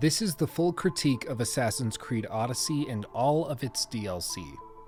This is the full critique of Assassin's Creed Odyssey and all of its DLC.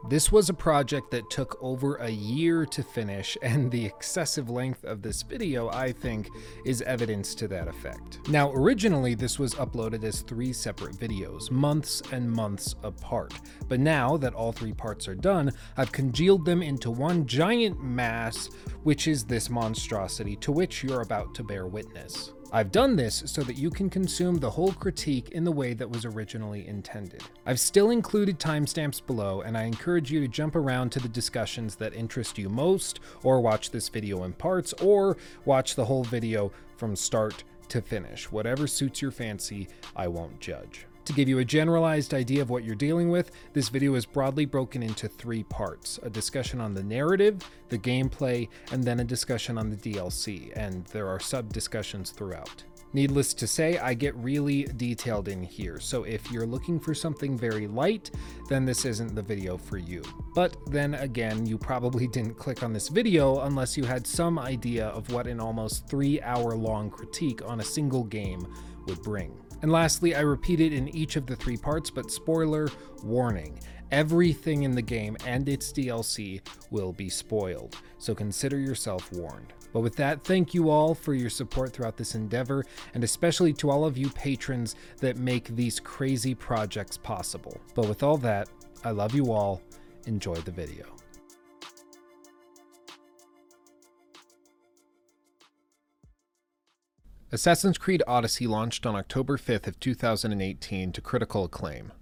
This was a project that took over a year to finish, and the excessive length of this video, I think, is evidence to that effect. Now, originally, this was uploaded as three separate videos, months and months apart. But now that all three parts are done, I've congealed them into one giant mass, which is this monstrosity to which you're about to bear witness. I've done this so that you can consume the whole critique in the way that was originally intended. I've still included timestamps below, and I encourage you to jump around to the discussions that interest you most, or watch this video in parts, or watch the whole video from start to finish. Whatever suits your fancy, I won't judge. To give you a generalized idea of what you're dealing with, this video is broadly broken into three parts a discussion on the narrative, the gameplay, and then a discussion on the DLC, and there are sub discussions throughout. Needless to say, I get really detailed in here, so if you're looking for something very light, then this isn't the video for you. But then again, you probably didn't click on this video unless you had some idea of what an almost three hour long critique on a single game would bring. And lastly, I repeat it in each of the three parts, but spoiler warning everything in the game and its DLC will be spoiled, so consider yourself warned. But with that, thank you all for your support throughout this endeavor, and especially to all of you patrons that make these crazy projects possible. But with all that, I love you all. Enjoy the video. Assassin's Creed Odyssey launched on October 5th of 2018 to critical acclaim.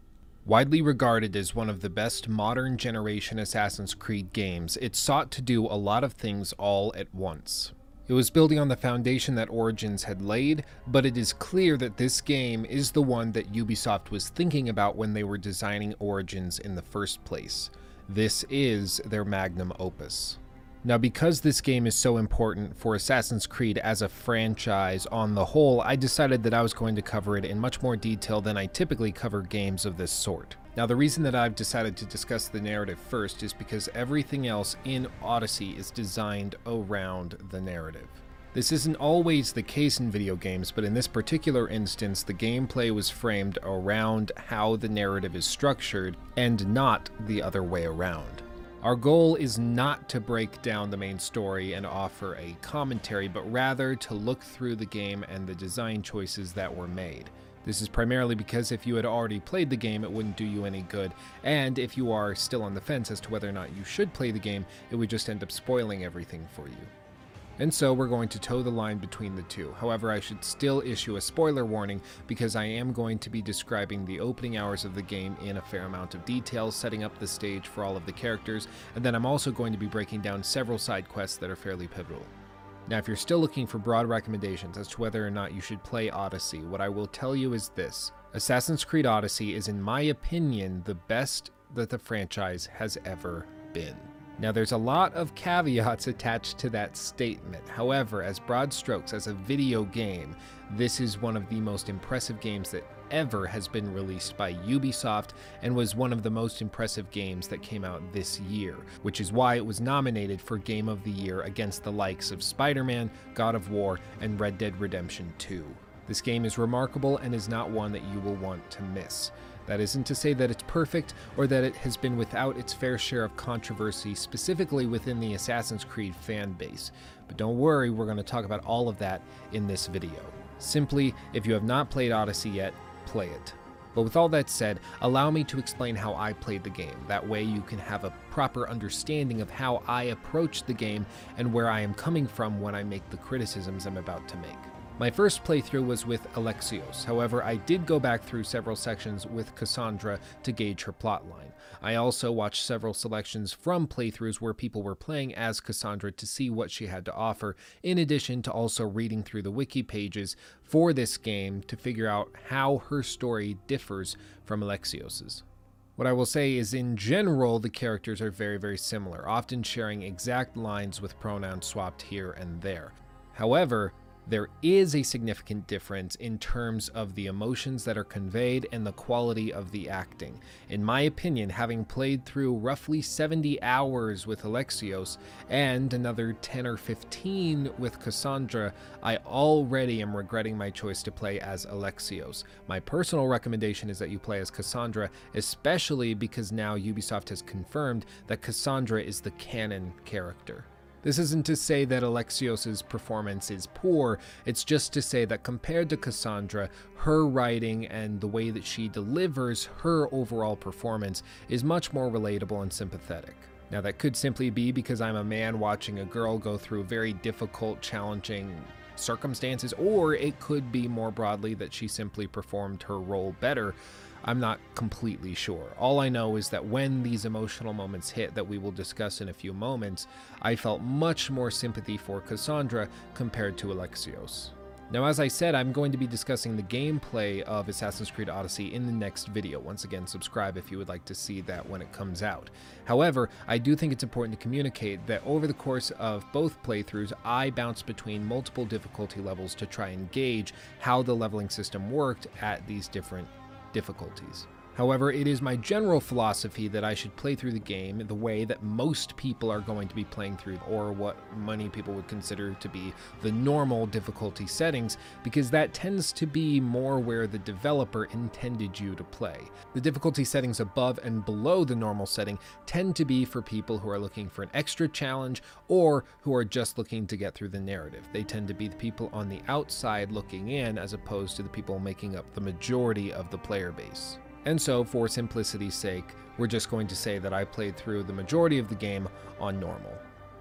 Widely regarded as one of the best modern generation Assassin's Creed games, it sought to do a lot of things all at once. It was building on the foundation that Origins had laid, but it is clear that this game is the one that Ubisoft was thinking about when they were designing Origins in the first place. This is their magnum opus. Now, because this game is so important for Assassin's Creed as a franchise on the whole, I decided that I was going to cover it in much more detail than I typically cover games of this sort. Now, the reason that I've decided to discuss the narrative first is because everything else in Odyssey is designed around the narrative. This isn't always the case in video games, but in this particular instance, the gameplay was framed around how the narrative is structured and not the other way around. Our goal is not to break down the main story and offer a commentary, but rather to look through the game and the design choices that were made. This is primarily because if you had already played the game, it wouldn't do you any good, and if you are still on the fence as to whether or not you should play the game, it would just end up spoiling everything for you and so we're going to toe the line between the two. However, I should still issue a spoiler warning because I am going to be describing the opening hours of the game in a fair amount of detail, setting up the stage for all of the characters, and then I'm also going to be breaking down several side quests that are fairly pivotal. Now, if you're still looking for broad recommendations as to whether or not you should play Odyssey, what I will tell you is this Assassin's Creed Odyssey is, in my opinion, the best that the franchise has ever been. Now, there's a lot of caveats attached to that statement. However, as broad strokes, as a video game, this is one of the most impressive games that ever has been released by Ubisoft and was one of the most impressive games that came out this year, which is why it was nominated for Game of the Year against the likes of Spider Man, God of War, and Red Dead Redemption 2. This game is remarkable and is not one that you will want to miss. That isn't to say that it's perfect or that it has been without its fair share of controversy, specifically within the Assassin's Creed fan base. But don't worry, we're going to talk about all of that in this video. Simply, if you have not played Odyssey yet, play it. But with all that said, allow me to explain how I played the game. That way, you can have a proper understanding of how I approach the game and where I am coming from when I make the criticisms I'm about to make. My first playthrough was with Alexios, however, I did go back through several sections with Cassandra to gauge her plotline. I also watched several selections from playthroughs where people were playing as Cassandra to see what she had to offer, in addition to also reading through the wiki pages for this game to figure out how her story differs from Alexios's. What I will say is, in general, the characters are very, very similar, often sharing exact lines with pronouns swapped here and there. However, there is a significant difference in terms of the emotions that are conveyed and the quality of the acting. In my opinion, having played through roughly 70 hours with Alexios and another 10 or 15 with Cassandra, I already am regretting my choice to play as Alexios. My personal recommendation is that you play as Cassandra, especially because now Ubisoft has confirmed that Cassandra is the canon character. This isn't to say that Alexios' performance is poor, it's just to say that compared to Cassandra, her writing and the way that she delivers her overall performance is much more relatable and sympathetic. Now, that could simply be because I'm a man watching a girl go through very difficult, challenging circumstances, or it could be more broadly that she simply performed her role better. I'm not completely sure. All I know is that when these emotional moments hit, that we will discuss in a few moments, I felt much more sympathy for Cassandra compared to Alexios. Now, as I said, I'm going to be discussing the gameplay of Assassin's Creed Odyssey in the next video. Once again, subscribe if you would like to see that when it comes out. However, I do think it's important to communicate that over the course of both playthroughs, I bounced between multiple difficulty levels to try and gauge how the leveling system worked at these different difficulties. However, it is my general philosophy that I should play through the game the way that most people are going to be playing through, or what many people would consider to be the normal difficulty settings, because that tends to be more where the developer intended you to play. The difficulty settings above and below the normal setting tend to be for people who are looking for an extra challenge or who are just looking to get through the narrative. They tend to be the people on the outside looking in as opposed to the people making up the majority of the player base. And so, for simplicity's sake, we're just going to say that I played through the majority of the game on normal.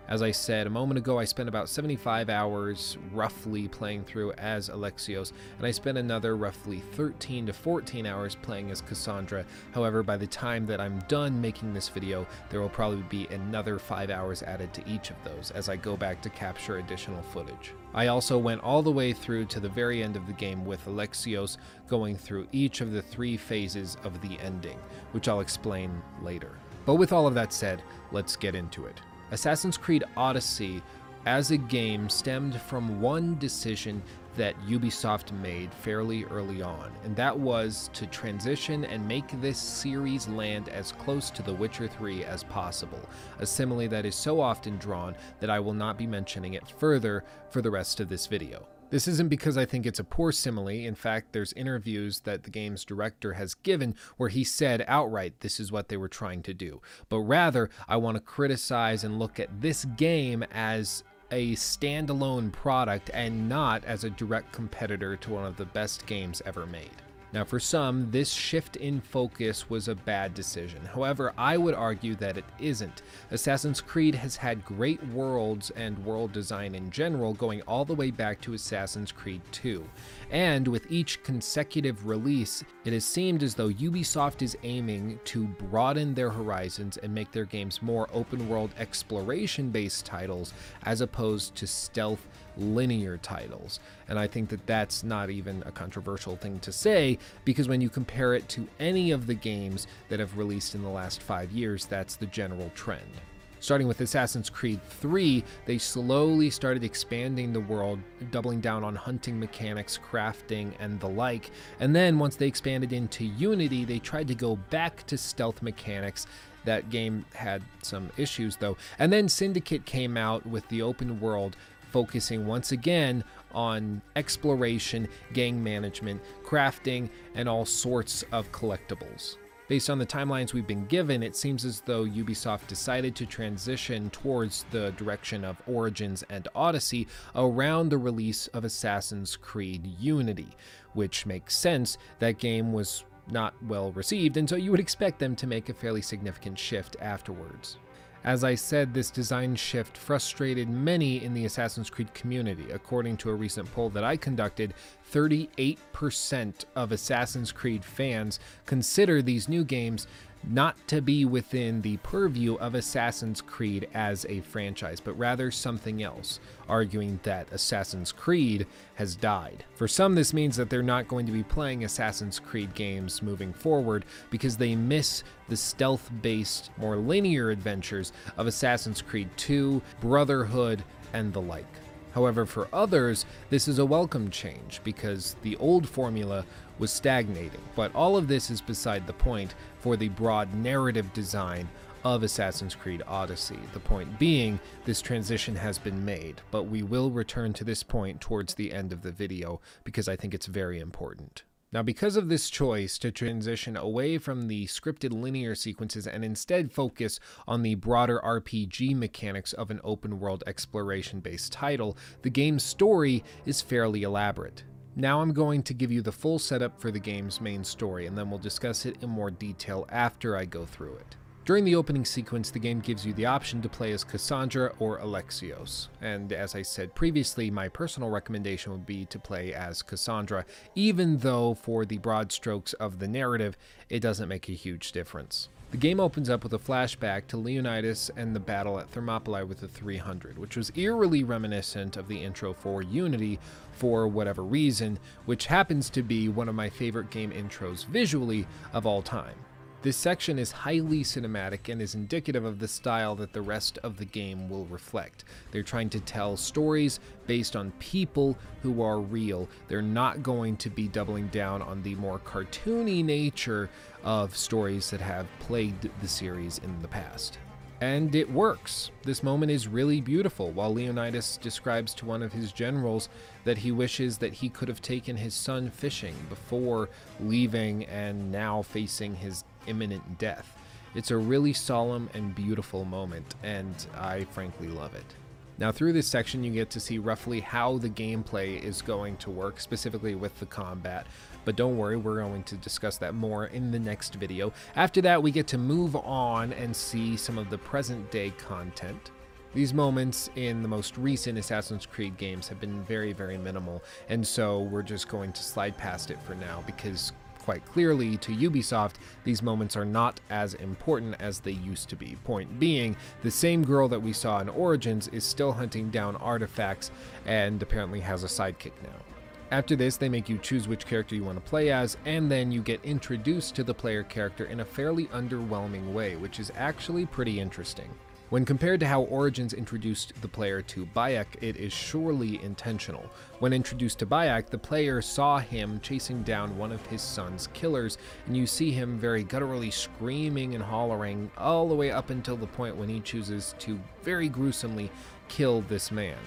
As I said a moment ago, I spent about 75 hours roughly playing through as Alexios, and I spent another roughly 13 to 14 hours playing as Cassandra. However, by the time that I'm done making this video, there will probably be another 5 hours added to each of those as I go back to capture additional footage. I also went all the way through to the very end of the game with Alexios going through each of the three phases of the ending, which I'll explain later. But with all of that said, let's get into it. Assassin's Creed Odyssey as a game stemmed from one decision that Ubisoft made fairly early on, and that was to transition and make this series land as close to The Witcher 3 as possible, a simile that is so often drawn that I will not be mentioning it further for the rest of this video. This isn't because I think it's a poor simile. In fact, there's interviews that the game's director has given where he said outright this is what they were trying to do. But rather, I want to criticize and look at this game as a standalone product and not as a direct competitor to one of the best games ever made. Now, for some, this shift in focus was a bad decision. However, I would argue that it isn't. Assassin's Creed has had great worlds and world design in general going all the way back to Assassin's Creed 2. And with each consecutive release, it has seemed as though Ubisoft is aiming to broaden their horizons and make their games more open world exploration based titles as opposed to stealth linear titles. And I think that that's not even a controversial thing to say because when you compare it to any of the games that have released in the last five years, that's the general trend. Starting with Assassin's Creed 3, they slowly started expanding the world, doubling down on hunting mechanics, crafting, and the like. And then once they expanded into Unity, they tried to go back to stealth mechanics. That game had some issues though. And then Syndicate came out with the open world focusing once again on exploration, gang management, crafting, and all sorts of collectibles. Based on the timelines we've been given, it seems as though Ubisoft decided to transition towards the direction of Origins and Odyssey around the release of Assassin's Creed Unity, which makes sense. That game was not well received, and so you would expect them to make a fairly significant shift afterwards. As I said, this design shift frustrated many in the Assassin's Creed community. According to a recent poll that I conducted, 38% of Assassin's Creed fans consider these new games not to be within the purview of Assassin's Creed as a franchise, but rather something else, arguing that Assassin's Creed has died. For some, this means that they're not going to be playing Assassin's Creed games moving forward because they miss the stealth based, more linear adventures of Assassin's Creed 2, Brotherhood, and the like. However, for others, this is a welcome change because the old formula was stagnating. But all of this is beside the point for the broad narrative design of Assassin's Creed Odyssey. The point being, this transition has been made, but we will return to this point towards the end of the video because I think it's very important. Now, because of this choice to transition away from the scripted linear sequences and instead focus on the broader RPG mechanics of an open world exploration based title, the game's story is fairly elaborate. Now I'm going to give you the full setup for the game's main story, and then we'll discuss it in more detail after I go through it. During the opening sequence, the game gives you the option to play as Cassandra or Alexios, and as I said previously, my personal recommendation would be to play as Cassandra, even though for the broad strokes of the narrative, it doesn't make a huge difference. The game opens up with a flashback to Leonidas and the battle at Thermopylae with the 300, which was eerily reminiscent of the intro for Unity for whatever reason, which happens to be one of my favorite game intros visually of all time. This section is highly cinematic and is indicative of the style that the rest of the game will reflect. They're trying to tell stories based on people who are real. They're not going to be doubling down on the more cartoony nature of stories that have plagued the series in the past. And it works. This moment is really beautiful. While Leonidas describes to one of his generals that he wishes that he could have taken his son fishing before leaving and now facing his imminent death. It's a really solemn and beautiful moment, and I frankly love it. Now, through this section, you get to see roughly how the gameplay is going to work, specifically with the combat. But don't worry, we're going to discuss that more in the next video. After that, we get to move on and see some of the present day content. These moments in the most recent Assassin's Creed games have been very, very minimal, and so we're just going to slide past it for now because quite clearly to Ubisoft, these moments are not as important as they used to be. Point being, the same girl that we saw in Origins is still hunting down artifacts and apparently has a sidekick now. After this, they make you choose which character you want to play as, and then you get introduced to the player character in a fairly underwhelming way, which is actually pretty interesting. When compared to how Origins introduced the player to Bayek, it is surely intentional. When introduced to Bayek, the player saw him chasing down one of his son's killers, and you see him very gutturally screaming and hollering all the way up until the point when he chooses to very gruesomely kill this man.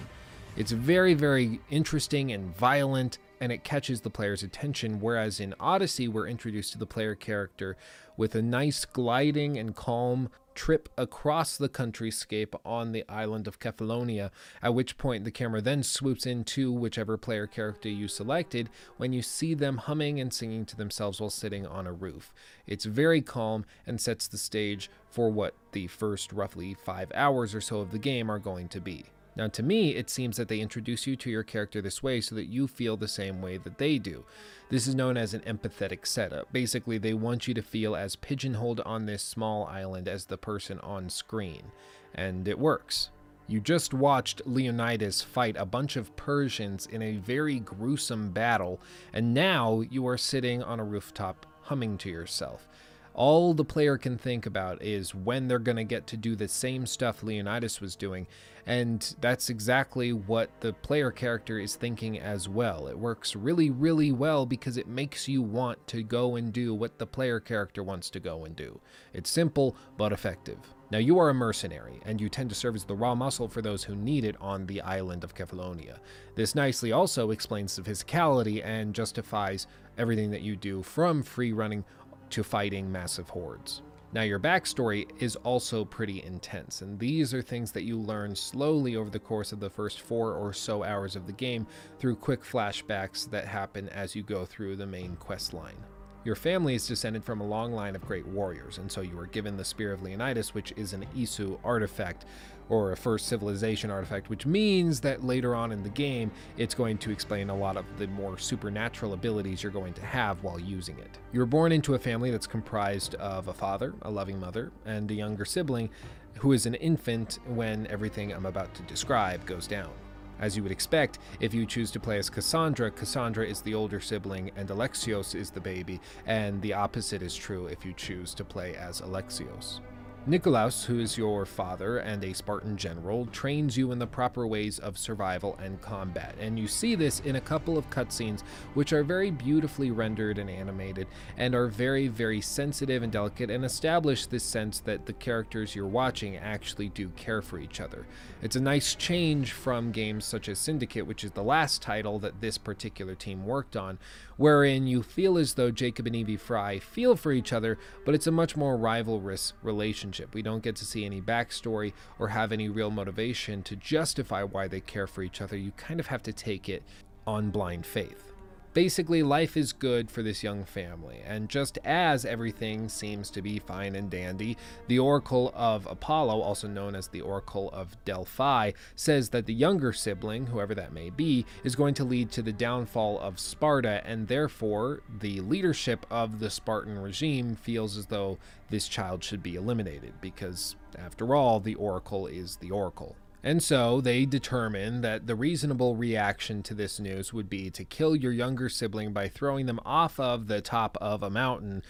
It's very, very interesting and violent, and it catches the player's attention. Whereas in Odyssey, we're introduced to the player character with a nice gliding and calm trip across the countryscape on the island of Kefalonia, at which point the camera then swoops into whichever player character you selected when you see them humming and singing to themselves while sitting on a roof. It's very calm and sets the stage for what the first roughly five hours or so of the game are going to be. Now, to me, it seems that they introduce you to your character this way so that you feel the same way that they do. This is known as an empathetic setup. Basically, they want you to feel as pigeonholed on this small island as the person on screen. And it works. You just watched Leonidas fight a bunch of Persians in a very gruesome battle, and now you are sitting on a rooftop humming to yourself. All the player can think about is when they're going to get to do the same stuff Leonidas was doing, and that's exactly what the player character is thinking as well. It works really, really well because it makes you want to go and do what the player character wants to go and do. It's simple but effective. Now, you are a mercenary, and you tend to serve as the raw muscle for those who need it on the island of Kefalonia. This nicely also explains the physicality and justifies everything that you do from free running to fighting massive hordes. Now, your backstory is also pretty intense, and these are things that you learn slowly over the course of the first four or so hours of the game through quick flashbacks that happen as you go through the main quest line. Your family is descended from a long line of great warriors, and so you are given the Spear of Leonidas, which is an Isu artifact, or a first civilization artifact, which means that later on in the game, it's going to explain a lot of the more supernatural abilities you're going to have while using it. You're born into a family that's comprised of a father, a loving mother, and a younger sibling who is an infant when everything I'm about to describe goes down. As you would expect, if you choose to play as Cassandra, Cassandra is the older sibling and Alexios is the baby, and the opposite is true if you choose to play as Alexios. Nikolaus, who is your father and a Spartan general, trains you in the proper ways of survival and combat. And you see this in a couple of cutscenes, which are very beautifully rendered and animated, and are very, very sensitive and delicate, and establish this sense that the characters you're watching actually do care for each other. It's a nice change from games such as Syndicate, which is the last title that this particular team worked on, wherein you feel as though Jacob and Evie Frye feel for each other, but it's a much more rivalrous relationship. We don't get to see any backstory or have any real motivation to justify why they care for each other. You kind of have to take it on blind faith. Basically, life is good for this young family, and just as everything seems to be fine and dandy, the Oracle of Apollo, also known as the Oracle of Delphi, says that the younger sibling, whoever that may be, is going to lead to the downfall of Sparta, and therefore the leadership of the Spartan regime feels as though this child should be eliminated, because after all, the Oracle is the Oracle. And so they determine that the reasonable reaction to this news would be to kill your younger sibling by throwing them off of the top of a mountain.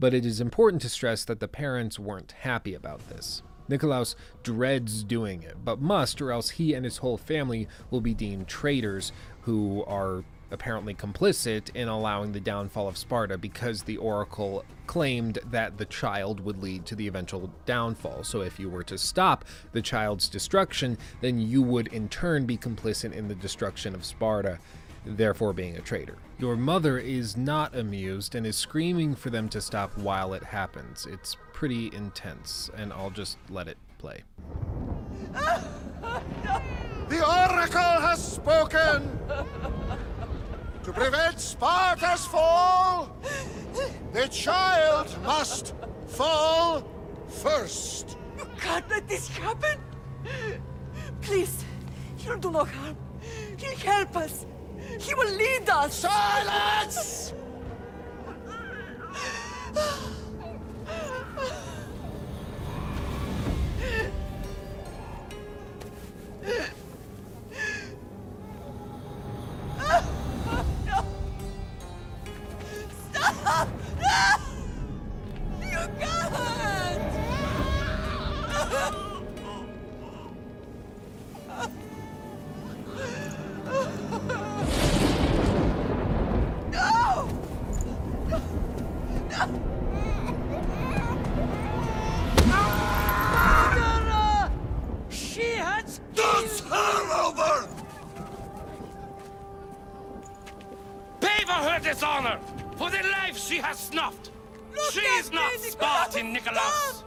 But it is important to stress that the parents weren't happy about this. Nikolaus dreads doing it, but must, or else he and his whole family will be deemed traitors who are apparently complicit in allowing the downfall of Sparta because the oracle claimed that the child would lead to the eventual downfall. So if you were to stop the child's destruction, then you would in turn be complicit in the destruction of Sparta, therefore being a traitor. Your mother is not amused and is screaming for them to stop while it happens. It's pretty intense, and I'll just let it play. The Oracle has spoken! To prevent Sparta's fall, the child must fall first. You can't let this happen! Please, he'll do no harm. He'll help us. He will lead us. Silence! Stop! You can't! Spartan,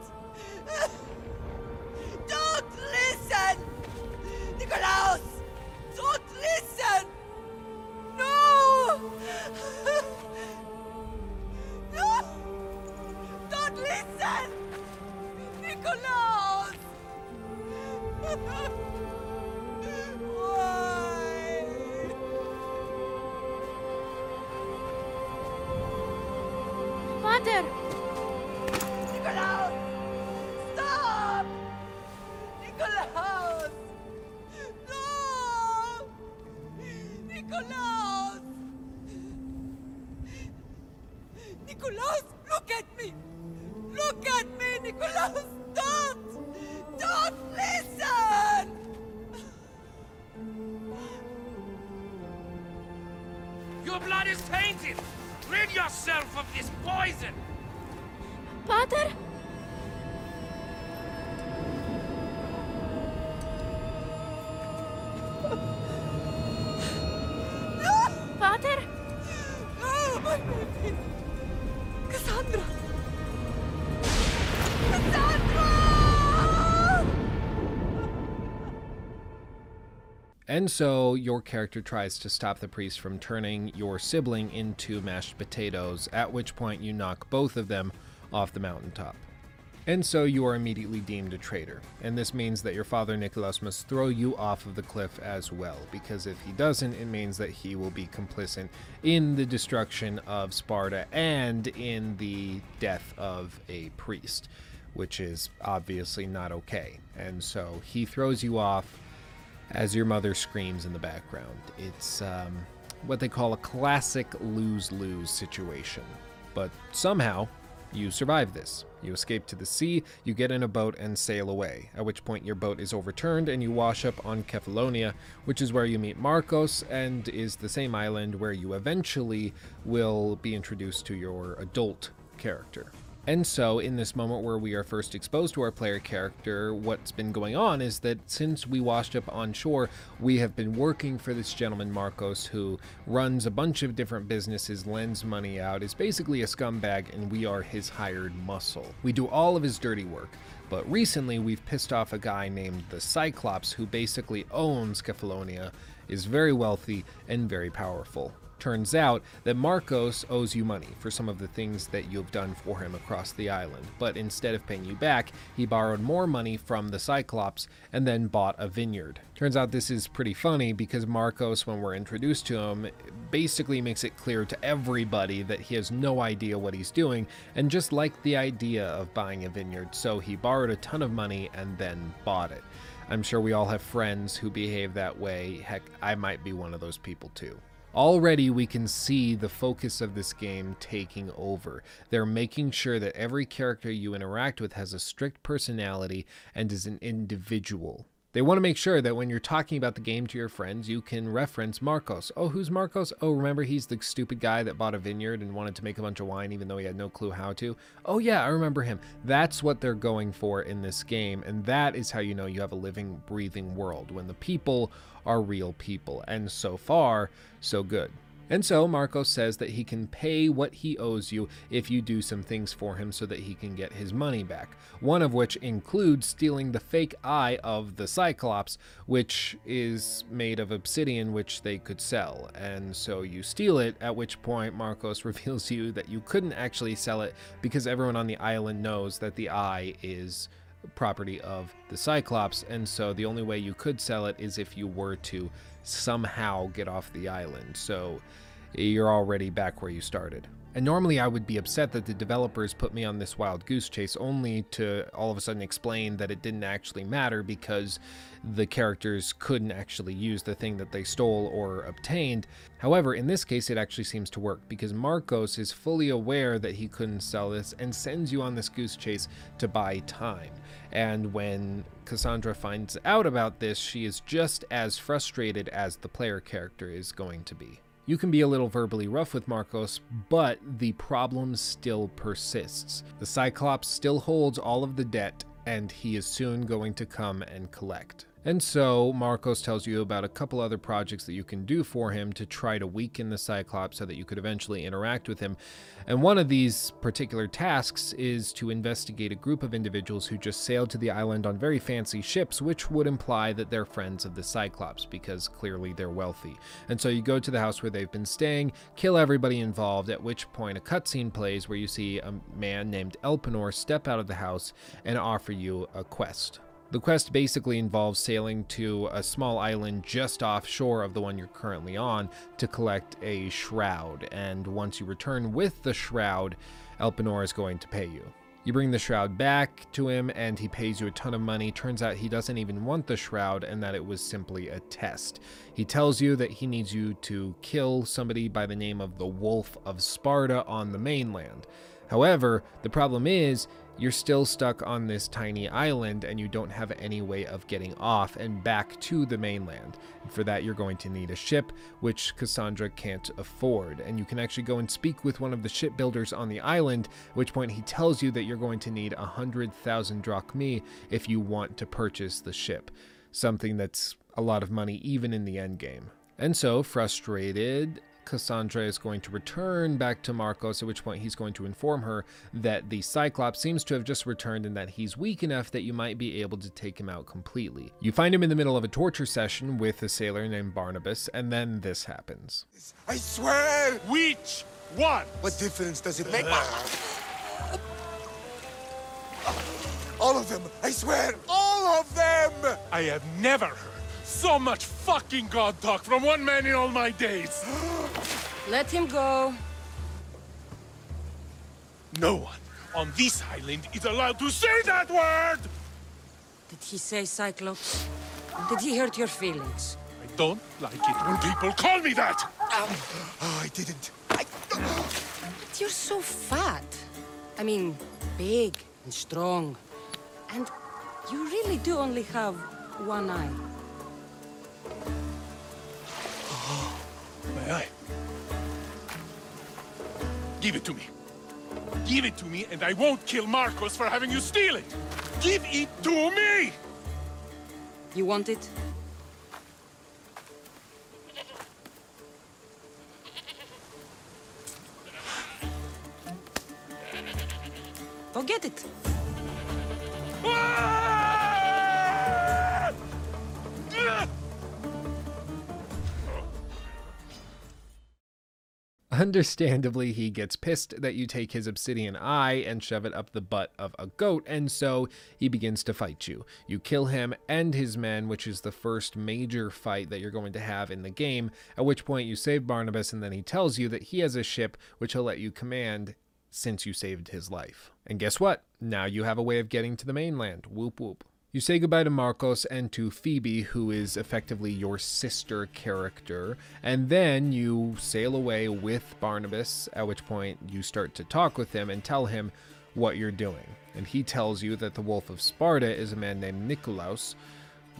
And so your character tries to stop the priest from turning your sibling into mashed potatoes, at which point you knock both of them off the mountaintop. And so you are immediately deemed a traitor, and this means that your father Nicholas must throw you off of the cliff as well, because if he doesn't, it means that he will be complicit in the destruction of Sparta and in the death of a priest, which is obviously not okay. And so he throws you off as your mother screams in the background. It's um, what they call a classic lose lose situation. But somehow, You survive this. You escape to the sea, you get in a boat and sail away, at which point your boat is overturned and you wash up on Kefalonia, which is where you meet Marcos and is the same island where you eventually will be introduced to your adult character. And so, in this moment where we are first exposed to our player character, what's been going on is that since we washed up on shore, we have been working for this gentleman, Marcos, who runs a bunch of different businesses, lends money out, is basically a scumbag, and we are his hired muscle. We do all of his dirty work. But recently, we've pissed off a guy named the Cyclops, who basically owns Kefalonia, is very wealthy, and very powerful. Turns out that Marcos owes you money for some of the things that you've done for him across the island, but instead of paying you back, he borrowed more money from the Cyclops and then bought a vineyard. Turns out this is pretty funny because Marcos, when we're introduced to him, basically makes it clear to everybody that he has no idea what he's doing and just liked the idea of buying a vineyard, so he borrowed a ton of money and then bought it. I'm sure we all have friends who behave that way. Heck, I might be one of those people too. Already, we can see the focus of this game taking over. They're making sure that every character you interact with has a strict personality and is an individual. They want to make sure that when you're talking about the game to your friends, you can reference Marcos. Oh, who's Marcos? Oh, remember he's the stupid guy that bought a vineyard and wanted to make a bunch of wine even though he had no clue how to? Oh, yeah, I remember him. That's what they're going for in this game, and that is how you know you have a living, breathing world when the people are real people. And so far, so good. And so Marcos says that he can pay what he owes you if you do some things for him so that he can get his money back. One of which includes stealing the fake eye of the Cyclops, which is made of obsidian, which they could sell. And so you steal it, at which point Marcos reveals to you that you couldn't actually sell it because everyone on the island knows that the eye is property of the Cyclops, and so the only way you could sell it is if you were to somehow get off the island. So you're already back where you started. And normally I would be upset that the developers put me on this wild goose chase only to all of a sudden explain that it didn't actually matter because the characters couldn't actually use the thing that they stole or obtained. However, in this case, it actually seems to work because Marcos is fully aware that he couldn't sell this and sends you on this goose chase to buy time. And when Cassandra finds out about this, she is just as frustrated as the player character is going to be. You can be a little verbally rough with Marcos, but the problem still persists. The Cyclops still holds all of the debt, and he is soon going to come and collect. And so, Marcos tells you about a couple other projects that you can do for him to try to weaken the Cyclops so that you could eventually interact with him. And one of these particular tasks is to investigate a group of individuals who just sailed to the island on very fancy ships, which would imply that they're friends of the Cyclops, because clearly they're wealthy. And so you go to the house where they've been staying, kill everybody involved, at which point a cutscene plays where you see a man named Elpenor step out of the house and offer you a quest. The quest basically involves sailing to a small island just offshore of the one you're currently on to collect a shroud, and once you return with the shroud, Elpenor is going to pay you. You bring the shroud back to him, and he pays you a ton of money. Turns out he doesn't even want the shroud, and that it was simply a test. He tells you that he needs you to kill somebody by the name of the Wolf of Sparta on the mainland. However, the problem is, you're still stuck on this tiny island and you don't have any way of getting off and back to the mainland. And for that, you're going to need a ship, which Cassandra can't afford. And you can actually go and speak with one of the shipbuilders on the island, at which point he tells you that you're going to need a 100,000 drachmae if you want to purchase the ship. Something that's a lot of money, even in the endgame. And so, frustrated, Cassandra is going to return back to Marcos, at which point he's going to inform her that the Cyclops seems to have just returned and that he's weak enough that you might be able to take him out completely. You find him in the middle of a torture session with a sailor named Barnabas, and then this happens. I swear! Which one? What difference does it make? Uh. All of them! I swear! All of them! I have never heard so much fucking god talk from one man in all my days. Let him go. No one on this island is allowed to say that word! Did he say Cyclops? Did he hurt your feelings? I don't like it when people call me that! Oh, I didn't. I... But you're so fat. I mean, big and strong. And you really do only have one eye. My eye. Give it to me. Give it to me, and I won't kill Marcos for having you steal it. Give it to me! You want it? Go get it. Ah! Ah! Understandably, he gets pissed that you take his obsidian eye and shove it up the butt of a goat, and so he begins to fight you. You kill him and his men, which is the first major fight that you're going to have in the game, at which point you save Barnabas, and then he tells you that he has a ship which he'll let you command since you saved his life. And guess what? Now you have a way of getting to the mainland. Whoop whoop. You say goodbye to Marcos and to Phoebe, who is effectively your sister character, and then you sail away with Barnabas, at which point you start to talk with him and tell him what you're doing. And he tells you that the Wolf of Sparta is a man named Nikolaus,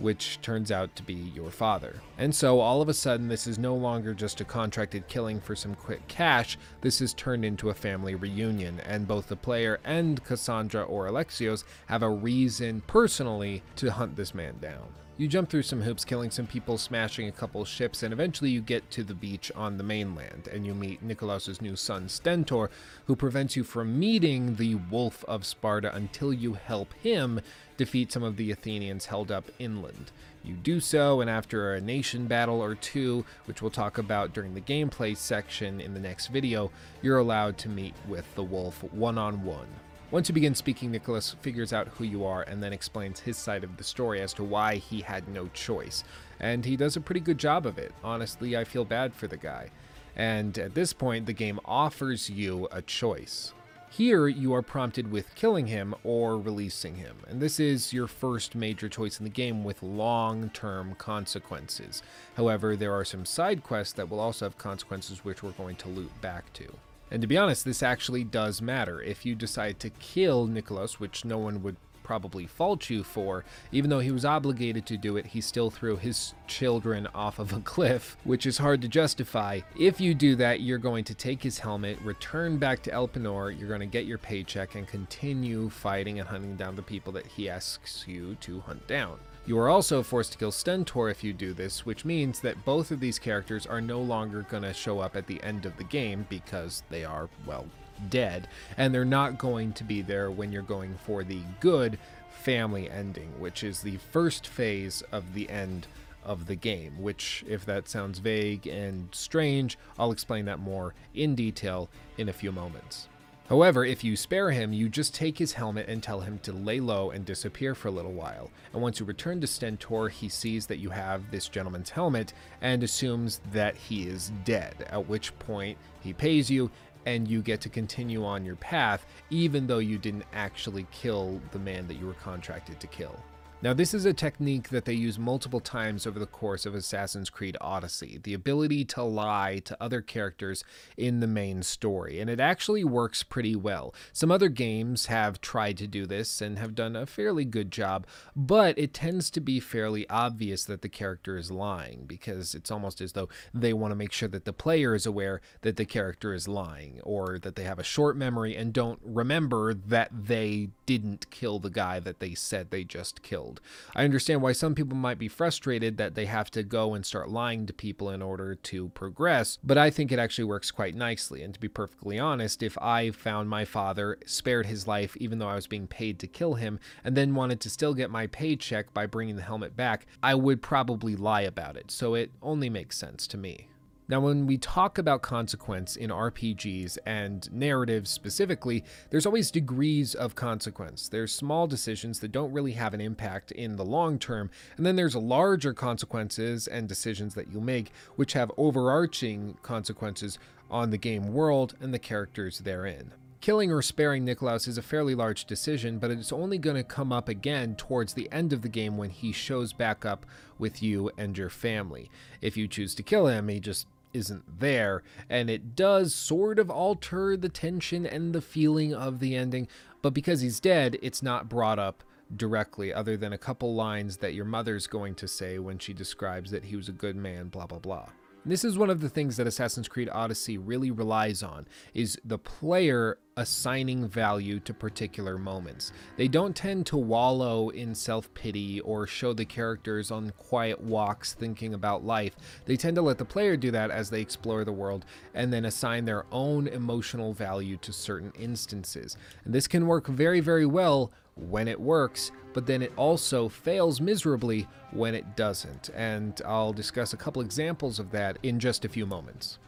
which turns out to be your father. And so all of a sudden, this is no longer just a contracted killing for some quick cash, this is turned into a family reunion, and both the player and Cassandra or Alexios have a reason personally to hunt this man down. You jump through some hoops, killing some people, smashing a couple ships, and eventually you get to the beach on the mainland, and you meet Nikolaus's new son Stentor, who prevents you from meeting the Wolf of Sparta until you help him defeat some of the Athenians held up inland. You do so, and after a nation battle or two, which we'll talk about during the gameplay section in the next video, you're allowed to meet with the wolf one on one. Once you begin speaking, Nicholas figures out who you are and then explains his side of the story as to why he had no choice. And he does a pretty good job of it. Honestly, I feel bad for the guy. And at this point, the game offers you a choice. Here, you are prompted with killing him or releasing him, and this is your first major choice in the game with long term consequences. However, there are some side quests that will also have consequences which we're going to loop back to. And to be honest, this actually does matter. If you decide to kill Nicholas, which no one would probably fault you for, even though he was obligated to do it, he still threw his children off of a cliff, which is hard to justify. If you do that, you're going to take his helmet, return back to Elpenor, you're going to get your paycheck, and continue fighting and hunting down the people that he asks you to hunt down. You are also forced to kill Stentor if you do this, which means that both of these characters are no longer going to show up at the end of the game because they are, well, dead, and they're not going to be there when you're going for the good family ending, which is the first phase of the end of the game, which, if that sounds vague and strange, I'll explain that more in detail in a few moments. However, if you spare him, you just take his helmet and tell him to lay low and disappear for a little while. And once you return to Stentor, he sees that you have this gentleman's helmet and assumes that he is dead, at which point he pays you and you get to continue on your path, even though you didn't actually kill the man that you were contracted to kill. Now, this is a technique that they use multiple times over the course of Assassin's Creed Odyssey the ability to lie to other characters in the main story, and it actually works pretty well. Some other games have tried to do this and have done a fairly good job, but it tends to be fairly obvious that the character is lying because it's almost as though they want to make sure that the player is aware that the character is lying or that they have a short memory and don't remember that they didn't kill the guy that they said they just killed. I understand why some people might be frustrated that they have to go and start lying to people in order to progress, but I think it actually works quite nicely. And to be perfectly honest, if I found my father, spared his life even though I was being paid to kill him, and then wanted to still get my paycheck by bringing the helmet back, I would probably lie about it. So it only makes sense to me. Now, when we talk about consequence in RPGs and narratives specifically, there's always degrees of consequence. There's small decisions that don't really have an impact in the long term, and then there's larger consequences and decisions that you make, which have overarching consequences on the game world and the characters therein. Killing or sparing Nikolaus is a fairly large decision, but it's only going to come up again towards the end of the game when he shows back up with you and your family. If you choose to kill him, he just isn't there, and it does sort of alter the tension and the feeling of the ending, but because he's dead, it's not brought up directly, other than a couple lines that your mother's going to say when she describes that he was a good man, blah blah blah. This is one of the things that Assassin's Creed Odyssey really relies on is the player assigning value to particular moments. They don't tend to wallow in self-pity or show the characters on quiet walks thinking about life. They tend to let the player do that as they explore the world and then assign their own emotional value to certain instances. And this can work very very well when it works, but then it also fails miserably when it doesn't. And I'll discuss a couple examples of that in just a few moments.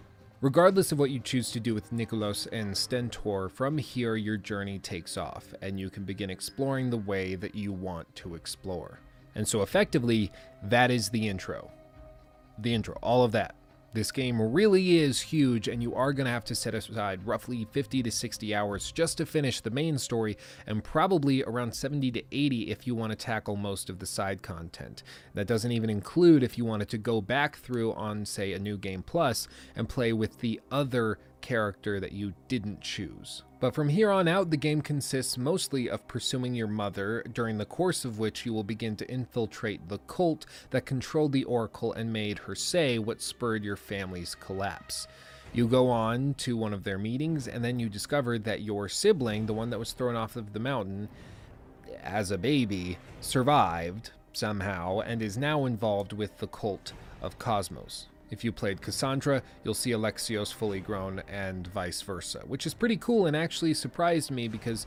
Regardless of what you choose to do with Nikolaos and Stentor, from here your journey takes off, and you can begin exploring the way that you want to explore. And so, effectively, that is the intro. The intro, all of that. This game really is huge, and you are going to have to set aside roughly 50 to 60 hours just to finish the main story, and probably around 70 to 80 if you want to tackle most of the side content. That doesn't even include if you wanted to go back through on, say, a New Game Plus and play with the other character that you didn't choose. But from here on out, the game consists mostly of pursuing your mother, during the course of which you will begin to infiltrate the cult that controlled the Oracle and made her say what spurred your family's collapse. You go on to one of their meetings, and then you discover that your sibling, the one that was thrown off of the mountain as a baby, survived somehow and is now involved with the cult of Kosmos. If you played Cassandra, you'll see Alexios fully grown and vice versa, which is pretty cool and actually surprised me because,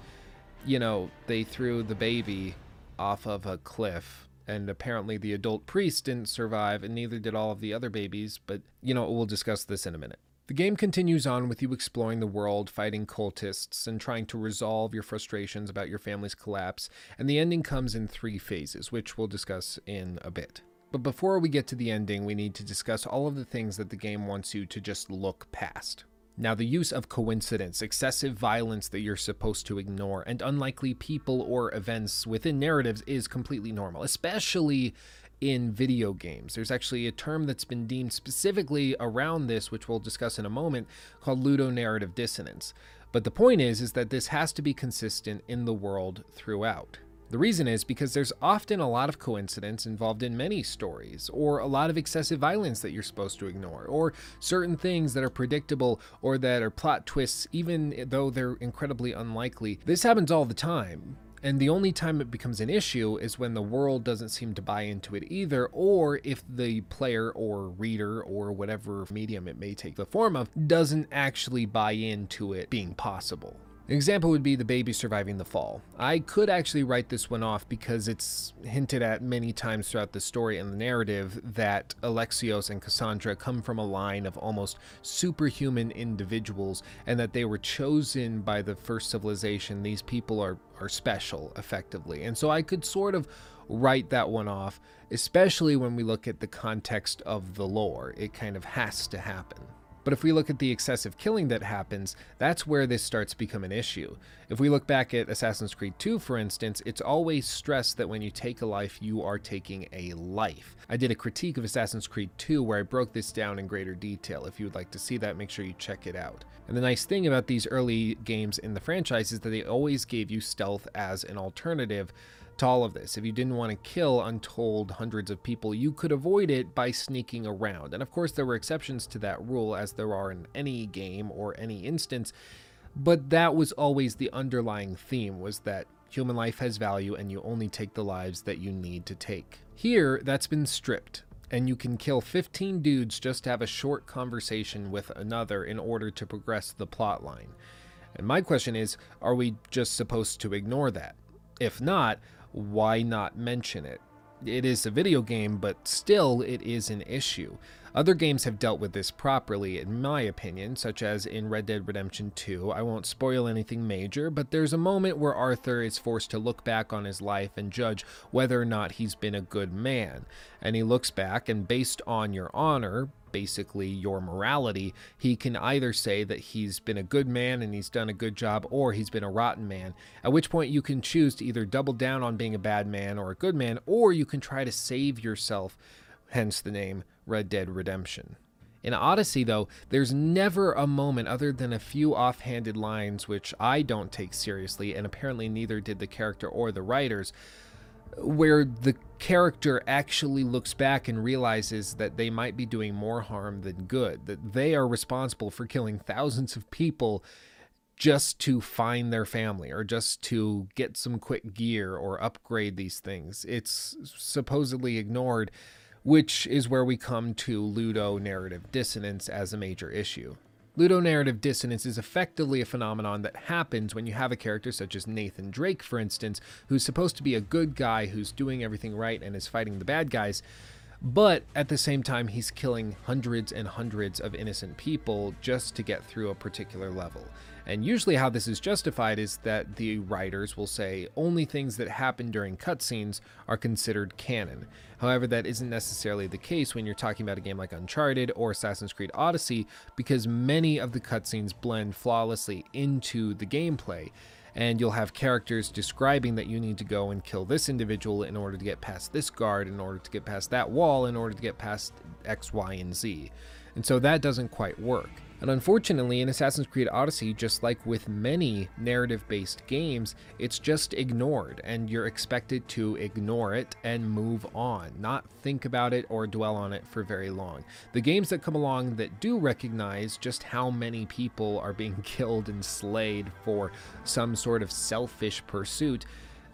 you know, they threw the baby off of a cliff and apparently the adult priest didn't survive and neither did all of the other babies, but, you know, we'll discuss this in a minute. The game continues on with you exploring the world, fighting cultists, and trying to resolve your frustrations about your family's collapse, and the ending comes in three phases, which we'll discuss in a bit. But before we get to the ending, we need to discuss all of the things that the game wants you to just look past. Now, the use of coincidence, excessive violence that you're supposed to ignore, and unlikely people or events within narratives is completely normal, especially in video games. There's actually a term that's been deemed specifically around this, which we'll discuss in a moment, called ludonarrative dissonance. But the point is is that this has to be consistent in the world throughout. The reason is because there's often a lot of coincidence involved in many stories, or a lot of excessive violence that you're supposed to ignore, or certain things that are predictable or that are plot twists, even though they're incredibly unlikely. This happens all the time. And the only time it becomes an issue is when the world doesn't seem to buy into it either, or if the player or reader or whatever medium it may take the form of doesn't actually buy into it being possible. An example would be the baby surviving the fall. I could actually write this one off because it's hinted at many times throughout the story and the narrative that Alexios and Cassandra come from a line of almost superhuman individuals and that they were chosen by the first civilization. These people are, are special, effectively. And so I could sort of write that one off, especially when we look at the context of the lore. It kind of has to happen. But if we look at the excessive killing that happens, that's where this starts to become an issue. If we look back at Assassin's Creed 2, for instance, it's always stressed that when you take a life, you are taking a life. I did a critique of Assassin's Creed 2 where I broke this down in greater detail. If you would like to see that, make sure you check it out. And the nice thing about these early games in the franchise is that they always gave you stealth as an alternative to all of this. If you didn't want to kill untold hundreds of people, you could avoid it by sneaking around. And of course, there were exceptions to that rule, as there are in any game or any instance. But that was always the underlying theme was that human life has value and you only take the lives that you need to take. Here, that's been stripped and you can kill 15 dudes just to have a short conversation with another in order to progress the plot line. And my question is are we just supposed to ignore that? If not, why not mention it? It is a video game, but still it is an issue. Other games have dealt with this properly, in my opinion, such as in Red Dead Redemption 2. I won't spoil anything major, but there's a moment where Arthur is forced to look back on his life and judge whether or not he's been a good man. And he looks back, and based on your honor, basically your morality, he can either say that he's been a good man and he's done a good job, or he's been a rotten man. At which point you can choose to either double down on being a bad man or a good man, or you can try to save yourself, hence the name Red Dead Redemption. In Odyssey, though, there's never a moment other than a few offhanded lines, which I don't take seriously, and apparently neither did the character or the writers, where the character actually looks back and realizes that they might be doing more harm than good, that they are responsible for killing thousands of people just to find their family or just to get some quick gear or upgrade these things. It's supposedly ignored which is where we come to ludo narrative dissonance as a major issue. Ludo narrative dissonance is effectively a phenomenon that happens when you have a character such as Nathan Drake, for instance, who's supposed to be a good guy who's doing everything right and is fighting the bad guys, but at the same time, he's killing hundreds and hundreds of innocent people just to get through a particular level. And usually, how this is justified is that the writers will say only things that happen during cutscenes are considered canon. However, that isn't necessarily the case when you're talking about a game like Uncharted or Assassin's Creed Odyssey, because many of the cutscenes blend flawlessly into the gameplay. And you'll have characters describing that you need to go and kill this individual in order to get past this guard, in order to get past that wall, in order to get past X, Y, and Z. And so that doesn't quite work. And unfortunately, in Assassin's Creed Odyssey, just like with many narrative based games, it's just ignored, and you're expected to ignore it and move on, not think about it or dwell on it for very long. The games that come along that do recognize just how many people are being killed and slayed for some sort of selfish pursuit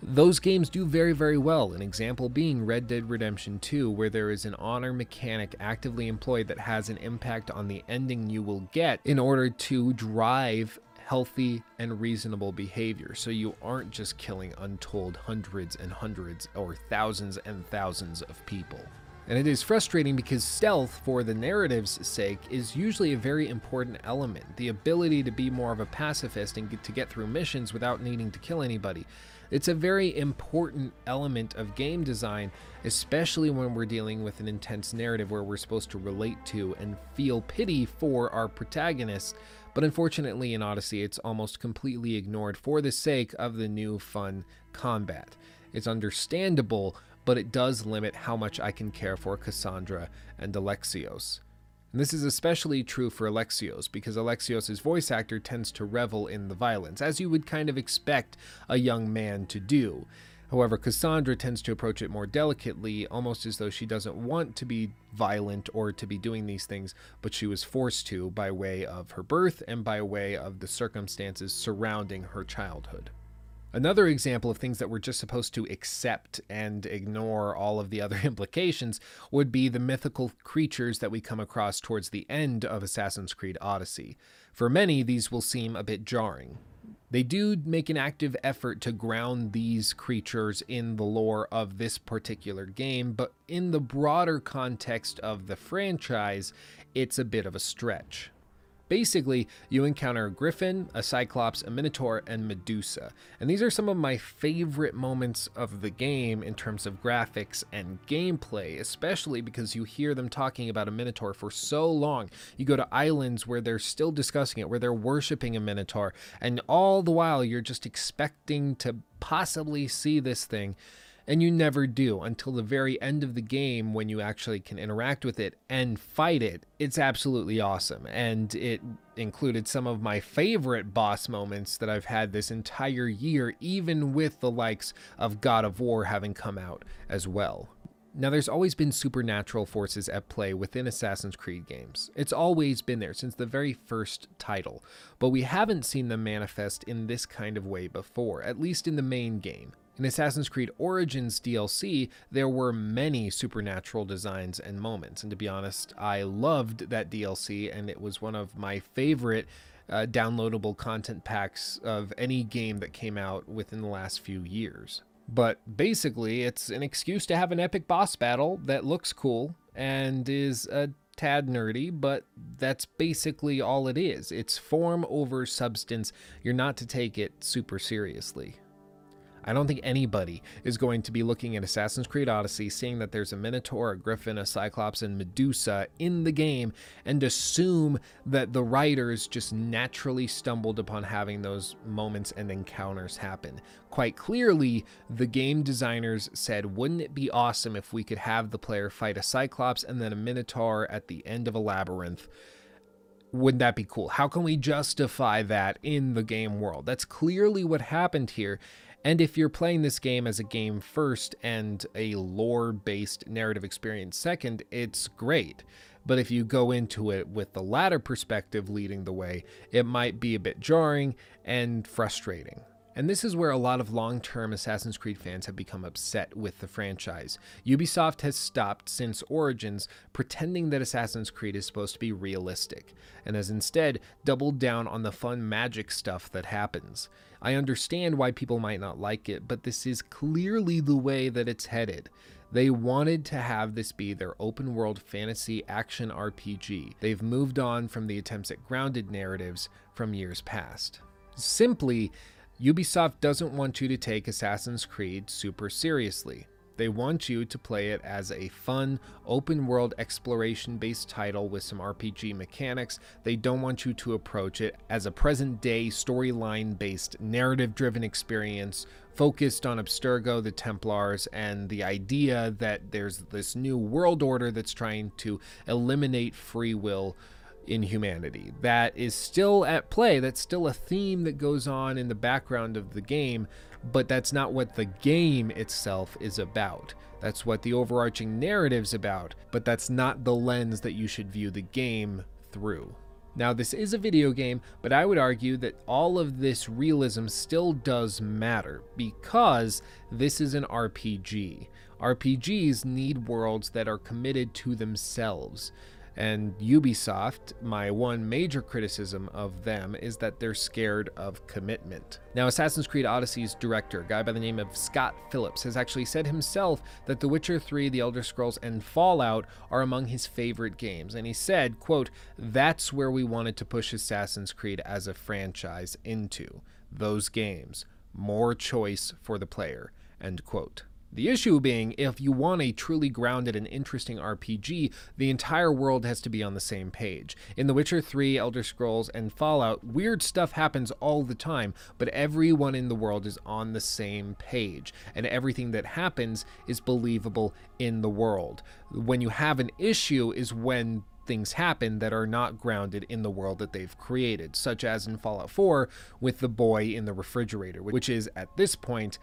those games do very, very well. An example being Red Dead Redemption 2, where there is an honor mechanic actively employed that has an impact on the ending you will get in order to drive healthy and reasonable behavior. So you aren't just killing untold hundreds and hundreds or thousands and thousands of people. And it is frustrating because stealth, for the narrative's sake, is usually a very important element. The ability to be more of a pacifist and get to get through missions without needing to kill anybody. It's a very important element of game design, especially when we're dealing with an intense narrative where we're supposed to relate to and feel pity for our protagonists. But unfortunately, in Odyssey, it's almost completely ignored for the sake of the new fun combat. It's understandable, but it does limit how much I can care for Cassandra and Alexios. And this is especially true for Alexios, because Alexios' voice actor tends to revel in the violence, as you would kind of expect a young man to do. However, Cassandra tends to approach it more delicately, almost as though she doesn't want to be violent or to be doing these things, but she was forced to by way of her birth and by way of the circumstances surrounding her childhood. Another example of things that we're just supposed to accept and ignore all of the other implications would be the mythical creatures that we come across towards the end of Assassin's Creed Odyssey. For many, these will seem a bit jarring. They do make an active effort to ground these creatures in the lore of this particular game, but in the broader context of the franchise, it's a bit of a stretch. Basically, you encounter a griffin, a cyclops, a minotaur, and Medusa. And these are some of my favorite moments of the game in terms of graphics and gameplay, especially because you hear them talking about a minotaur for so long. You go to islands where they're still discussing it, where they're worshiping a minotaur, and all the while you're just expecting to possibly see this thing and you never do until the very end of the game when you actually can interact with it and fight it. It's absolutely awesome. And it included some of my favorite boss moments that I've had this entire year, even with the likes of God of War having come out as well. Now, there's always been supernatural forces at play within Assassin's Creed games. It's always been there since the very first title, but we haven't seen them manifest in this kind of way before, at least in the main game. In Assassin's Creed Origins DLC, there were many supernatural designs and moments, and to be honest, I loved that DLC, and it was one of my favorite uh, downloadable content packs of any game that came out within the last few years. But basically, it's an excuse to have an epic boss battle that looks cool and is a tad nerdy, but that's basically all it is. It's form over substance. You're not to take it super seriously. I don't think anybody is going to be looking at Assassin's Creed Odyssey, seeing that there's a Minotaur, a Griffin, a Cyclops, and Medusa in the game, and assume that the writers just naturally stumbled upon having those moments and encounters happen. Quite clearly, the game designers said, wouldn't it be awesome if we could have the player fight a Cyclops and then a Minotaur at the end of a labyrinth? wouldn't that be cool? How can we justify that in the game world? That's clearly what happened here. And if you're playing this game as a game first and a lore based narrative experience second, it's great. But if you go into it with the latter perspective leading the way, it might be a bit jarring and frustrating. And this is where a lot of long term Assassin's Creed fans have become upset with the franchise. Ubisoft has stopped since Origins pretending that Assassin's Creed is supposed to be realistic, and has instead doubled down on the fun magic stuff that happens. I understand why people might not like it, but this is clearly the way that it's headed. They wanted to have this be their open world fantasy action RPG. They've moved on from the attempts at grounded narratives from years past. Simply, Ubisoft doesn't want you to take Assassin's Creed super seriously. They want you to play it as a fun, open world exploration based title with some RPG mechanics. They don't want you to approach it as a present day storyline based, narrative driven experience focused on Abstergo, the Templars, and the idea that there's this new world order that's trying to eliminate free will in humanity. That is still at play. That's still a theme that goes on in the background of the game, but that's not what the game itself is about. That's what the overarching narrative's about, but that's not the lens that you should view the game through. Now, this is a video game, but I would argue that all of this realism still does matter because this is an RPG. RPGs need worlds that are committed to themselves. And Ubisoft, my one major criticism of them is that they're scared of commitment. Now, Assassin's Creed Odyssey's director, a guy by the name of Scott Phillips, has actually said himself that The Witcher 3, The Elder Scrolls, and Fallout are among his favorite games. And he said, quote, that's where we wanted to push Assassin's Creed as a franchise into those games. More choice for the player, end quote. The issue being, if you want a truly grounded and interesting RPG, the entire world has to be on the same page. In The Witcher 3, Elder Scrolls, and Fallout, weird stuff happens all the time, but everyone in the world is on the same page, and everything that happens is believable in the world. When you have an issue is when things happen that are not grounded in the world that they've created, such as in Fallout 4 with the boy in the refrigerator, which is, at this point,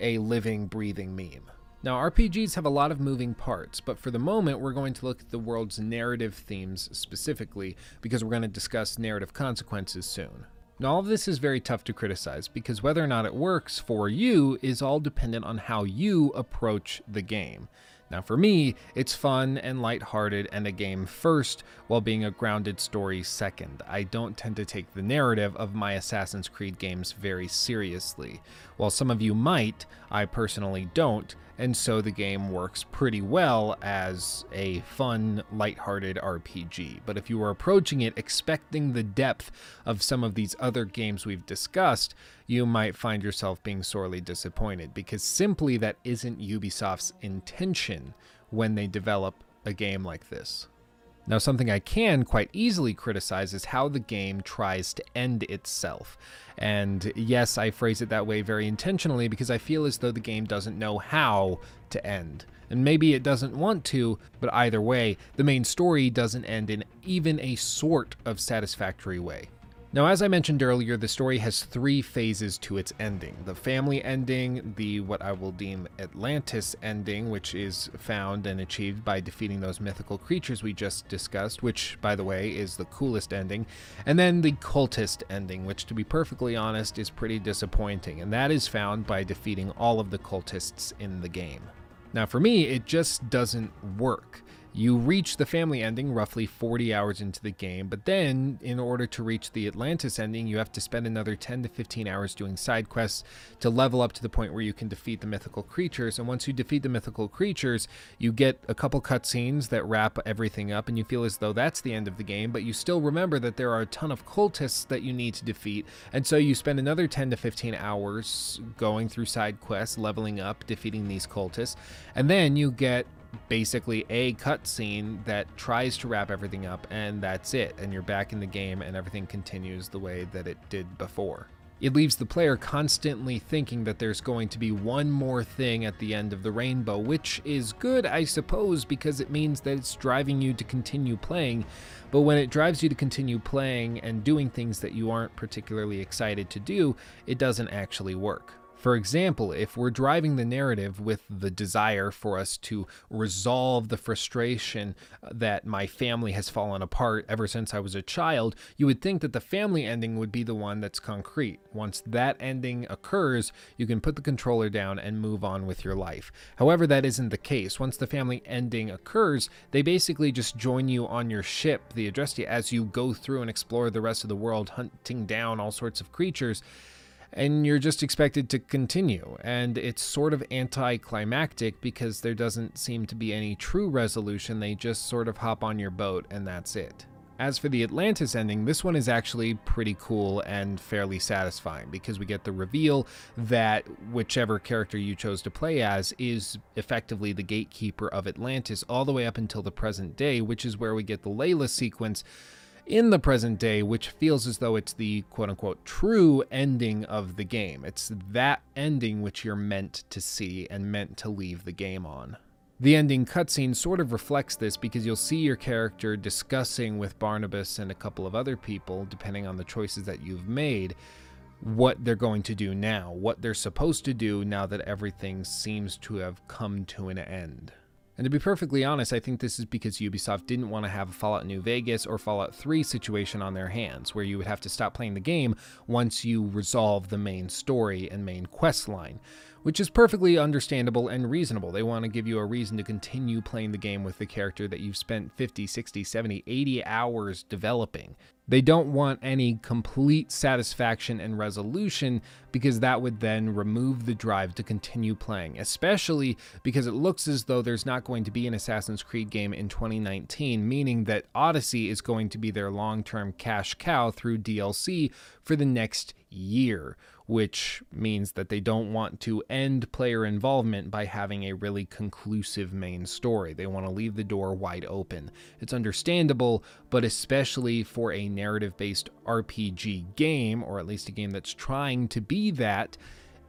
a living, breathing meme. Now, RPGs have a lot of moving parts, but for the moment, we're going to look at the world's narrative themes specifically because we're going to discuss narrative consequences soon. Now, all of this is very tough to criticize because whether or not it works for you is all dependent on how you approach the game. Now, for me, it's fun and lighthearted and a game first, while being a grounded story second. I don't tend to take the narrative of my Assassin's Creed games very seriously. While some of you might, I personally don't, and so the game works pretty well as a fun, lighthearted RPG. But if you are approaching it expecting the depth of some of these other games we've discussed, you might find yourself being sorely disappointed because simply that isn't Ubisoft's intention when they develop a game like this. Now, something I can quite easily criticize is how the game tries to end itself. And yes, I phrase it that way very intentionally because I feel as though the game doesn't know how to end. And maybe it doesn't want to, but either way, the main story doesn't end in even a sort of satisfactory way. Now, as I mentioned earlier, the story has three phases to its ending the family ending, the what I will deem Atlantis ending, which is found and achieved by defeating those mythical creatures we just discussed, which, by the way, is the coolest ending, and then the cultist ending, which, to be perfectly honest, is pretty disappointing, and that is found by defeating all of the cultists in the game. Now, for me, it just doesn't work. You reach the family ending roughly 40 hours into the game, but then, in order to reach the Atlantis ending, you have to spend another 10 to 15 hours doing side quests to level up to the point where you can defeat the mythical creatures. And once you defeat the mythical creatures, you get a couple cutscenes that wrap everything up, and you feel as though that's the end of the game, but you still remember that there are a ton of cultists that you need to defeat, and so you spend another 10 to 15 hours going through side quests, leveling up, defeating these cultists, and then you get basically a cutscene that tries to wrap everything up, and that's it. And you're back in the game, and everything continues the way that it did before. It leaves the player constantly thinking that there's going to be one more thing at the end of the rainbow, which is good, I suppose, because it means that it's driving you to continue playing. But when it drives you to continue playing and doing things that you aren't particularly excited to do, it doesn't actually work. For example, if we're driving the narrative with the desire for us to resolve the frustration that my family has fallen apart ever since I was a child, you would think that the family ending would be the one that's concrete. Once that ending occurs, you can put the controller down and move on with your life. However, that isn't the case. Once the family ending occurs, they basically just join you on your ship, the Adrestia, as you go through and explore the rest of the world, hunting down all sorts of creatures and you're just expected to continue. And it's sort of anticlimactic because there doesn't seem to be any true resolution. They just sort of hop on your boat and that's it. As for the Atlantis ending, this one is actually pretty cool and fairly satisfying because we get the reveal that whichever character you chose to play as is effectively the gatekeeper of Atlantis all the way up until the present day, which is where we get the Layla sequence in the present day, which feels as though it's the quote unquote true ending of the game. It's that ending which you're meant to see and meant to leave the game on. The ending cutscene sort of reflects this because you'll see your character discussing with Barnabas and a couple of other people, depending on the choices that you've made, what they're going to do now, what they're supposed to do now that everything seems to have come to an end. And to be perfectly honest, I think this is because Ubisoft didn't want to have a Fallout New Vegas or Fallout 3 situation on their hands, where you would have to stop playing the game once you resolve the main story and main quest line which is perfectly understandable and reasonable. They want to give you a reason to continue playing the game with the character that you've spent 50, 60, 70, 80 hours developing. They don't want any complete satisfaction and resolution because that would then remove the drive to continue playing, especially because it looks as though there's not going to be an Assassin's Creed game in 2019, meaning that Odyssey is going to be their long term cash cow through DLC for the next year, which means that they don't want to end player involvement by having a really conclusive main story. They want to leave the door wide open. It's understandable, but especially for a narrative based RPG game, or at least a game that's trying to be that,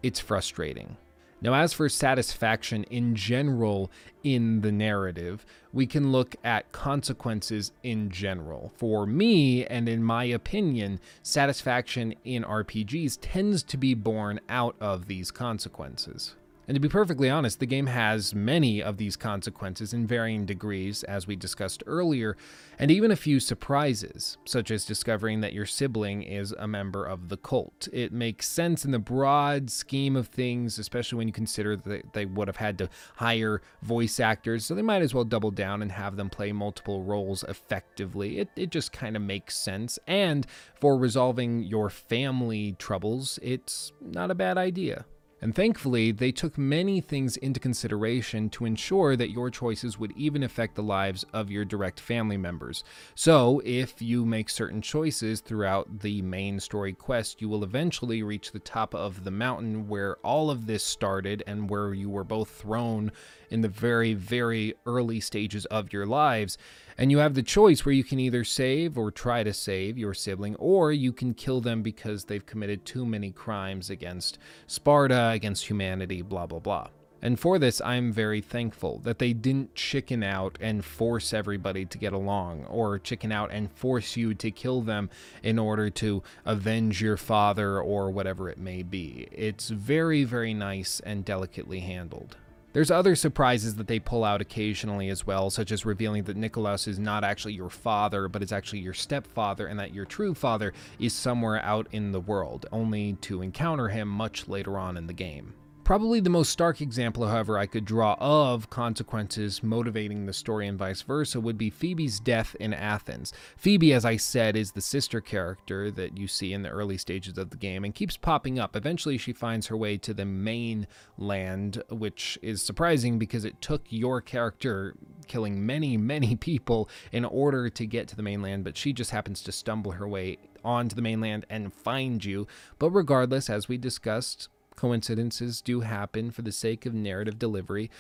it's frustrating. Now, as for satisfaction in general in the narrative, we can look at consequences in general. For me, and in my opinion, satisfaction in RPGs tends to be born out of these consequences. And to be perfectly honest, the game has many of these consequences in varying degrees, as we discussed earlier, and even a few surprises, such as discovering that your sibling is a member of the cult. It makes sense in the broad scheme of things, especially when you consider that they would have had to hire voice actors, so they might as well double down and have them play multiple roles effectively. It, it just kind of makes sense. And for resolving your family troubles, it's not a bad idea. And thankfully, they took many things into consideration to ensure that your choices would even affect the lives of your direct family members. So, if you make certain choices throughout the main story quest, you will eventually reach the top of the mountain where all of this started and where you were both thrown in the very, very early stages of your lives. And you have the choice where you can either save or try to save your sibling, or you can kill them because they've committed too many crimes against Sparta, against humanity, blah, blah, blah. And for this, I'm very thankful that they didn't chicken out and force everybody to get along, or chicken out and force you to kill them in order to avenge your father or whatever it may be. It's very, very nice and delicately handled. There's other surprises that they pull out occasionally as well, such as revealing that Nicholas is not actually your father, but is actually your stepfather, and that your true father is somewhere out in the world, only to encounter him much later on in the game. Probably the most stark example, however, I could draw of consequences motivating the story and vice versa would be Phoebe's death in Athens. Phoebe, as I said, is the sister character that you see in the early stages of the game and keeps popping up. Eventually, she finds her way to the mainland, which is surprising because it took your character killing many, many people in order to get to the mainland, but she just happens to stumble her way onto the mainland and find you. But regardless, as we discussed, coincidences do happen for the sake of narrative delivery.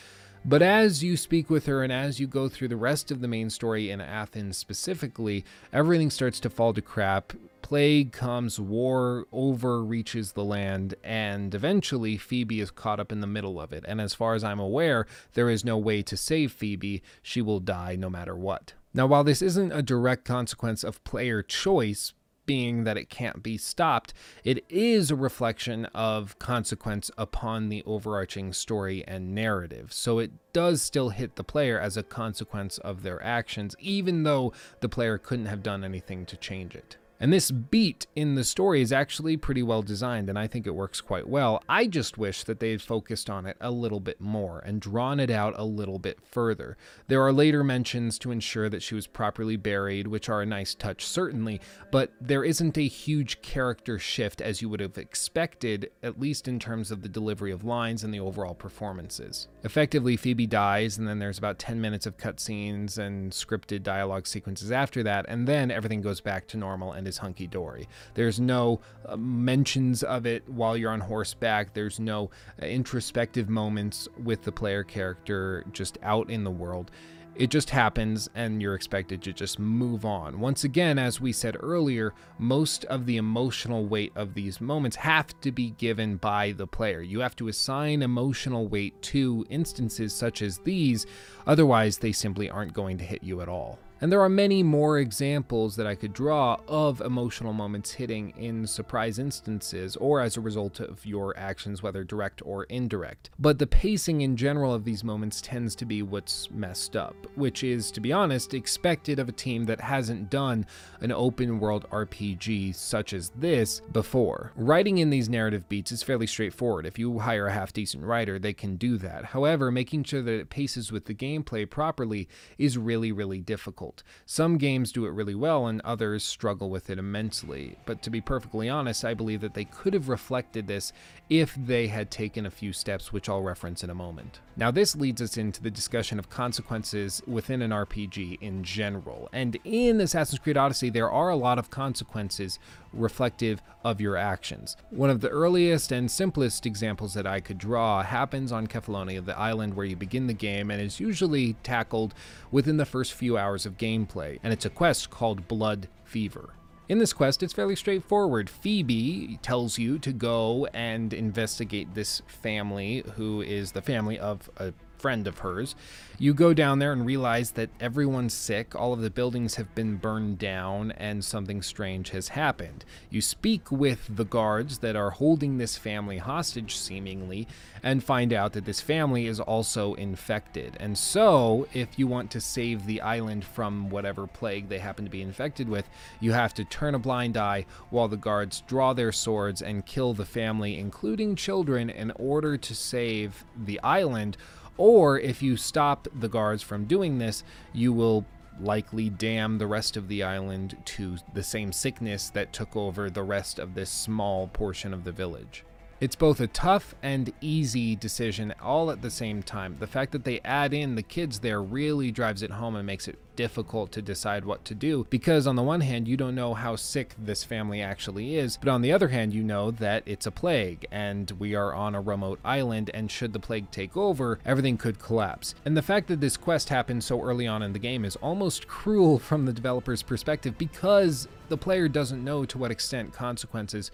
But as you speak with her and as you go through the rest of the main story in Athens specifically, everything starts to fall to crap. Plague comes, war overreaches the land, and eventually Phoebe is caught up in the middle of it. And as far as I'm aware, there is no way to save Phoebe. She will die no matter what. Now, while this isn't a direct consequence of player choice, being that it can't be stopped, it is a reflection of consequence upon the overarching story and narrative. So it does still hit the player as a consequence of their actions, even though the player couldn't have done anything to change it. And this beat in the story is actually pretty well designed, and I think it works quite well. I just wish that they had focused on it a little bit more and drawn it out a little bit further. There are later mentions to ensure that she was properly buried, which are a nice touch, certainly, but there isn't a huge character shift as you would have expected, at least in terms of the delivery of lines and the overall performances. Effectively, Phoebe dies, and then there's about 10 minutes of cutscenes and scripted dialogue sequences after that, and then everything goes back to normal and is hunky dory. There's no uh, mentions of it while you're on horseback. There's no uh, introspective moments with the player character just out in the world. It just happens, and you're expected to just move on. Once again, as we said earlier, most of the emotional weight of these moments have to be given by the player. You have to assign emotional weight to instances such as these, otherwise, they simply aren't going to hit you at all. And there are many more examples that I could draw of emotional moments hitting in surprise instances or as a result of your actions, whether direct or indirect. But the pacing in general of these moments tends to be what's messed up, which is, to be honest, expected of a team that hasn't done an open world RPG such as this before. Writing in these narrative beats is fairly straightforward. If you hire a half decent writer, they can do that. However, making sure that it paces with the gameplay properly is really, really difficult difficult. Some games do it really well and others struggle with it immensely. But to be perfectly honest, I believe that they could have reflected this if they had taken a few steps, which I'll reference in a moment. Now, this leads us into the discussion of consequences within an RPG in general. And in Assassin's Creed Odyssey, there are a lot of consequences reflective of your actions. One of the earliest and simplest examples that I could draw happens on Kefalonia, the island where you begin the game, and is usually tackled within the first few hours of gameplay. And it's a quest called Blood Fever. In this quest, it's fairly straightforward. Phoebe tells you to go and investigate this family, who is the family of a friend of hers. You go down there and realize that everyone's sick, all of the buildings have been burned down, and something strange has happened. You speak with the guards that are holding this family hostage, seemingly, and find out that this family is also infected. And so, if you want to save the island from whatever plague they happen to be infected with, you have to turn a blind eye while the guards draw their swords and kill the family, including children, in order to save the island or if you stop the guards from doing this, you will likely damn the rest of the island to the same sickness that took over the rest of this small portion of the village. It's both a tough and easy decision all at the same time. The fact that they add in the kids there really drives it home and makes it difficult to decide what to do because, on the one hand, you don't know how sick this family actually is, but on the other hand, you know that it's a plague and we are on a remote island, and should the plague take over, everything could collapse. And the fact that this quest happened so early on in the game is almost cruel from the developer's perspective because the player doesn't know to what extent consequences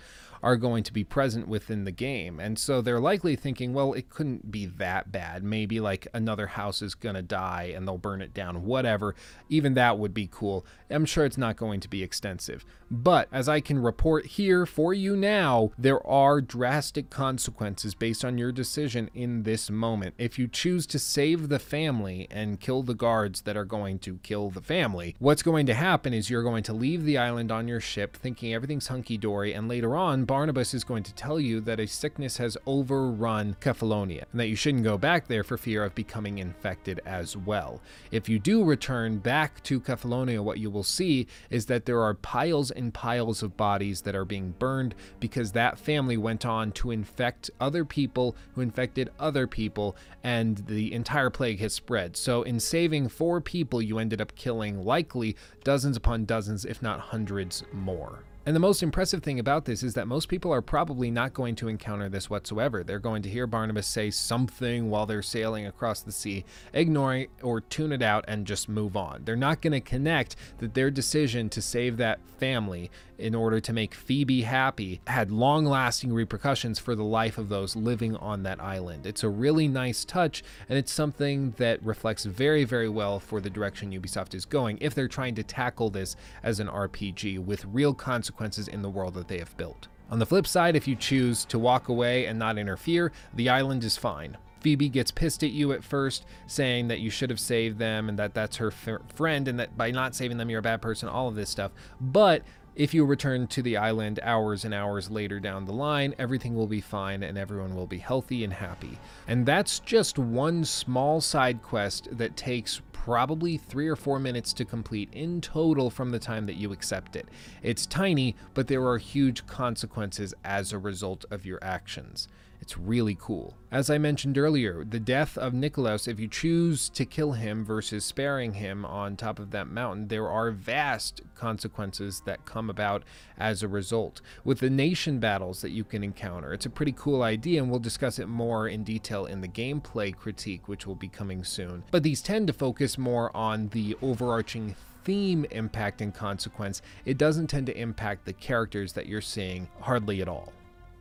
are going to be present within the game. And so they're likely thinking, well, it couldn't be that bad. Maybe like another house is going to die and they'll burn it down, whatever. Even that would be cool. I'm sure it's not going to be extensive. But as I can report here for you now, there are drastic consequences based on your decision in this moment. If you choose to save the family and kill the guards that are going to kill the family, what's going to happen is you're going to leave the island on your ship thinking everything's hunky dory, and later on, Barnabas is going to tell you that a sickness has overrun Kefalonia and that you shouldn't go back there for fear of becoming infected as well. If you do return back to Kefalonia, what you will see is that there are piles and piles of bodies that are being burned because that family went on to infect other people who infected other people, and the entire plague has spread. So, in saving four people, you ended up killing likely dozens upon dozens, if not hundreds more. And the most impressive thing about this is that most people are probably not going to encounter this whatsoever. They're going to hear Barnabas say something while they're sailing across the sea, ignore it or tune it out and just move on. They're not going to connect that their decision to save that family in order to make Phoebe happy had long lasting repercussions for the life of those living on that island. It's a really nice touch, and it's something that reflects very, very well for the direction Ubisoft is going if they're trying to tackle this as an RPG with real consequences in the world that they have built. On the flip side, if you choose to walk away and not interfere, the island is fine. Phoebe gets pissed at you at first, saying that you should have saved them and that that's her f- friend and that by not saving them, you're a bad person, all of this stuff. But if you return to the island hours and hours later down the line, everything will be fine and everyone will be healthy and happy. And that's just one small side quest that takes probably three or four minutes to complete in total from the time that you accept it. It's tiny, but there are huge consequences as a result of your actions. It's really cool. As I mentioned earlier, the death of Nikolaos, if you choose to kill him versus sparing him on top of that mountain, there are vast consequences that come about as a result. With the nation battles that you can encounter, it's a pretty cool idea, and we'll discuss it more in detail in the gameplay critique, which will be coming soon. But these tend to focus more on the overarching theme impact and consequence. It doesn't tend to impact the characters that you're seeing hardly at all.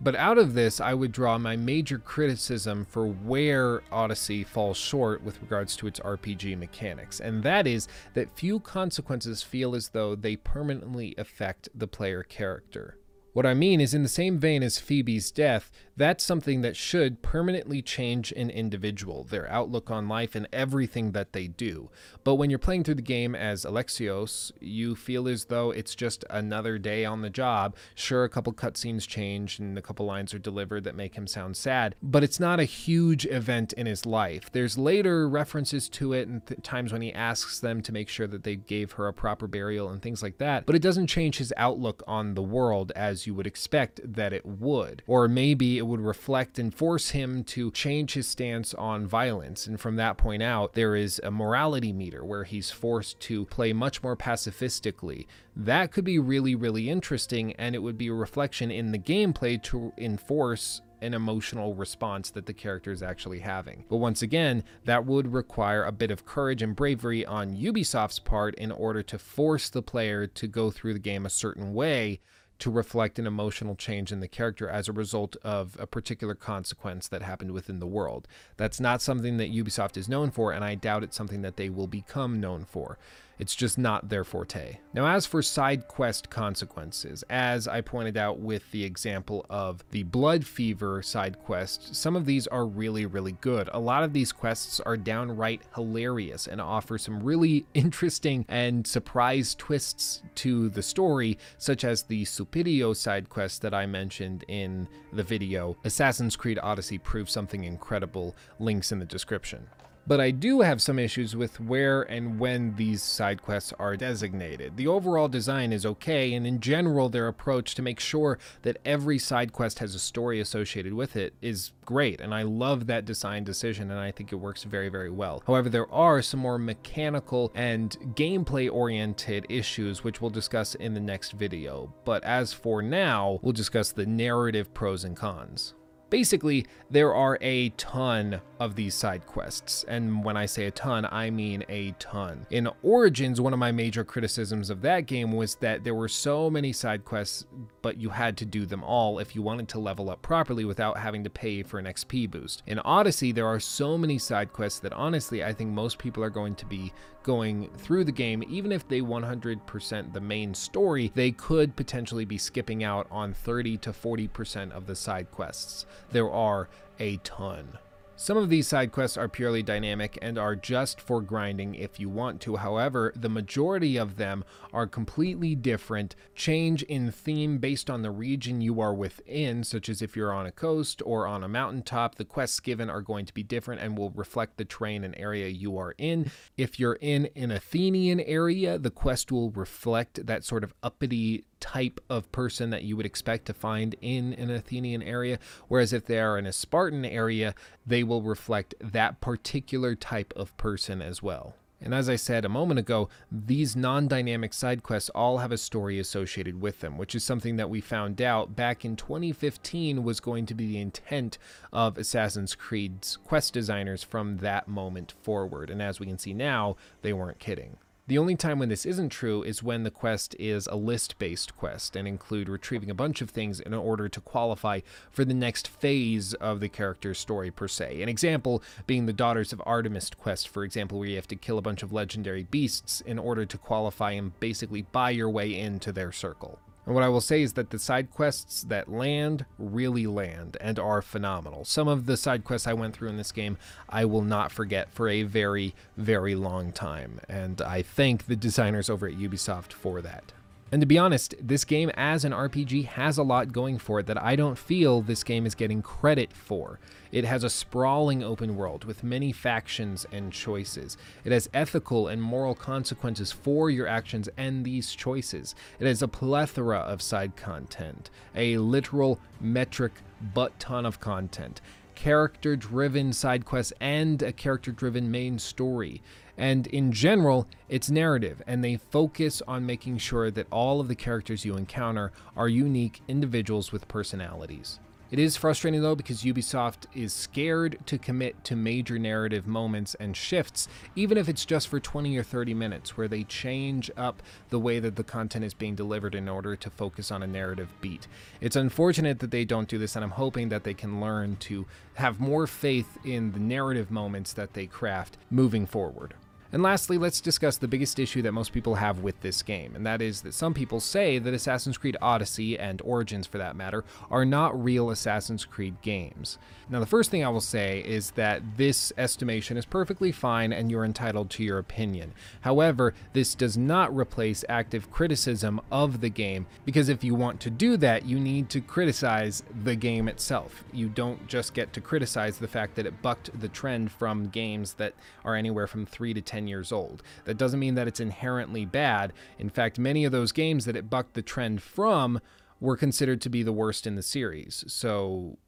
But out of this, I would draw my major criticism for where Odyssey falls short with regards to its RPG mechanics, and that is that few consequences feel as though they permanently affect the player character. What I mean is, in the same vein as Phoebe's death, that's something that should permanently change an individual, their outlook on life, and everything that they do. But when you're playing through the game as Alexios, you feel as though it's just another day on the job. Sure, a couple cutscenes change and a couple lines are delivered that make him sound sad, but it's not a huge event in his life. There's later references to it and th- times when he asks them to make sure that they gave her a proper burial and things like that, but it doesn't change his outlook on the world as you would expect that it would. Or maybe it would reflect and force him to change his stance on violence. And from that point out, there is a morality meter where he's forced to play much more pacifistically. That could be really, really interesting, and it would be a reflection in the gameplay to enforce an emotional response that the character is actually having. But once again, that would require a bit of courage and bravery on Ubisoft's part in order to force the player to go through the game a certain way to reflect an emotional change in the character as a result of a particular consequence that happened within the world. That's not something that Ubisoft is known for, and I doubt it's something that they will become known for. It's just not their forte. Now, as for side quest consequences, as I pointed out with the example of the Blood Fever side quest, some of these are really, really good. A lot of these quests are downright hilarious and offer some really interesting and surprise twists to the story, such as the Supirio side quest that I mentioned in the video. Assassin's Creed Odyssey proves something incredible. Links in the description. But I do have some issues with where and when these side quests are designated. The overall design is okay, and in general, their approach to make sure that every side quest has a story associated with it is great, and I love that design decision, and I think it works very, very well. However, there are some more mechanical and gameplay oriented issues, which we'll discuss in the next video. But as for now, we'll discuss the narrative pros and cons. Basically, there are a ton of these side quests, and when I say a ton, I mean a ton. In Origins, one of my major criticisms of that game was that there were so many side quests, but you had to do them all if you wanted to level up properly without having to pay for an XP boost. In Odyssey, there are so many side quests that honestly, I think most people are going to be going through the game, even if they 100% the main story, they could potentially be skipping out on 30 to 40% of the side quests. There are a ton. Some of these side quests are purely dynamic and are just for grinding if you want to. However, the majority of them are completely different, change in theme based on the region you are within, such as if you're on a coast or on a mountaintop, the quests given are going to be different and will reflect the terrain and area you are in. If you're in an Athenian area, the quest will reflect that sort of uppity type of person that you would expect to find in an Athenian area. Whereas if they are in a Spartan area, they will reflect that particular type of person as well. And as I said a moment ago, these non dynamic side quests all have a story associated with them, which is something that we found out back in 2015 was going to be the intent of Assassin's Creed's quest designers from that moment forward. And as we can see now, they weren't kidding. The only time when this isn't true is when the quest is a list based quest and include retrieving a bunch of things in order to qualify for the next phase of the character's story, per se. An example being the Daughters of Artemis quest, for example, where you have to kill a bunch of legendary beasts in order to qualify and basically buy your way into their circle. And what I will say is that the side quests that land really land and are phenomenal. Some of the side quests I went through in this game I will not forget for a very, very long time. And I thank the designers over at Ubisoft for that. And to be honest, this game as an RPG has a lot going for it that I don't feel this game is getting credit for. It has a sprawling open world with many factions and choices. It has ethical and moral consequences for your actions and these choices. It has a plethora of side content, a literal metric butt ton of content, character driven side quests, and a character driven main story. And in general, it's narrative, and they focus on making sure that all of the characters you encounter are unique individuals with personalities. It is frustrating though because Ubisoft is scared to commit to major narrative moments and shifts, even if it's just for 20 or 30 minutes, where they change up the way that the content is being delivered in order to focus on a narrative beat. It's unfortunate that they don't do this, and I'm hoping that they can learn to have more faith in the narrative moments that they craft moving forward. And lastly, let's discuss the biggest issue that most people have with this game, and that is that some people say that Assassin's Creed Odyssey, and Origins for that matter, are not real Assassin's Creed games. Now, the first thing I will say is that this estimation is perfectly fine and you're entitled to your opinion. However, this does not replace active criticism of the game, because if you want to do that, you need to criticize the game itself. You don't just get to criticize the fact that it bucked the trend from games that are anywhere from 3 to 10 years old. That doesn't mean that it's inherently bad. In fact, many of those games that it bucked the trend from were considered to be the worst in the series. So,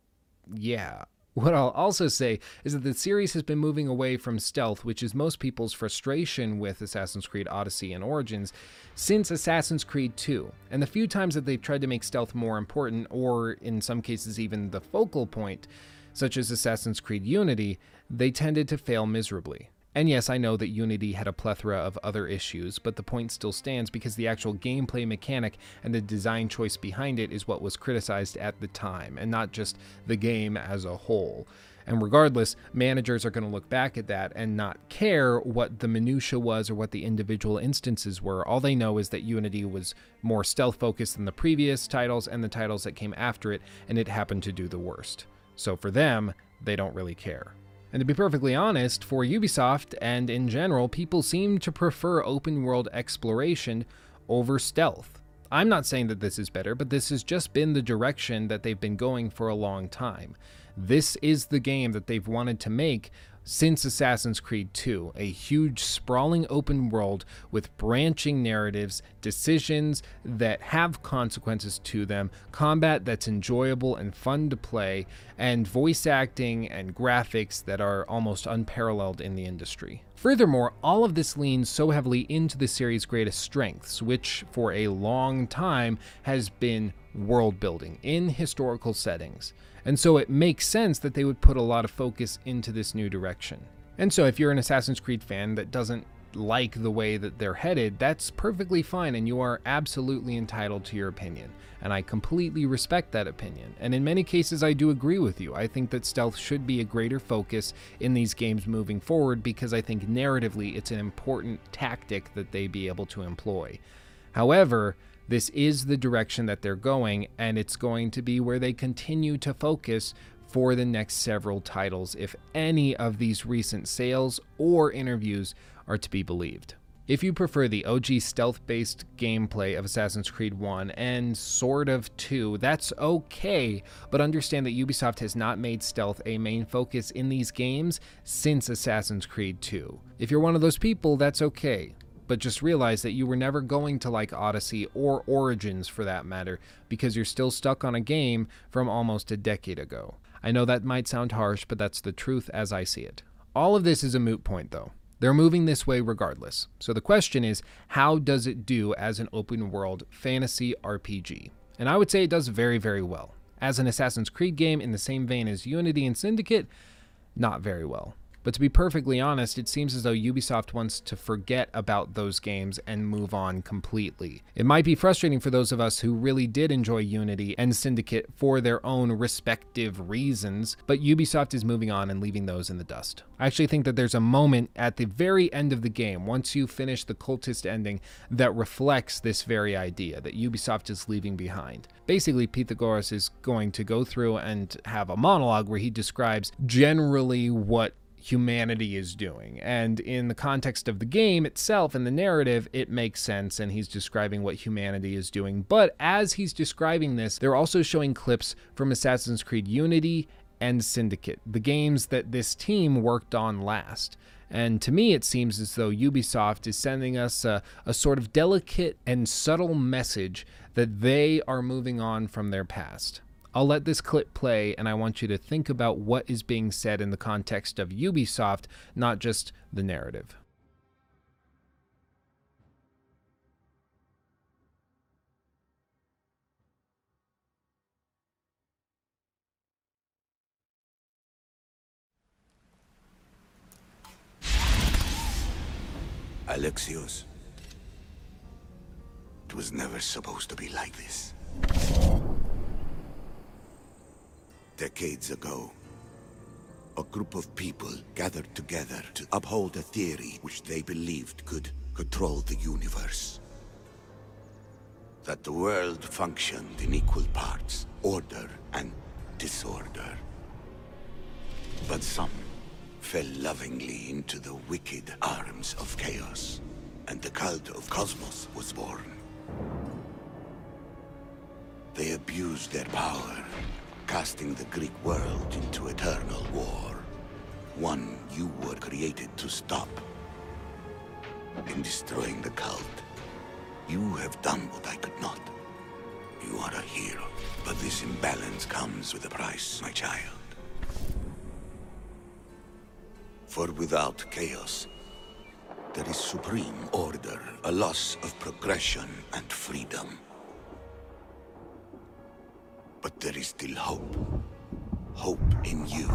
yeah. What I'll also say is that the series has been moving away from stealth, which is most people's frustration with Assassin's Creed Odyssey and Origins, since Assassin's Creed 2. And the few times that they've tried to make stealth more important, or in some cases even the focal point, such as Assassin's Creed Unity, they tended to fail miserably. And yes, I know that Unity had a plethora of other issues, but the point still stands because the actual gameplay mechanic and the design choice behind it is what was criticized at the time, and not just the game as a whole. And regardless, managers are going to look back at that and not care what the minutia was or what the individual instances were. All they know is that Unity was more stealth focused than the previous titles and the titles that came after it, and it happened to do the worst. So for them, they don't really care. And to be perfectly honest, for Ubisoft and in general, people seem to prefer open world exploration over stealth. I'm not saying that this is better, but this has just been the direction that they've been going for a long time. This is the game that they've wanted to make since Assassin's Creed 2, a huge sprawling open world with branching narratives, decisions that have consequences to them, combat that's enjoyable and fun to play, and voice acting and graphics that are almost unparalleled in the industry. Furthermore, all of this leans so heavily into the series' greatest strengths, which for a long time has been world building in historical settings. And so it makes sense that they would put a lot of focus into this new direction. And so if you're an Assassin's Creed fan that doesn't like the way that they're headed, that's perfectly fine and you are absolutely entitled to your opinion. And I completely respect that opinion. And in many cases, I do agree with you. I think that stealth should be a greater focus in these games moving forward because I think narratively it's an important tactic that they be able to employ. However, this is the direction that they're going, and it's going to be where they continue to focus for the next several titles if any of these recent sales or interviews are to be believed. If you prefer the OG stealth based gameplay of Assassin's Creed 1 and sort of 2, that's okay, but understand that Ubisoft has not made stealth a main focus in these games since Assassin's Creed 2. If you're one of those people, that's okay, but just realize that you were never going to like Odyssey or Origins for that matter because you're still stuck on a game from almost a decade ago. I know that might sound harsh, but that's the truth as I see it. All of this is a moot point though. They're moving this way regardless. So the question is, how does it do as an open world fantasy RPG? And I would say it does very, very well. As an Assassin's Creed game in the same vein as Unity and Syndicate, not very well. But to be perfectly honest, it seems as though Ubisoft wants to forget about those games and move on completely. It might be frustrating for those of us who really did enjoy Unity and Syndicate for their own respective reasons, but Ubisoft is moving on and leaving those in the dust. I actually think that there's a moment at the very end of the game, once you finish the cultist ending, that reflects this very idea that Ubisoft is leaving behind. Basically, Pythagoras is going to go through and have a monologue where he describes generally what humanity is doing. And in the context of the game itself and the narrative, it makes sense, and he's describing what humanity is doing. But as he's describing this, they're also showing clips from Assassin's Creed Unity and Syndicate, the games that this team worked on last. And to me, it seems as though Ubisoft is sending us a, a, sort of delicate and subtle message that they are moving on from their past. I'll let this clip play, and I want you to think about what is being said in the context of Ubisoft, not just the narrative. Alexios. It was never supposed to be like this. Decades ago, a group of people gathered together to uphold a theory which they believed could control the universe. That the world functioned in equal parts, order and disorder. But some fell lovingly into the wicked arms of chaos, and the cult of Kosmos was born. They abused their power casting the Greek world into eternal war. One you were created to stop. In destroying the cult, you have done what I could not. You are a hero, but this imbalance comes with a price, my child. For without chaos, there is supreme order, a loss of progression and freedom. But there is still hope. Hope in you.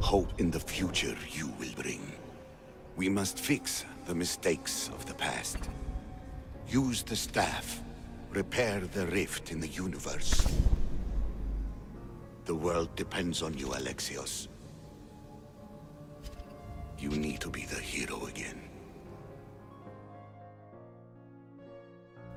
Hope in the future you will bring. We must fix the mistakes of the past. Use the staff. Repair the rift in the universe. The world depends on you, Alexios. You need to be the hero again.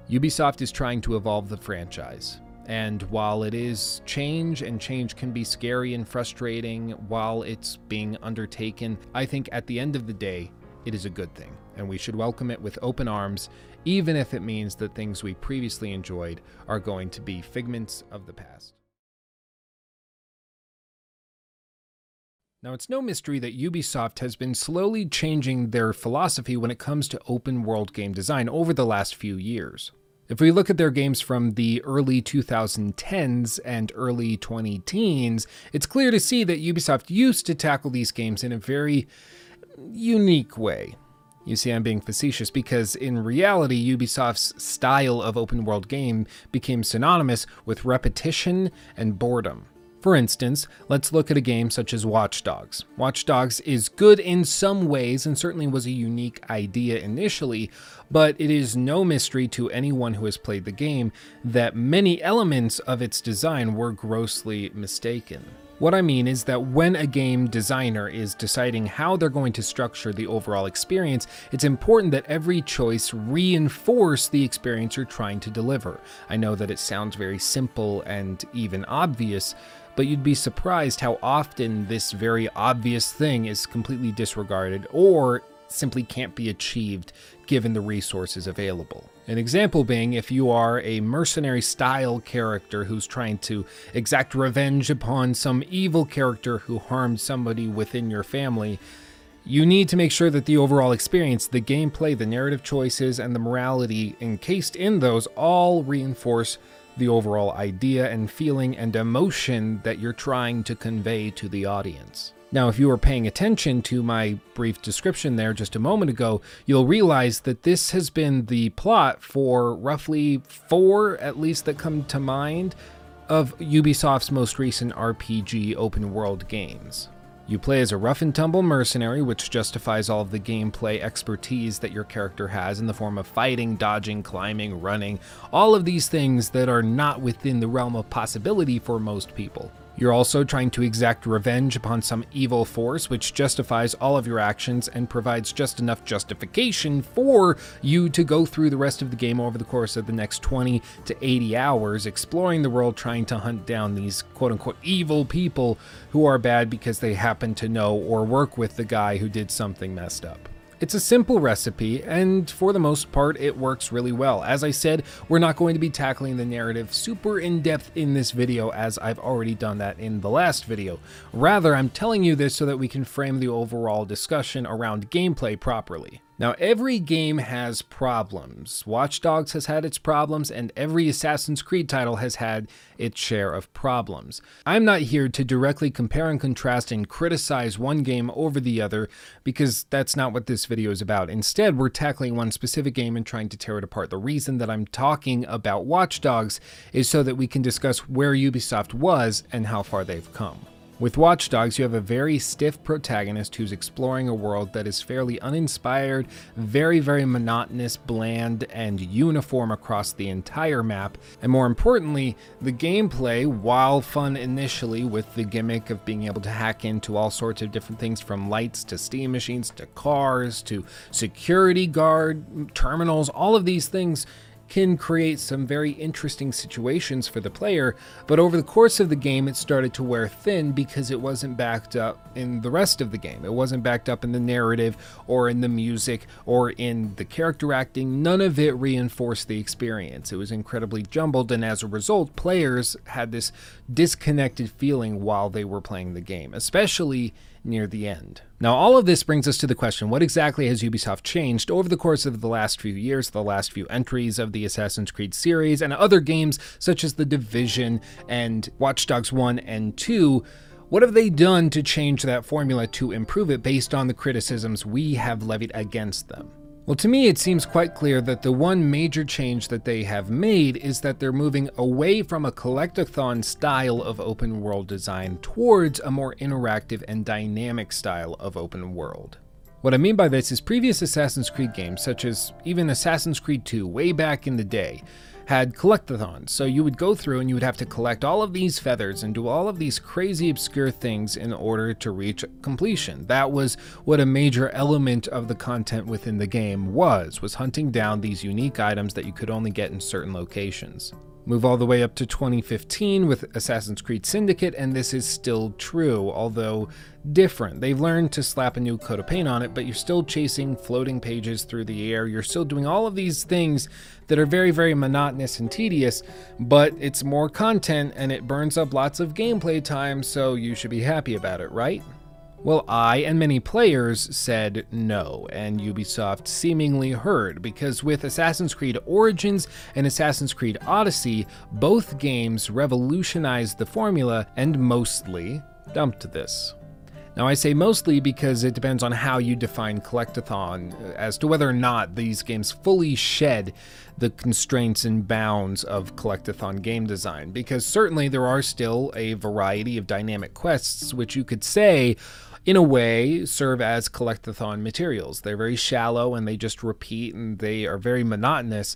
Ubisoft is trying to evolve the franchise. And while it is change, and change can be scary and frustrating while it's being undertaken, I think at the end of the day, it is a good thing, and we should welcome it with open arms, even if it means that things we previously enjoyed are going to be figments of the past. Now, it's no mystery that Ubisoft has been slowly changing their philosophy when it comes to open world game design over the last few years. If we look at their games from the early 2010s and early 20 teens, it's clear to see that Ubisoft used to tackle these games in a very unique way. You see, I'm being facetious because in reality, Ubisoft's style of open world game became synonymous with repetition and boredom. For instance, let's look at a game such as Watch Dogs. Watch Dogs is good in some ways and certainly was a unique idea initially, but it is no mystery to anyone who has played the game that many elements of its design were grossly mistaken. What I mean is that when a game designer is deciding how they're going to structure the overall experience, it's important that every choice reinforce the experience you're trying to deliver. I know that it sounds very simple and even obvious, but you'd be surprised how often this very obvious thing is completely disregarded or simply can't be achieved given the resources available. An example being if you are a mercenary style character who's trying to exact revenge upon some evil character who harmed somebody within your family, you need to make sure that the overall experience, the gameplay, the narrative choices, and the morality encased in those all reinforce the overall idea and feeling and emotion that you're trying to convey to the audience. Now, if you were paying attention to my brief description there just a moment ago, you'll realize that this has been the plot for roughly four, at least that come to mind, of Ubisoft's most recent RPG open world games. You play as a rough and tumble mercenary, which justifies all of the gameplay expertise that your character has in the form of fighting, dodging, climbing, running, all of these things that are not within the realm of possibility for most people. You're also trying to exact revenge upon some evil force, which justifies all of your actions and provides just enough justification for you to go through the rest of the game over the course of the next 20 to 80 hours, exploring the world, trying to hunt down these quote unquote evil people who are bad because they happen to know or work with the guy who did something messed up. It's a simple recipe, and for the most part, it works really well. As I said, we're not going to be tackling the narrative super in depth in this video, as I've already done that in the last video. Rather, I'm telling you this so that we can frame the overall discussion around gameplay properly. Now, every game has problems. Watch Dogs has had its problems, and every Assassin's Creed title has had its share of problems. I'm not here to directly compare and contrast and criticize one game over the other, because that's not what this video is about. Instead, we're tackling one specific game and trying to tear it apart. The reason that I'm talking about Watch Dogs is so that we can discuss where Ubisoft was and how far they've come. With Watch Dogs, you have a very stiff protagonist who's exploring a world that is fairly uninspired, very, very monotonous, bland, and uniform across the entire map. And more importantly, the gameplay, while fun initially with the gimmick of being able to hack into all sorts of different things from lights to steam machines to cars to security guard terminals, all of these things can create some very interesting situations for the player, but over the course of the game, it started to wear thin because it wasn't backed up in the rest of the game. It wasn't backed up in the narrative or in the music or in the character acting. None of it reinforced the experience. It was incredibly jumbled, and as a result, players had this disconnected feeling while they were playing the game, especially near the end. Now, all of this brings us to the question what exactly has Ubisoft changed over the course of the last few years, the last few entries of the Assassin's Creed series, and other games such as The Division and Watch Dogs 1 and 2? What have they done to change that formula to improve it based on the criticisms we have levied against them? Well, to me, it seems quite clear that the one major change that they have made is that they're moving away from a collectathon style of open world design towards a more interactive and dynamic style of open world. What I mean by this is previous Assassin's Creed games, such as even Assassin's Creed 2 way back in the day, had collectathons. So you would go through and you would have to collect all of these feathers and do all of these crazy obscure things in order to reach completion. That was what a major element of the content within the game was, was hunting down these unique items that you could only get in certain locations. Move all the way up to 2015 with Assassin's Creed Syndicate, and this is still true, although different. They've learned to slap a new coat of paint on it, but you're still chasing floating pages through the air. You're still doing all of these things that are very, very monotonous and tedious, but it's more content and it burns up lots of gameplay time, so you should be happy about it, right? Well, I and many players said no, and Ubisoft seemingly heard, because with Assassin's Creed Origins and Assassin's Creed Odyssey, both games revolutionized the formula and mostly dumped this. Now, I say mostly because it depends on how you define collectathon uh, as to whether or not these games fully shed the constraints and bounds of collectathon game design. Because certainly there are still a variety of dynamic quests which you could say in a way, serve as collectathon materials. They're very shallow and they just repeat and they are very monotonous,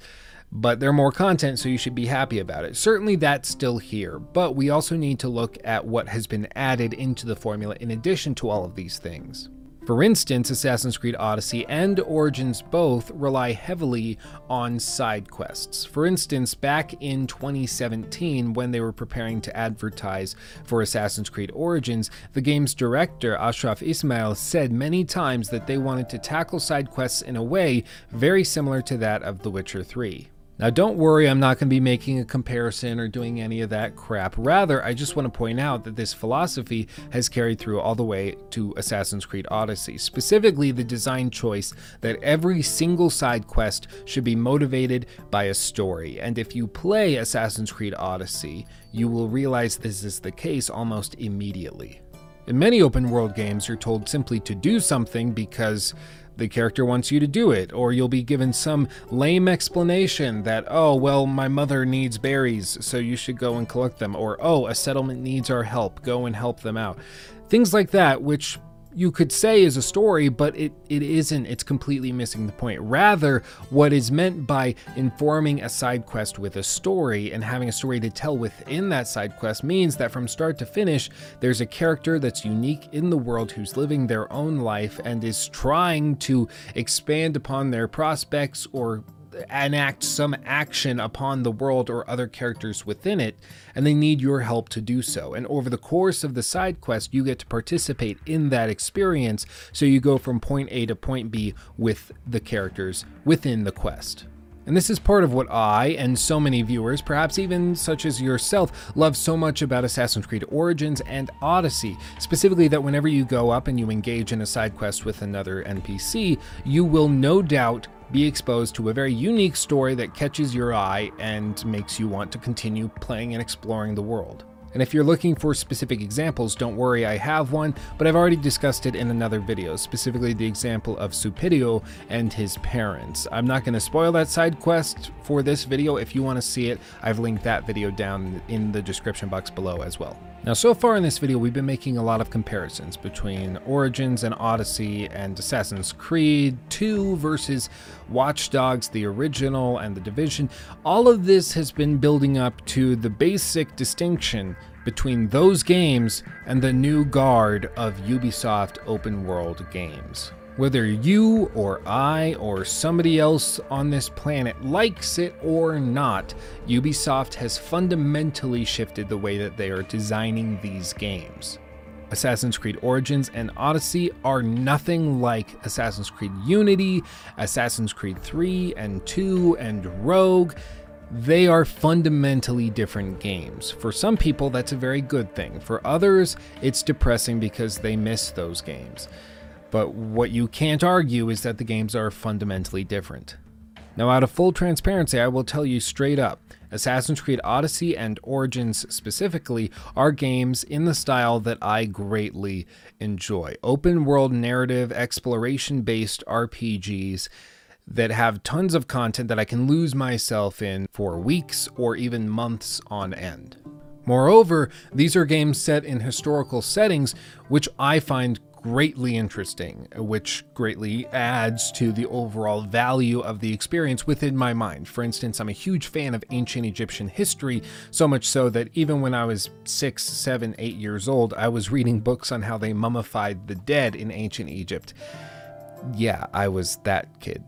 but they're more content, so you should be happy about it. Certainly, that's still here, but we also need to look at what has been added into the formula in addition to all of these things. For instance, Assassin's Creed Odyssey and Origins both rely heavily on side quests. For instance, back in 2017, when they were preparing to advertise for Assassin's Creed Origins, the game's director, Ashraf Ismail, said many times that they wanted to tackle side quests in a way very similar to that of The Witcher 3. Now, don't worry, I'm not going to be making a comparison or doing any of that crap. Rather, I just want to point out that this philosophy has carried through all the way to Assassin's Creed Odyssey. Specifically, the design choice that every single side quest should be motivated by a story. And if you play Assassin's Creed Odyssey, you will realize this is the case almost immediately. In many open world games, you're told simply to do something because the character wants you to do it, or you'll be given some lame explanation that, oh, well, my mother needs berries, so you should go and collect them, or oh, a settlement needs our help, go and help them out. Things like that, which you could say is a story, but it, it isn't. It's completely missing the point. Rather, what is meant by informing a side quest with a story and having a story to tell within that side quest means that from start to finish, there's a character that's unique in the world who's living their own life and is trying to expand upon their prospects or enact some action upon the world or other characters within it, and they need your help to do so. And over the course of the side quest, you get to participate in that experience, so you go from point A to point B with the characters within the quest. And this is part of what I and so many viewers, perhaps even such as yourself, love so much about Assassin's Creed Origins and Odyssey. Specifically, that whenever you go up and you engage in a side quest with another NPC, you will no doubt be exposed to a very unique story that catches your eye and makes you want to continue playing and exploring the world. And if you're looking for specific examples, don't worry, I have one, but I've already discussed it in another video, specifically the example of Supidio and his parents. I'm not going to spoil that side quest for this video. If you want to see it, I've linked that video down in the description box below as well. Now, so far in this video, we've been making a lot of comparisons between Origins and Odyssey and Assassin's Creed 2 versus Watch Dogs, the original, and the Division. All of this has been building up to the basic distinction between those games and the new guard of Ubisoft open world games. Whether you or I or somebody else on this planet likes it or not, Ubisoft has fundamentally shifted the way that they are designing these games. Assassin's Creed Origins and Odyssey are nothing like Assassin's Creed Unity, Assassin's Creed 3 and 2, and Rogue. They are fundamentally different games. For some people, that's a very good thing. For others, it's depressing because they miss those games. But what you can't argue is that the games are fundamentally different. Now, out of full transparency, I will tell you straight up Assassin's Creed Odyssey and Origins specifically are games in the style that I greatly enjoy. Open world narrative, exploration based RPGs that have tons of content that I can lose myself in for weeks or even months on end. Moreover, these are games set in historical settings, which I find greatly interesting, which greatly adds to the overall value of the experience within my mind. For instance, I'm a huge fan of ancient Egyptian history, so much so that even when I was six, seven, eight years old, I was reading books on how they mummified the dead in ancient Egypt. Yeah, I was that kid.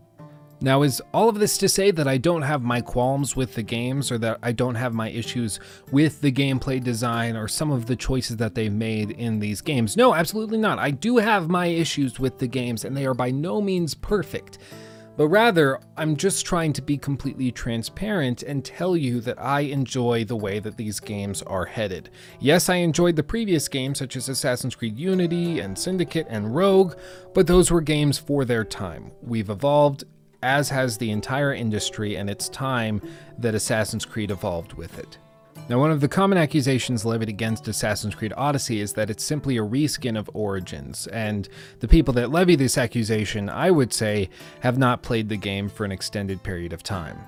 Now, is all of this to say that I don't have my qualms with the games or that I don't have my issues with the gameplay design or some of the choices that they've made in these games? No, absolutely not. I do have my issues with the games, and they are by no means perfect. But rather, I'm just trying to be completely transparent and tell you that I enjoy the way that these games are headed. Yes, I enjoyed the previous games such as Assassin's Creed Unity and Syndicate and Rogue, but those were games for their time. We've evolved as has the entire industry, and it's time that Assassin's Creed evolved with it. Now, one of the common accusations levied against Assassin's Creed Odyssey is that it's simply a reskin of Origins, and the people that levy this accusation, I would say, have not played the game for an extended period of time.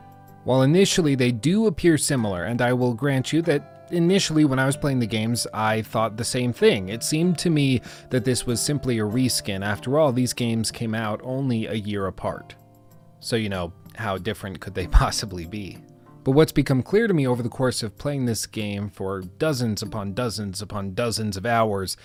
While initially they do appear similar, and I will grant you that initially when I was playing the games, I thought the same thing. It seemed to me that this was simply a reskin. After all, these games came out only a year apart. So, you know, how different could they possibly be? But what's become clear to me over the course of playing this game for dozens upon dozens upon dozens of hours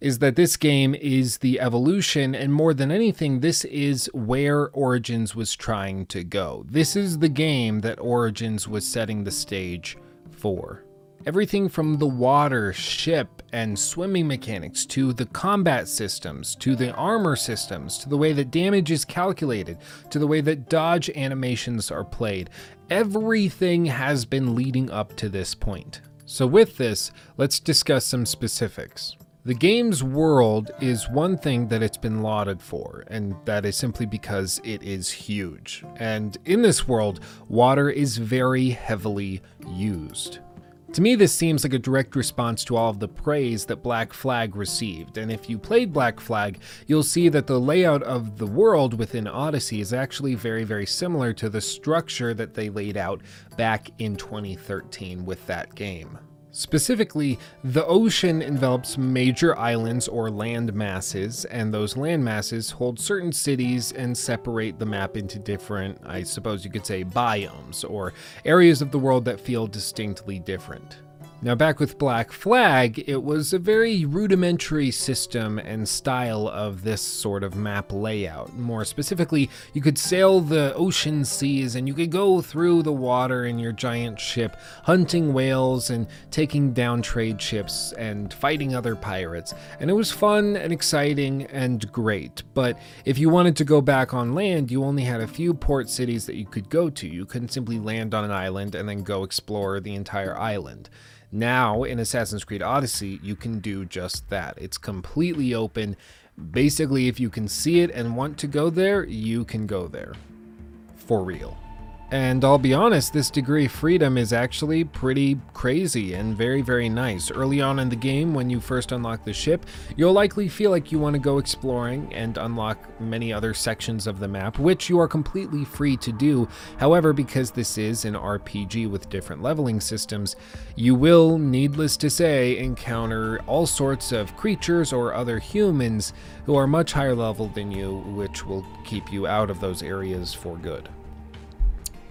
is that this game is the evolution, and more than anything, this is where Origins was trying to go. This is the game that Origins was setting the stage for. Everything from the water, ship, and swimming mechanics to the combat systems, to the armor systems, to the way that damage is calculated, to the way that dodge animations are played. Everything has been leading up to this point. So, with this, let's discuss some specifics. The game's world is one thing that it's been lauded for, and that is simply because it is huge. And in this world, water is very heavily used. To me, this seems like a direct response to all of the praise that Black Flag received, and if you played Black Flag, you'll see that the layout of the world within Odyssey is actually very, very similar to the structure that they laid out back in 2013 with that game. Specifically, the ocean envelops major islands or land masses, and those land masses hold certain cities and separate the map into different, I suppose you could say, biomes, or areas of the world that feel distinctly different. Now, back with Black Flag, it was a very rudimentary system and style of this sort of map layout. More specifically, you could sail the ocean seas and you could go through the water in your giant ship, hunting whales and taking down trade ships and fighting other pirates. And it was fun and exciting and great. But if you wanted to go back on land, you only had a few port cities that you could go to. You couldn't simply land on an island and then go explore the entire island. Now, in Assassin's Creed Odyssey, you can do just that. It's completely open. Basically, if you can see it and want to go there, you can go there. For real. And I'll be honest, this degree of freedom is actually pretty crazy and very, very nice. Early on in the game, when you first unlock the ship, you'll likely feel like you want to go exploring and unlock many other sections of the map, which you are completely free to do. However, because this is an RPG with different leveling systems, you will, needless to say, encounter all sorts of creatures or other humans who are much higher level than you, which will keep you out of those areas for good.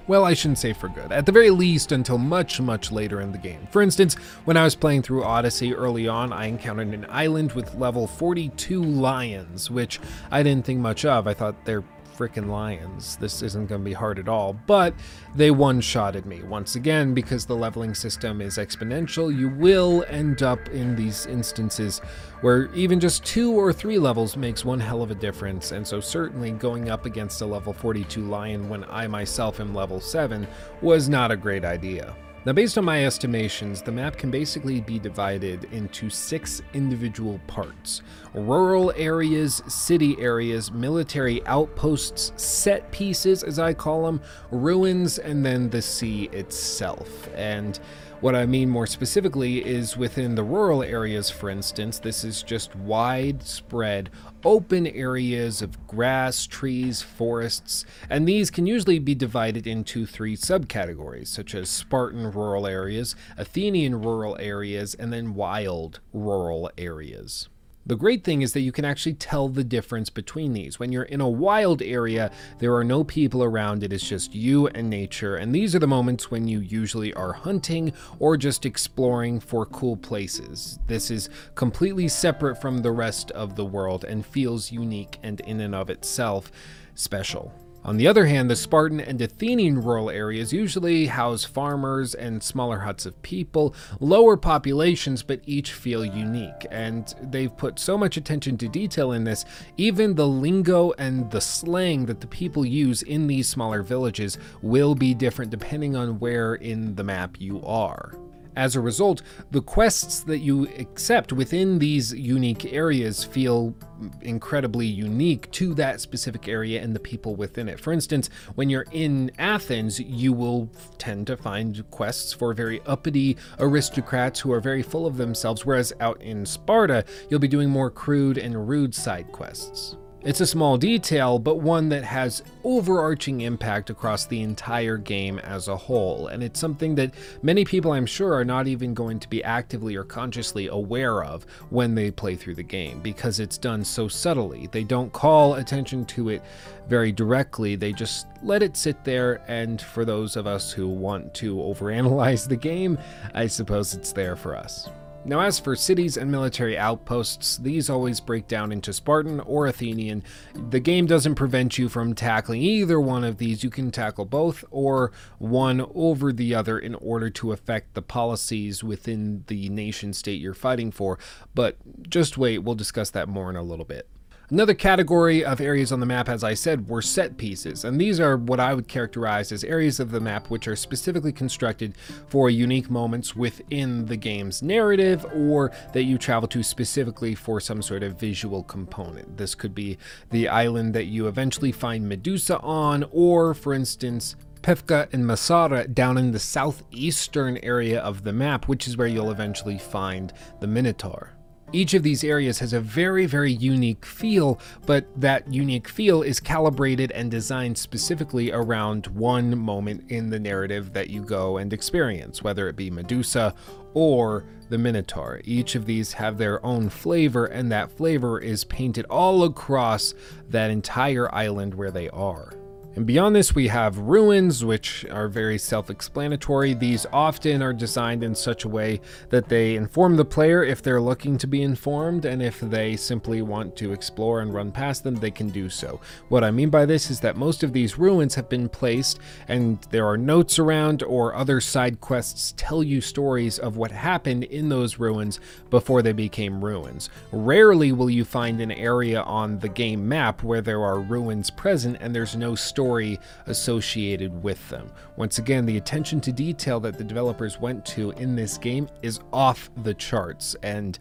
Well, I shouldn't say for good. At the very least, until much, much later in the game. For instance, when I was playing through Odyssey early on, I encountered an island with level 42 lions, which I didn't think much of. I thought they're freaking lions. This isn't going to be hard at all. But they one shotted me. Once again, because the leveling system is exponential, you will end up in these instances where even just two or three levels makes one hell of a difference. And so, certainly, going up against a level 42 lion when I myself am level 7 was not a great idea. Now, based on my estimations, the map can basically be divided into six individual parts rural areas, city areas, military outposts, set pieces, as I call them, ruins, and then the sea itself. And what I mean more specifically is within the rural areas, for instance, this is just widespread open areas of grass, trees, forests, and these can usually be divided into three subcategories, such as Spartan rural areas, Athenian rural areas, and then wild rural areas. The great thing is that you can actually tell the difference between these. When you're in a wild area, there are no people around, it is just you and nature, and these are the moments when you usually are hunting or just exploring for cool places. This is completely separate from the rest of the world and feels unique and in and of itself special. On the other hand, the Spartan and Athenian rural areas usually house farmers and smaller huts of people, lower populations, but each feel unique. And they've put so much attention to detail in this, even the lingo and the slang that the people use in these smaller villages will be different depending on where in the map you are. As a result, the quests that you accept within these unique areas feel incredibly unique to that specific area and the people within it. For instance, when you're in Athens, you will tend to find quests for very uppity aristocrats who are very full of themselves, whereas out in Sparta, you'll be doing more crude and rude side quests. It's a small detail, but one that has overarching impact across the entire game as a whole, and it's something that many people I'm sure are not even going to be actively or consciously aware of when they play through the game because it's done so subtly. They don't call attention to it very directly, they just let it sit there, and for those of us who want to overanalyze the game, I suppose it's there for us. Now, as for cities and military outposts, these always break down into Spartan or Athenian. The game doesn't prevent you from tackling either one of these. You can tackle both or one over the other in order to affect the policies within the nation state you're fighting for. But just wait, we'll discuss that more in a little bit. Another category of areas on the map, as I said, were set pieces, and these are what I would characterize as areas of the map which are specifically constructed for unique moments within the game's narrative or that you travel to specifically for some sort of visual component. This could be the island that you eventually find Medusa on, or, for instance, Pephka and Messara down in the southeastern area of the map, which is where you'll eventually find the Minotaur. Each of these areas has a very, very unique feel, but that unique feel is calibrated and designed specifically around one moment in the narrative that you go and experience, whether it be Medusa or the Minotaur. Each of these have their own flavor, and that flavor is painted all across that entire island where they are. And beyond this, we have ruins, which are very self explanatory. These often are designed in such a way that they inform the player if they're looking to be informed, and if they simply want to explore and run past them, they can do so. What I mean by this is that most of these ruins have been placed, and there are notes around, or other side quests tell you stories of what happened in those ruins before they became ruins. Rarely will you find an area on the game map where there are ruins present and there's no story story associated with them. Once again, the attention to detail that the developers went to in this game is off the charts, and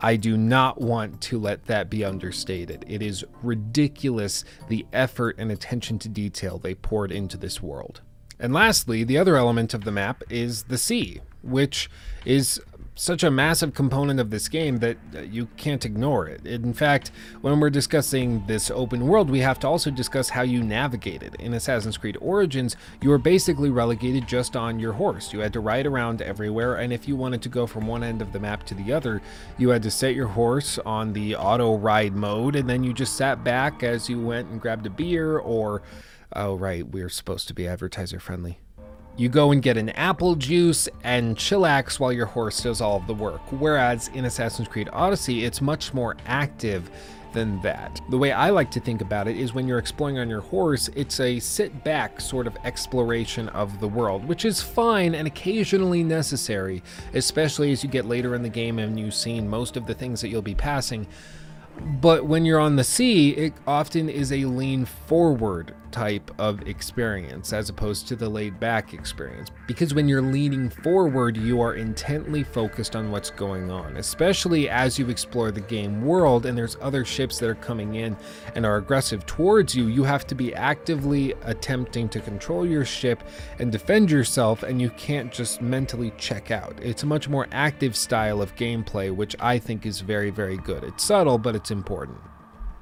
I do not want to let that be understated. It is ridiculous the effort and attention to detail they poured into this world. And lastly, the other element of the map is the sea, which is such a massive component of this game that you can't ignore it. In fact, when we're discussing this open world, we have to also discuss how you navigate it. In Assassin's Creed Origins, you were basically relegated just on your horse. You had to ride around everywhere, and if you wanted to go from one end of the map to the other, you had to set your horse on the auto ride mode, and then you just sat back as you went and grabbed a beer or. Oh, right, we're supposed to be advertiser friendly. You go and get an apple juice and chillax while your horse does all of the work. Whereas in Assassin's Creed Odyssey, it's much more active than that. The way I like to think about it is when you're exploring on your horse, it's a sit back sort of exploration of the world, which is fine and occasionally necessary, especially as you get later in the game and you've seen most of the things that you'll be passing. But when you're on the sea, it often is a lean forward type of experience as opposed to the laid back experience. Because when you're leaning forward, you are intently focused on what's going on, especially as you explore the game world and there's other ships that are coming in and are aggressive towards you. You have to be actively attempting to control your ship and defend yourself, and you can't just mentally check out. It's a much more active style of gameplay, which I think is very, very good. It's subtle, but it's important.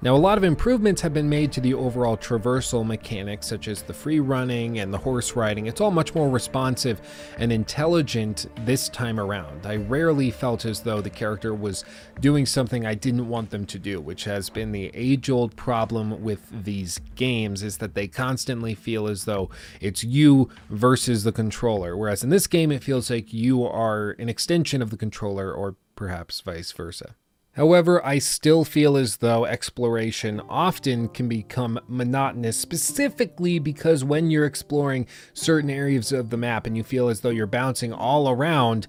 Now, a lot of improvements have been made to the overall traversal mechanics, such as the free running and the horse riding. It's all much more responsive and intelligent this time around. I rarely felt as though the character was doing something I didn't want them to do, which has been the age old problem with these games, is that they constantly feel as though it's you versus the controller. Whereas in this game, it feels like you are an extension of the controller, or perhaps vice versa. However, I still feel as though exploration often can become monotonous, specifically because when you're exploring certain areas of the map and you feel as though you're bouncing all around,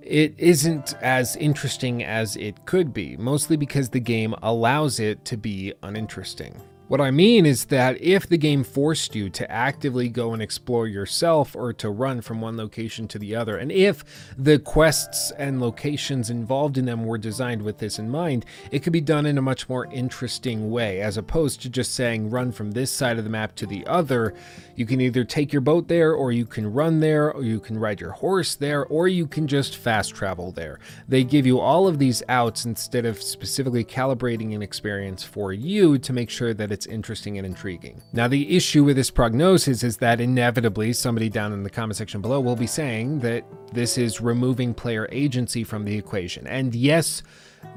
it isn't as interesting as it could be, mostly because the game allows it to be uninteresting. What I mean is that if the game forced you to actively go and explore yourself or to run from one location to the other, and if the quests and locations involved in them were designed with this in mind, it could be done in a much more interesting way, as opposed to just saying run from this side of the map to the other. You can either take your boat there, or you can run there, or you can ride your horse there, or you can just fast travel there. They give you all of these outs instead of specifically calibrating an experience for you to make sure that it's interesting and intriguing. Now, the issue with this prognosis is that inevitably somebody down in the comment section below will be saying that this is removing player agency from the equation. And yes,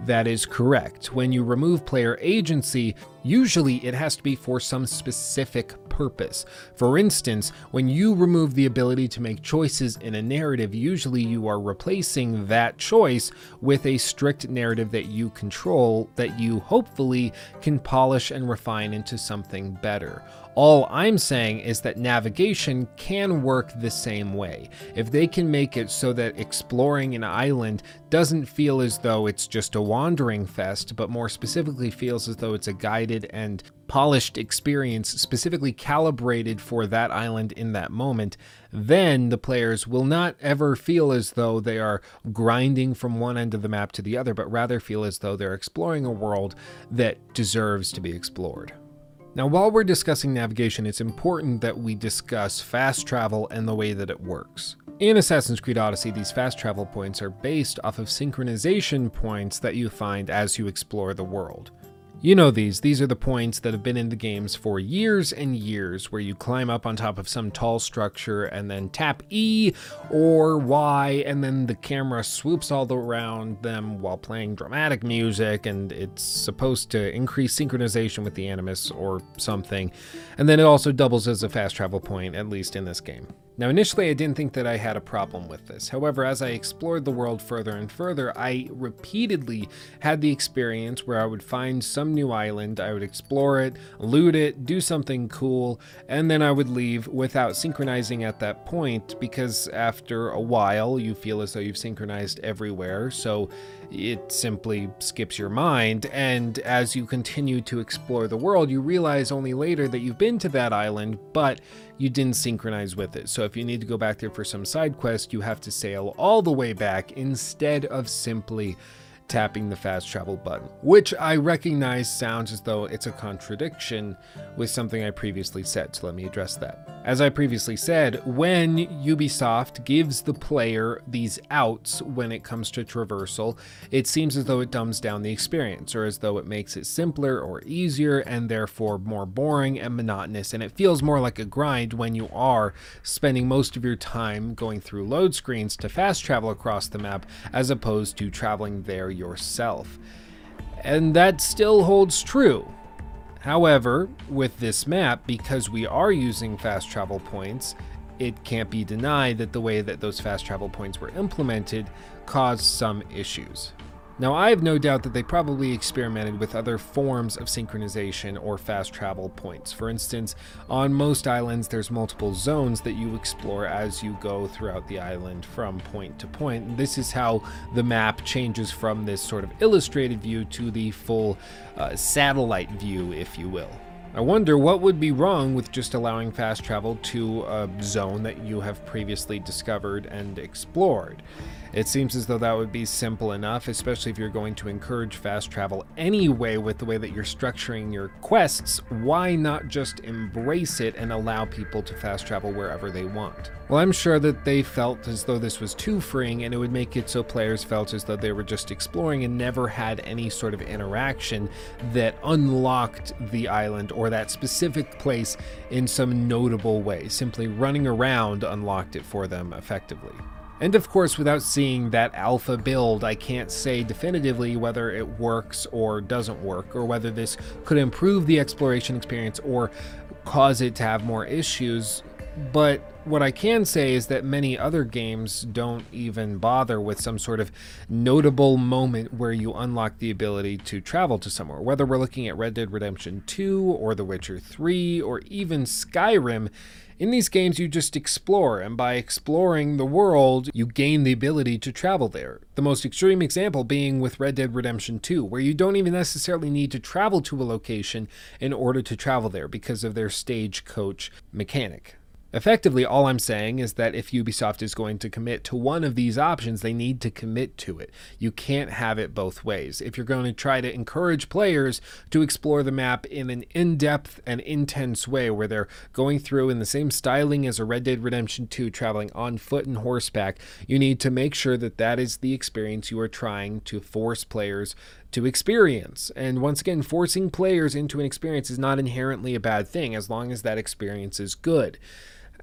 that is correct. When you remove player agency, usually it has to be for some specific purpose. For instance, when you remove the ability to make choices in a narrative, usually you are replacing that choice with a strict narrative that you control that you hopefully can polish and refine into something better. All I'm saying is that navigation can work the same way. If they can make it so that exploring an island doesn't feel as though it's just a wandering fest, but more specifically feels as though it's a guided and polished experience specifically calibrated for that island in that moment, then the players will not ever feel as though they are grinding from one end of the map to the other, but rather feel as though they're exploring a world that deserves to be explored. Now, while we're discussing navigation, it's important that we discuss fast travel and the way that it works. In Assassin's Creed Odyssey, these fast travel points are based off of synchronization points that you find as you explore the world. You know these. These are the points that have been in the games for years and years, where you climb up on top of some tall structure and then tap E or Y, and then the camera swoops all around them while playing dramatic music, and it's supposed to increase synchronization with the Animus or something. And then it also doubles as a fast travel point, at least in this game. Now, initially, I didn't think that I had a problem with this. However, as I explored the world further and further, I repeatedly had the experience where I would find some new island, I would explore it, loot it, do something cool, and then I would leave without synchronizing at that point because after a while, you feel as though you've synchronized everywhere. So it simply skips your mind. And as you continue to explore the world, you realize only later that you've been to that island, but you didn't synchronize with it. So if you need to go back there for some side quest, you have to sail all the way back instead of simply tapping the fast travel button, which I recognize sounds as though it's a contradiction with something I previously said, so let me address that. As I previously said, when Ubisoft gives the player these outs when it comes to traversal, it seems as though it dumbs down the experience, or as though it makes it simpler or easier and therefore more boring and monotonous, and it feels more like a grind when you are spending most of your time going through load screens to fast travel across the map as opposed to traveling there yourself. And that still holds true. However, with this map, because we are using fast travel points, it can't be denied that the way that those fast travel points were implemented caused some issues. Now, I have no doubt that they probably experimented with other forms of synchronization or fast travel points. For instance, on most islands, there's multiple zones that you explore as you go throughout the island from point to point. This is how the map changes from this sort of illustrated view to the full uh, satellite view, if you will. I wonder what would be wrong with just allowing fast travel to a zone that you have previously discovered and explored. It seems as though that would be simple enough, especially if you're going to encourage fast travel anyway with the way that you're structuring your quests. Why not just embrace it and allow people to fast travel wherever they want? Well, I'm sure that they felt as though this was too freeing and it would make it so players felt as though they were just exploring and never had any sort of interaction that unlocked the island or that specific place in some notable way. Simply running around unlocked it for them effectively. And of course, without seeing that alpha build, I can't say definitively whether it works or doesn't work, or whether this could improve the exploration experience or cause it to have more issues. But what I can say is that many other games don't even bother with some sort of notable moment where you unlock the ability to travel to somewhere. Whether we're looking at Red Dead Redemption 2 or The Witcher 3 or even Skyrim, in these games, you just explore, and by exploring the world, you gain the ability to travel there. The most extreme example being with Red Dead Redemption 2, where you don't even necessarily need to travel to a location in order to travel there because of their stagecoach mechanic. Effectively, all I'm saying is that if Ubisoft is going to commit to one of these options, they need to commit to it. You can't have it both ways. If you're going to try to encourage players to explore the map in an in depth and intense way, where they're going through in the same styling as a Red Dead Redemption 2, traveling on foot and horseback, you need to make sure that that is the experience you are trying to force players to experience. And once again, forcing players into an experience is not inherently a bad thing as long as that experience is good.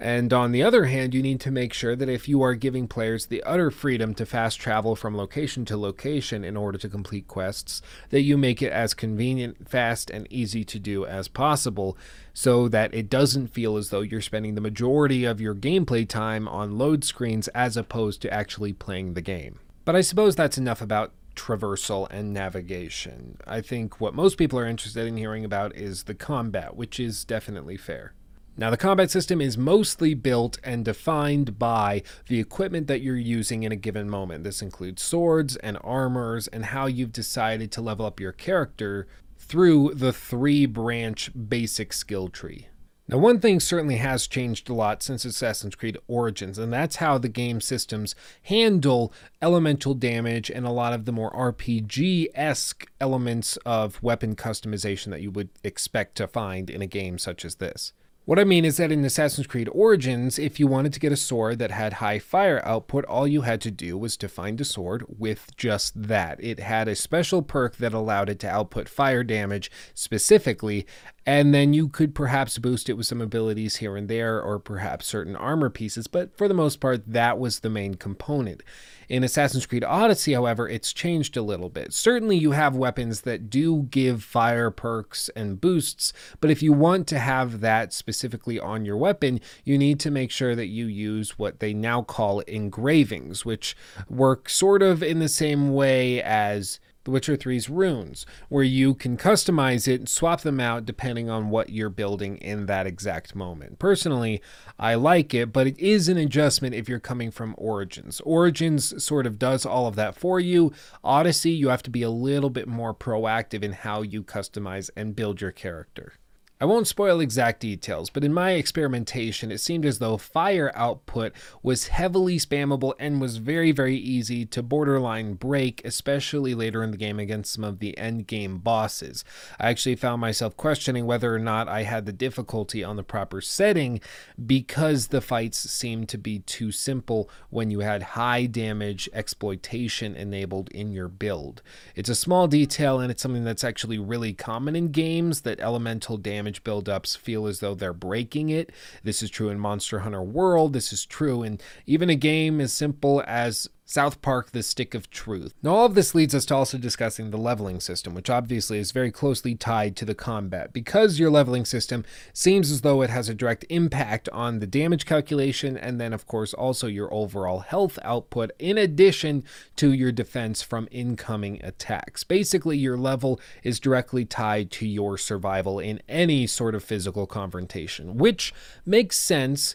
And on the other hand, you need to make sure that if you are giving players the utter freedom to fast travel from location to location in order to complete quests, that you make it as convenient, fast, and easy to do as possible so that it doesn't feel as though you're spending the majority of your gameplay time on load screens as opposed to actually playing the game. But I suppose that's enough about traversal and navigation. I think what most people are interested in hearing about is the combat, which is definitely fair. Now, the combat system is mostly built and defined by the equipment that you're using in a given moment. This includes swords and armors and how you've decided to level up your character through the three branch basic skill tree. Now, one thing certainly has changed a lot since Assassin's Creed Origins, and that's how the game systems handle elemental damage and a lot of the more RPG esque elements of weapon customization that you would expect to find in a game such as this. What I mean is that in Assassin's Creed Origins, if you wanted to get a sword that had high fire output, all you had to do was to find a sword with just that. It had a special perk that allowed it to output fire damage specifically, and then you could perhaps boost it with some abilities here and there, or perhaps certain armor pieces, but for the most part, that was the main component. In Assassin's Creed Odyssey, however, it's changed a little bit. Certainly, you have weapons that do give fire perks and boosts, but if you want to have that specifically on your weapon, you need to make sure that you use what they now call engravings, which work sort of in the same way as the Witcher 3's runes, where you can customize it and swap them out depending on what you're building in that exact moment. Personally, I like it, but it is an adjustment if you're coming from Origins. Origins sort of does all of that for you. Odyssey, you have to be a little bit more proactive in how you customize and build your character. I won't spoil exact details, but in my experimentation, it seemed as though fire output was heavily spammable and was very, very easy to borderline break, especially later in the game against some of the end game bosses. I actually found myself questioning whether or not I had the difficulty on the proper setting because the fights seemed to be too simple when you had high damage exploitation enabled in your build. It's a small detail and it's something that's actually really common in games that elemental damage damage buildups feel as though they're breaking it. This is true in Monster Hunter World. This is true in even a game as simple as South Park The Stick of Truth. Now, all of this leads us to also discussing the leveling system, which obviously is very closely tied to the combat. Because your leveling system seems as though it has a direct impact on the damage calculation, and then, of course, also your overall health output, in addition to your defense from incoming attacks. Basically, your level is directly tied to your survival in any sort of physical confrontation, which makes sense,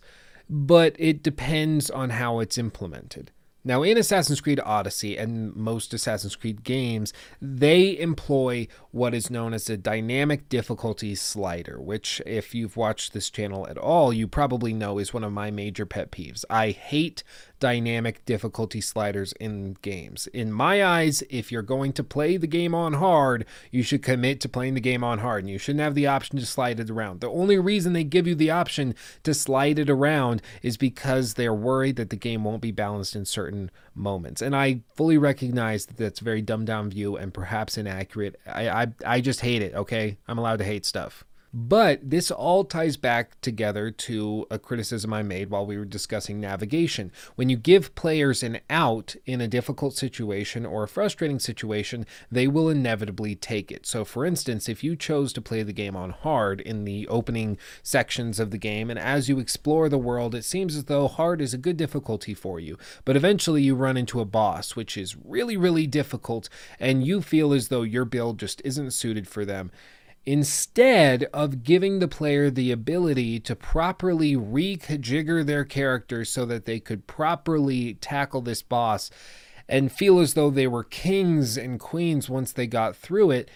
but it depends on how it's implemented. Now, in Assassin's Creed Odyssey and most Assassin's Creed games, they employ what is known as a dynamic difficulty slider, which, if you've watched this channel at all, you probably know is one of my major pet peeves. I hate dynamic difficulty sliders in games. In my eyes, if you're going to play the game on hard, you should commit to playing the game on hard and you shouldn't have the option to slide it around. The only reason they give you the option to slide it around is because they're worried that the game won't be balanced in certain moments. And I fully recognize that that's a very dumbed down view and perhaps inaccurate. I, I, I just hate it, okay? I'm allowed to hate stuff. But this all ties back together to a criticism I made while we were discussing navigation. When you give players an out in a difficult situation or a frustrating situation, they will inevitably take it. So, for instance, if you chose to play the game on hard in the opening sections of the game, and as you explore the world, it seems as though hard is a good difficulty for you, but eventually you run into a boss, which is really, really difficult, and you feel as though your build just isn't suited for them instead of giving the player the ability to properly reconfigure their character so that they could properly tackle this boss and feel as though they were kings and queens once they got through it.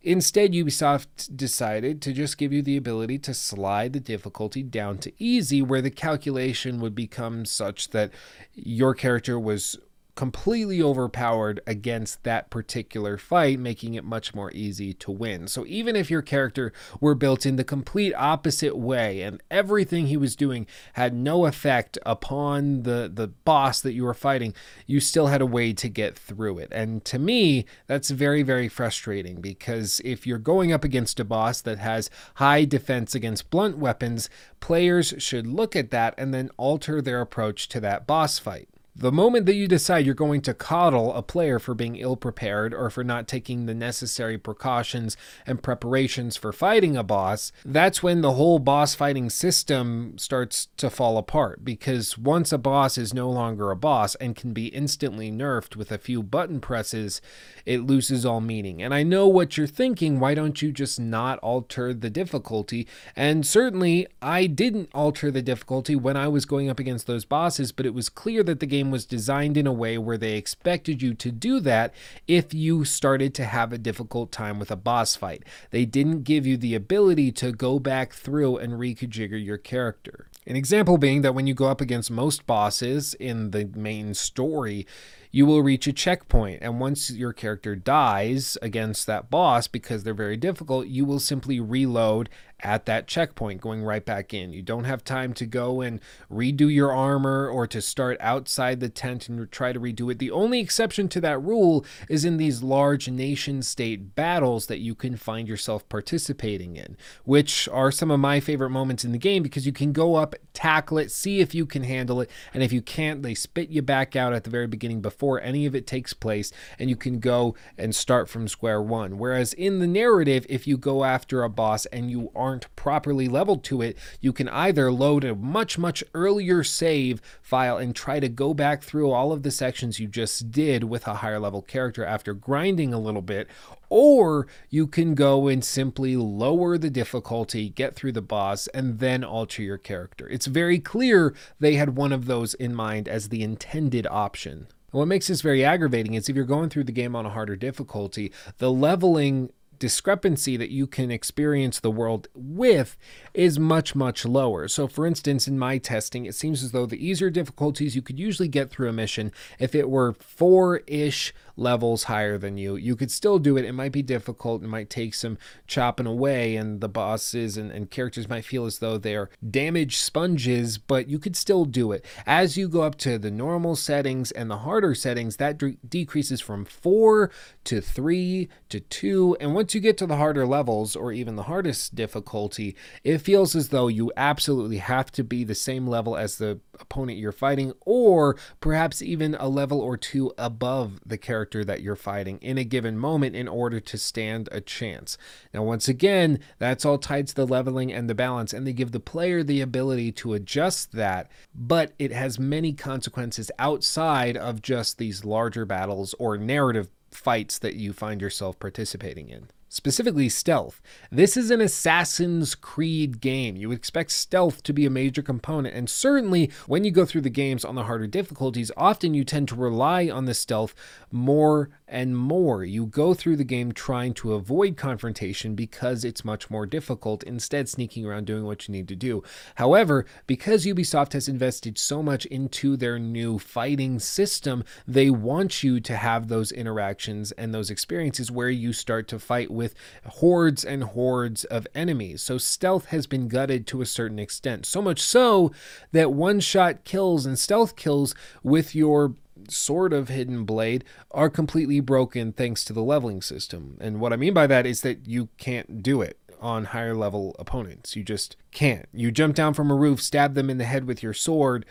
Instead, Ubisoft decided to just give you the ability to slide the difficulty down to easy, where the calculation would become such that your character was completely overpowered against that particular fight, making it much more easy to win. So even if your character were built in the complete opposite way and everything he was doing had no effect upon the the boss that you were fighting, you still had a way to get through it. And to me, that's very very frustrating because if you're going up against a boss that has high defense against blunt weapons, players should look at that and then alter their approach to that boss fight. The moment that you decide you're going to coddle a player for being ill prepared or for not taking the necessary precautions and preparations for fighting a boss, that's when the whole boss fighting system starts to fall apart. Because once a boss is no longer a boss and can be instantly nerfed with a few button presses, it loses all meaning. And I know what you're thinking why don't you just not alter the difficulty? And certainly, I didn't alter the difficulty when I was going up against those bosses, but it was clear that the game was designed in a way where they expected you to do that if you started to have a difficult time with a boss fight. They didn't give you the ability to go back through and reconfigure your character. An example being that when you go up against most bosses in the main story, you will reach a checkpoint. And once your character dies against that boss because they're very difficult, you will simply reload at that checkpoint, going right back in. You don't have time to go and redo your armor or to start outside the tent and try to redo it. The only exception to that rule is in these large nation state battles that you can find yourself participating in, which are some of my favorite moments in the game because you can go up, tackle it, see if you can handle it, and if you can't, they spit you back out at the very beginning before any of it takes place, and you can go and start from square one. Whereas in the narrative, if you go after a boss and you aren't aren't properly leveled to it, you can either load a much, much earlier save file and try to go back through all of the sections you just did with a higher level character after grinding a little bit, or you can go and simply lower the difficulty, get through the boss, and then alter your character. It's very clear they had one of those in mind as the intended option. what makes this very aggravating is if you're going through the game on a harder difficulty, the leveling discrepancy that you can experience the world with is much, much lower. So, for instance, in my testing, it seems as though the easier difficulties you could usually get through a mission if it were four ish levels higher than you. You could still do it. It might be difficult. It might take some chopping away, and the bosses and, and characters might feel as though they're damaged sponges, but you could still do it. As you go up to the normal settings and the harder settings, that de- decreases from four to three to two. And once you get to the harder levels, or even the hardest difficulty, it feels as though you absolutely have to be the same level as the opponent you're fighting, or perhaps even a level or two above the character that you're fighting in a given moment in order to stand a chance. Now, once again, that's all tied to the leveling and the balance, and they give the player the ability to adjust that, but it has many consequences outside of just these larger battles or narrative fights that you find yourself participating in specifically stealth. This is an Assassin's Creed game. You would expect stealth to be a major component, and certainly when you go through the games on the harder difficulties, often you tend to rely on the stealth more and more. You go through the game trying to avoid confrontation because it's much more difficult, instead, sneaking around doing what you need to do. However, because Ubisoft has invested so much into their new fighting system, they want you to have those interactions and those experiences where you start to fight with hordes and hordes of enemies. So stealth has been gutted to a certain extent. So much so that one shot kills and stealth kills with your sort of hidden blade are completely broken thanks to the leveling system. And what I mean by that is that you can't do it on higher level opponents. You just can't. You jump down from a roof, stab them in the head with your sword,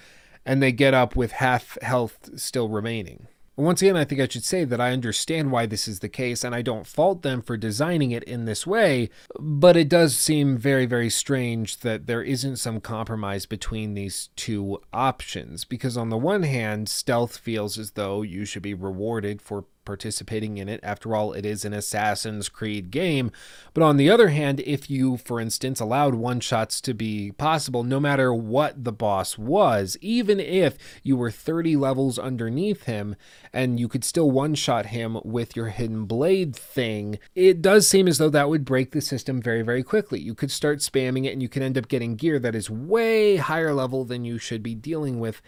and they get up with half health still remaining. Once again, I think I should say that I understand why this is the case and I don't fault them for designing it in this way, but it does seem very, very strange that there isn't some compromise between these two options. Because on the one hand, stealth feels as though you should be rewarded for participating in it. After all, it is an Assassin's Creed game. But on the other hand, if you, for instance, allowed one shots to be possible, no matter what the boss was, even if you were 30 levels underneath him and you could still one shot him with your hidden blade thing, it does seem as though that would break the system very, very quickly. You could start spamming it and you could end up getting gear that is way higher level than you should be dealing with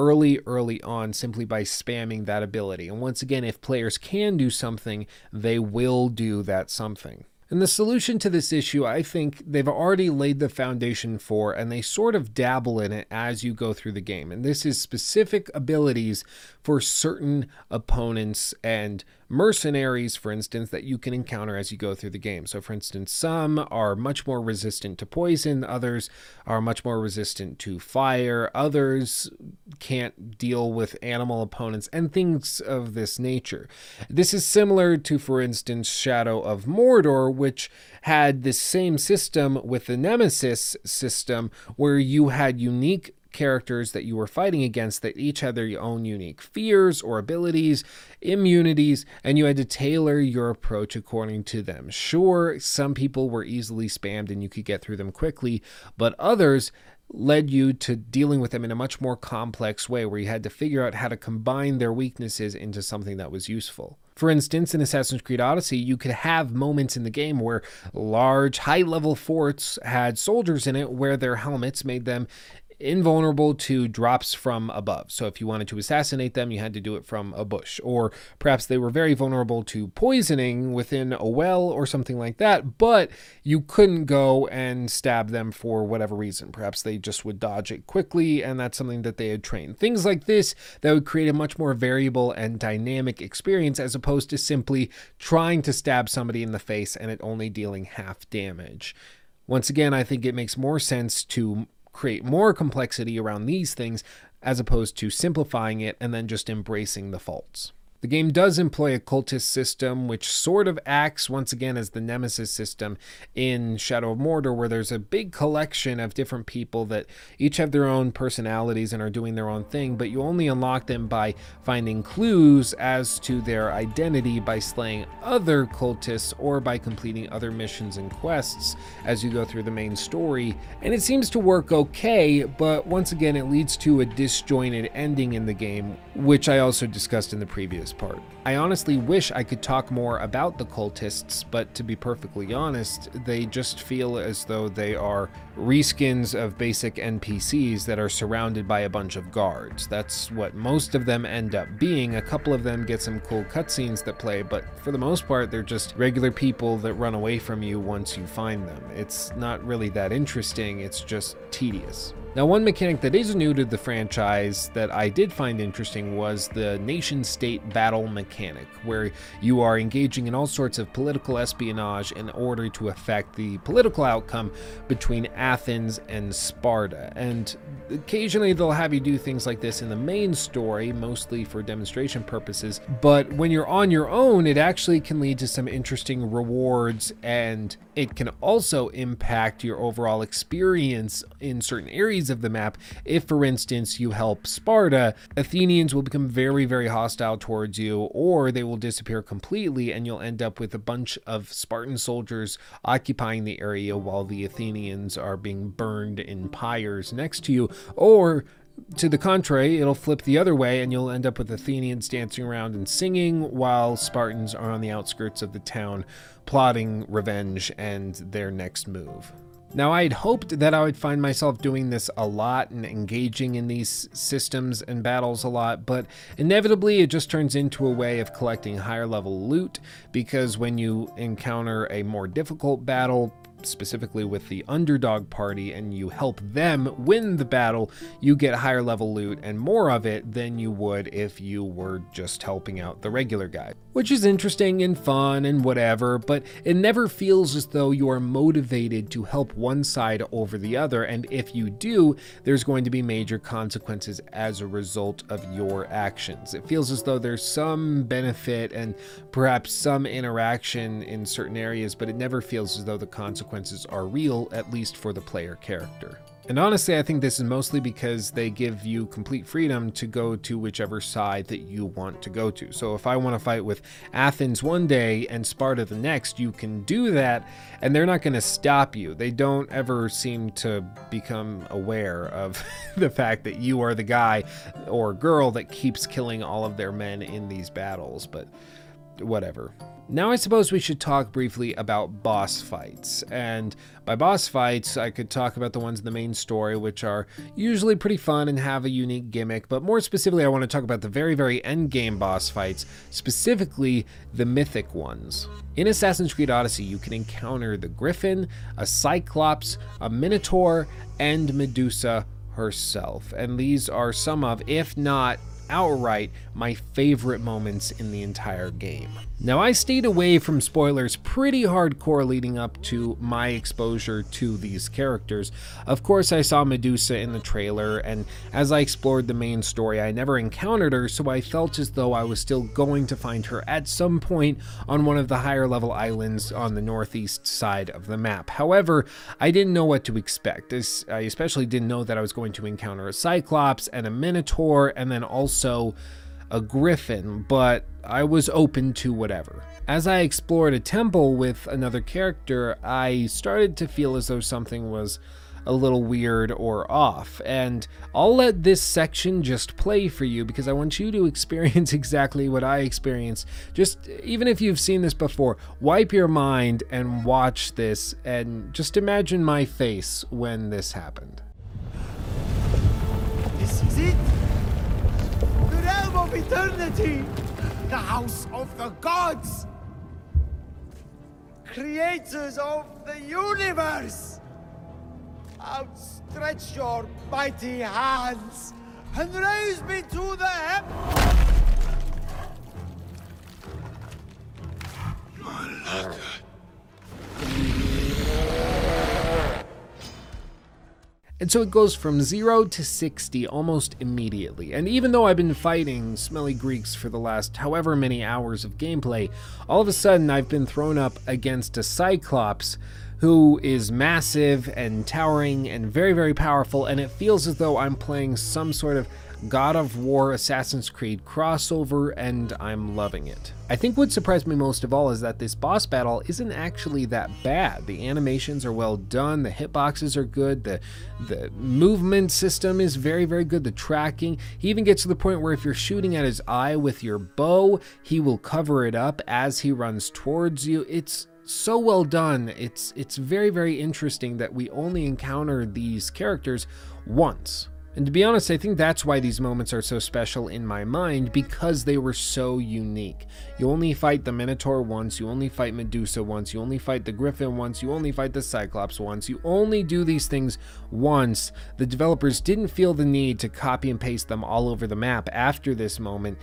early, early on simply by spamming that ability. And once again, if players can do something, they will do that something. And the solution to this issue, I think they've already laid the foundation for, and they sort of dabble in it as you go through the game. And this is specific abilities for certain opponents and mercenaries, for instance, that you can encounter as you go through the game. So, for instance, some are much more resistant to poison, others are much more resistant to fire, others can't deal with animal opponents, and things of this nature. This is similar to, for instance, Shadow of Mordor, which had the same system with the Nemesis system, where you had unique characters that you were fighting against that each had their own unique fears or abilities, immunities, and you had to tailor your approach according to them. Sure, some people were easily spammed and you could get through them quickly, but others led you to dealing with them in a much more complex way where you had to figure out how to combine their weaknesses into something that was useful. For instance, in Assassin's Creed Odyssey, you could have moments in the game where large, high level forts had soldiers in it where their helmets made them invulnerable to drops from above. So if you wanted to assassinate them, you had to do it from a bush. Or perhaps they were very vulnerable to poisoning within a well or something like that, but you couldn't go and stab them for whatever reason. Perhaps they just would dodge it quickly, and that's something that they had trained. Things like this that would create a much more variable and dynamic experience as opposed to simply trying to stab somebody in the face and it only dealing half damage. Once again, I think it makes more sense to create more complexity around these things as opposed to simplifying it and then just embracing the faults. The game does employ a cultist system, which sort of acts once again as the nemesis system in Shadow of Mordor, where there's a big collection of different people that each have their own personalities and are doing their own thing, but you only unlock them by finding clues as to their identity by slaying other cultists or by completing other missions and quests as you go through the main story. And it seems to work okay, but once again, it leads to a disjointed ending in the game, which I also discussed in the previous part. I honestly wish I could talk more about the cultists, but to be perfectly honest, they just feel as though they are reskins of basic NPCs that are surrounded by a bunch of guards. That's what most of them end up being. A couple of them get some cool cutscenes that play, but for the most part, they're just regular people that run away from you once you find them. It's not really that interesting, it's just tedious. Now, one mechanic that is new to the franchise that I did find interesting was the nation state battle mechanic, where you are engaging in all sorts of political espionage in order to affect the political outcome between Athens and Sparta. And occasionally they'll have you do things like this in the main story, mostly for demonstration purposes. But when you're on your own, it actually can lead to some interesting rewards and it can also impact your overall experience in certain areas of the map. If, for instance, you help Sparta, Athenians will become very, very hostile towards you, or they will disappear completely, and you'll end up with a bunch of Spartan soldiers occupying the area while the Athenians are being burned in pyres next to you. Or to the contrary, it'll flip the other way, and you'll end up with Athenians dancing around and singing while Spartans are on the outskirts of the town plotting revenge and their next move. Now, I had hoped that I would find myself doing this a lot and engaging in these systems and battles a lot, but inevitably it just turns into a way of collecting higher level loot because when you encounter a more difficult battle, specifically with the underdog party, and you help them win the battle, you get higher level loot and more of it than you would if you were just helping out the regular guy. Which is interesting and fun and whatever, but it never feels as though you are motivated to help one side over the other, and if you do, there's going to be major consequences as a result of your actions. It feels as though there's some benefit and perhaps some interaction in certain areas, but it never feels as though the consequences are real, at least for the player character. And honestly, I think this is mostly because they give you complete freedom to go to whichever side that you want to go to. So if I want to fight with Athens one day and Sparta the next, you can do that, and they're not going to stop you. They don't ever seem to become aware of the fact that you are the guy or girl that keeps killing all of their men in these battles. But whatever. Now, I suppose we should talk briefly about boss fights. And by boss fights, I could talk about the ones in the main story, which are usually pretty fun and have a unique gimmick. But more specifically, I want to talk about the very, very end game boss fights, specifically the mythic ones. In Assassin's Creed Odyssey, you can encounter the Griffin, a Cyclops, a Minotaur, and Medusa herself. And these are some of, if not outright my favorite moments in the entire game. Now, I stayed away from spoilers pretty hardcore leading up to my exposure to these characters. Of course, I saw Medusa in the trailer, and as I explored the main story, I never encountered her, so I felt as though I was still going to find her at some point on one of the higher level islands on the northeast side of the map. However, I didn't know what to expect. I especially didn't know that I was going to encounter a Cyclops and a Minotaur, and then also a griffin, but I was open to whatever. As I explored a temple with another character, I started to feel as though something was a little weird or off. And I'll let this section just play for you because I want you to experience exactly what I experienced. Just even if you've seen this before, wipe your mind and watch this and just imagine my face when this happened. This is it? Of eternity, the house of the gods, creators of the universe. Outstretch your mighty hands and raise me to the heavens. Malaka. And so it goes from 0 to 60 almost immediately. And even though I've been fighting smelly Greeks for the last however many hours of gameplay, all of a sudden I've been thrown up against a Cyclops who is massive and towering and very, very powerful, and it feels as though I'm playing some sort of God of War Assassin's Creed crossover, and I'm loving it. I think what surprised me most of all is that this boss battle isn't actually that bad. The animations are well done, the hitboxes are good, the the movement system is very, very good, the tracking. He even gets to the point where if you're shooting at his eye with your bow, he will cover it up as he runs towards you. It's so well done. It's it's very very interesting that we only encounter these characters once. And to be honest, I think that's why these moments are so special in my mind because they were so unique. You only fight the Minotaur once, you only fight Medusa once, you only fight the Griffin once, you only fight the Cyclops once, you only do these things once. The developers didn't feel the need to copy and paste them all over the map after this moment.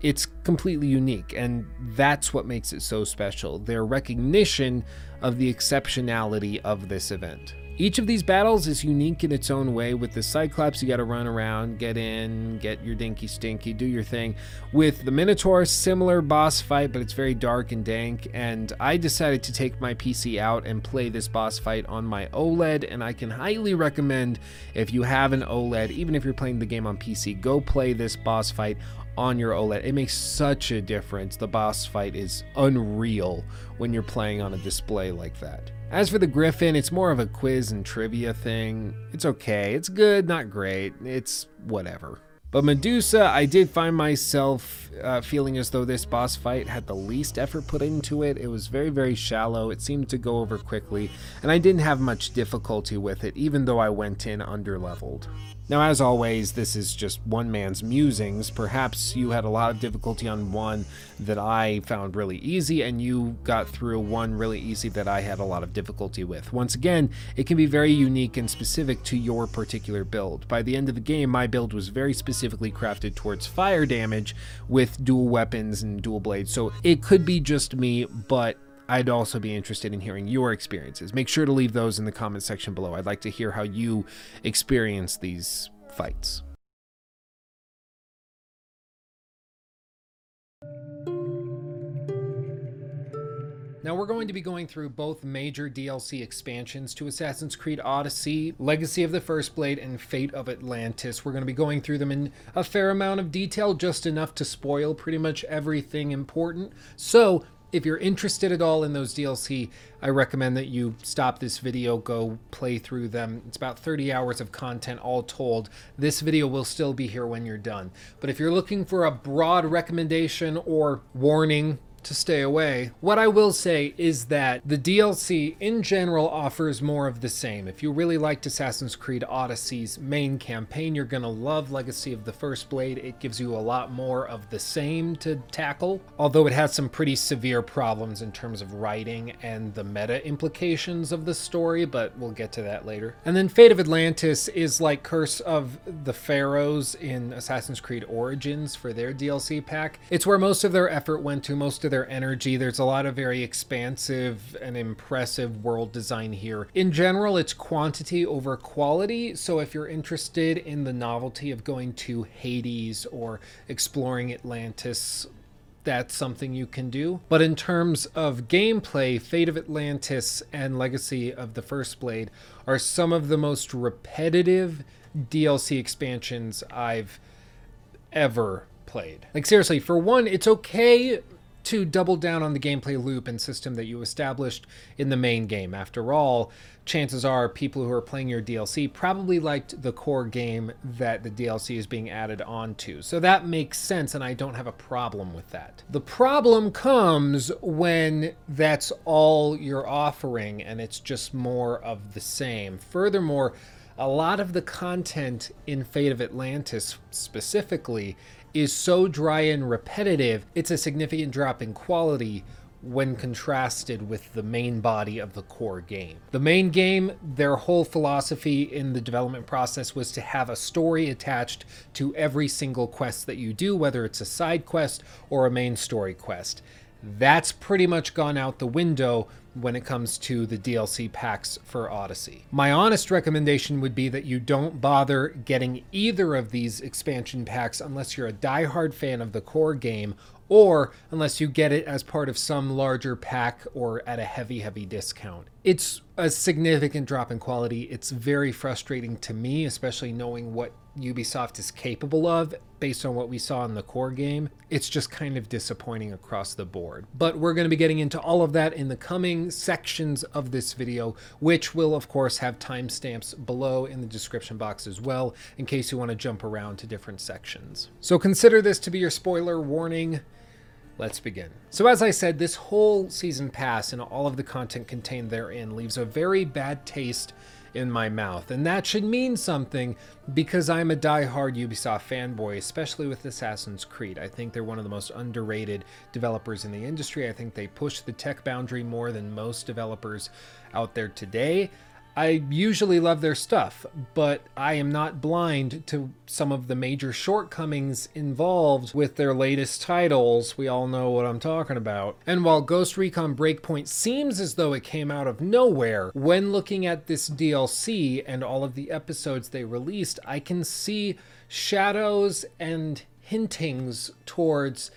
It's completely unique, and that's what makes it so special their recognition of the exceptionality of this event. Each of these battles is unique in its own way. With the Cyclops, you got to run around, get in, get your dinky stinky, do your thing. With the Minotaur, similar boss fight, but it's very dark and dank. And I decided to take my PC out and play this boss fight on my OLED. And I can highly recommend if you have an OLED, even if you're playing the game on PC, go play this boss fight on your OLED. It makes such a difference. The boss fight is unreal when you're playing on a display like that. As for the Griffin, it's more of a quiz and trivia thing. It's okay. It's good, not great. It's whatever. But Medusa, I did find myself uh, feeling as though this boss fight had the least effort put into it. It was very, very shallow. It seemed to go over quickly, and I didn't have much difficulty with it, even though I went in underleveled. Now, as always, this is just one man's musings. Perhaps you had a lot of difficulty on one that I found really easy, and you got through one really easy that I had a lot of difficulty with. Once again, it can be very unique and specific to your particular build. By the end of the game, my build was very specifically crafted towards fire damage with dual weapons and dual blades, so it could be just me, but I'd also be interested in hearing your experiences. Make sure to leave those in the comment section below. I'd like to hear how you experience these fights. Now, we're going to be going through both major DLC expansions to Assassin's Creed Odyssey, Legacy of the First Blade, and Fate of Atlantis. We're going to be going through them in a fair amount of detail, just enough to spoil pretty much everything important. So, if you're interested at all in those DLC, I recommend that you stop this video, go play through them. It's about 30 hours of content all told. This video will still be here when you're done. But if you're looking for a broad recommendation or warning, to stay away. What I will say is that the DLC in general offers more of the same. If you really liked Assassin's Creed Odyssey's main campaign, you're to love Legacy of the First Blade. It gives you a lot more of the same to tackle, although it has some pretty severe problems in terms of writing and the meta implications of the story, but we'll get to that later. And then Fate of Atlantis is like Curse of the Pharaohs in Assassin's Creed Origins for their DLC pack. It's where most of their effort went to, most of their energy. There's a lot of very expansive and impressive world design here. In general, it's quantity over quality, so if you're interested in the novelty of going to Hades or exploring Atlantis, that's something you can do. But in terms of gameplay, Fate of Atlantis and Legacy of the First Blade are some of the most repetitive DLC expansions I've ever played. Like, seriously, for one, it's okay to double down on the gameplay loop and system that you established in the main game. After all, chances are people who are playing your DLC probably liked the core game that the DLC is being added onto. So that makes sense, and I don't have a problem with that. The problem comes when that's all you're offering and it's just more of the same. Furthermore, a lot of the content in Fate of Atlantis specifically is so dry and repetitive, it's a significant drop in quality when contrasted with the main body of the core game. The main game, their whole philosophy in the development process was to have a story attached to every single quest that you do, whether it's a side quest or a main story quest. That's pretty much gone out the window when it comes to the DLC packs for Odyssey. My honest recommendation would be that you don't bother getting either of these expansion packs unless you're a die-hard fan of the core game or unless you get it as part of some larger pack or at a heavy, heavy discount. It's a significant drop in quality. It's very frustrating to me, especially knowing what Ubisoft is capable of based on what we saw in the core game. It's just kind of disappointing across the board. But we're going to be getting into all of that in the coming sections of this video, which will, of course, have timestamps below in the description box as well, in case you want to jump around to different sections. So consider this to be your spoiler warning. Let's begin. So, as I said, this whole season pass and all of the content contained therein leaves a very bad taste in my mouth. And that should mean something because I'm a die-hard Ubisoft fanboy, especially with Assassin's Creed. I think they're one of the most underrated developers in the industry. I think they push the tech boundary more than most developers out there today. I usually love their stuff, but I am not blind to some of the major shortcomings involved with their latest titles. We all know what I'm talking about. And while Ghost Recon Breakpoint seems as though it came out of nowhere, when looking at this DLC and all of the episodes they released, I can see shadows and hintings towards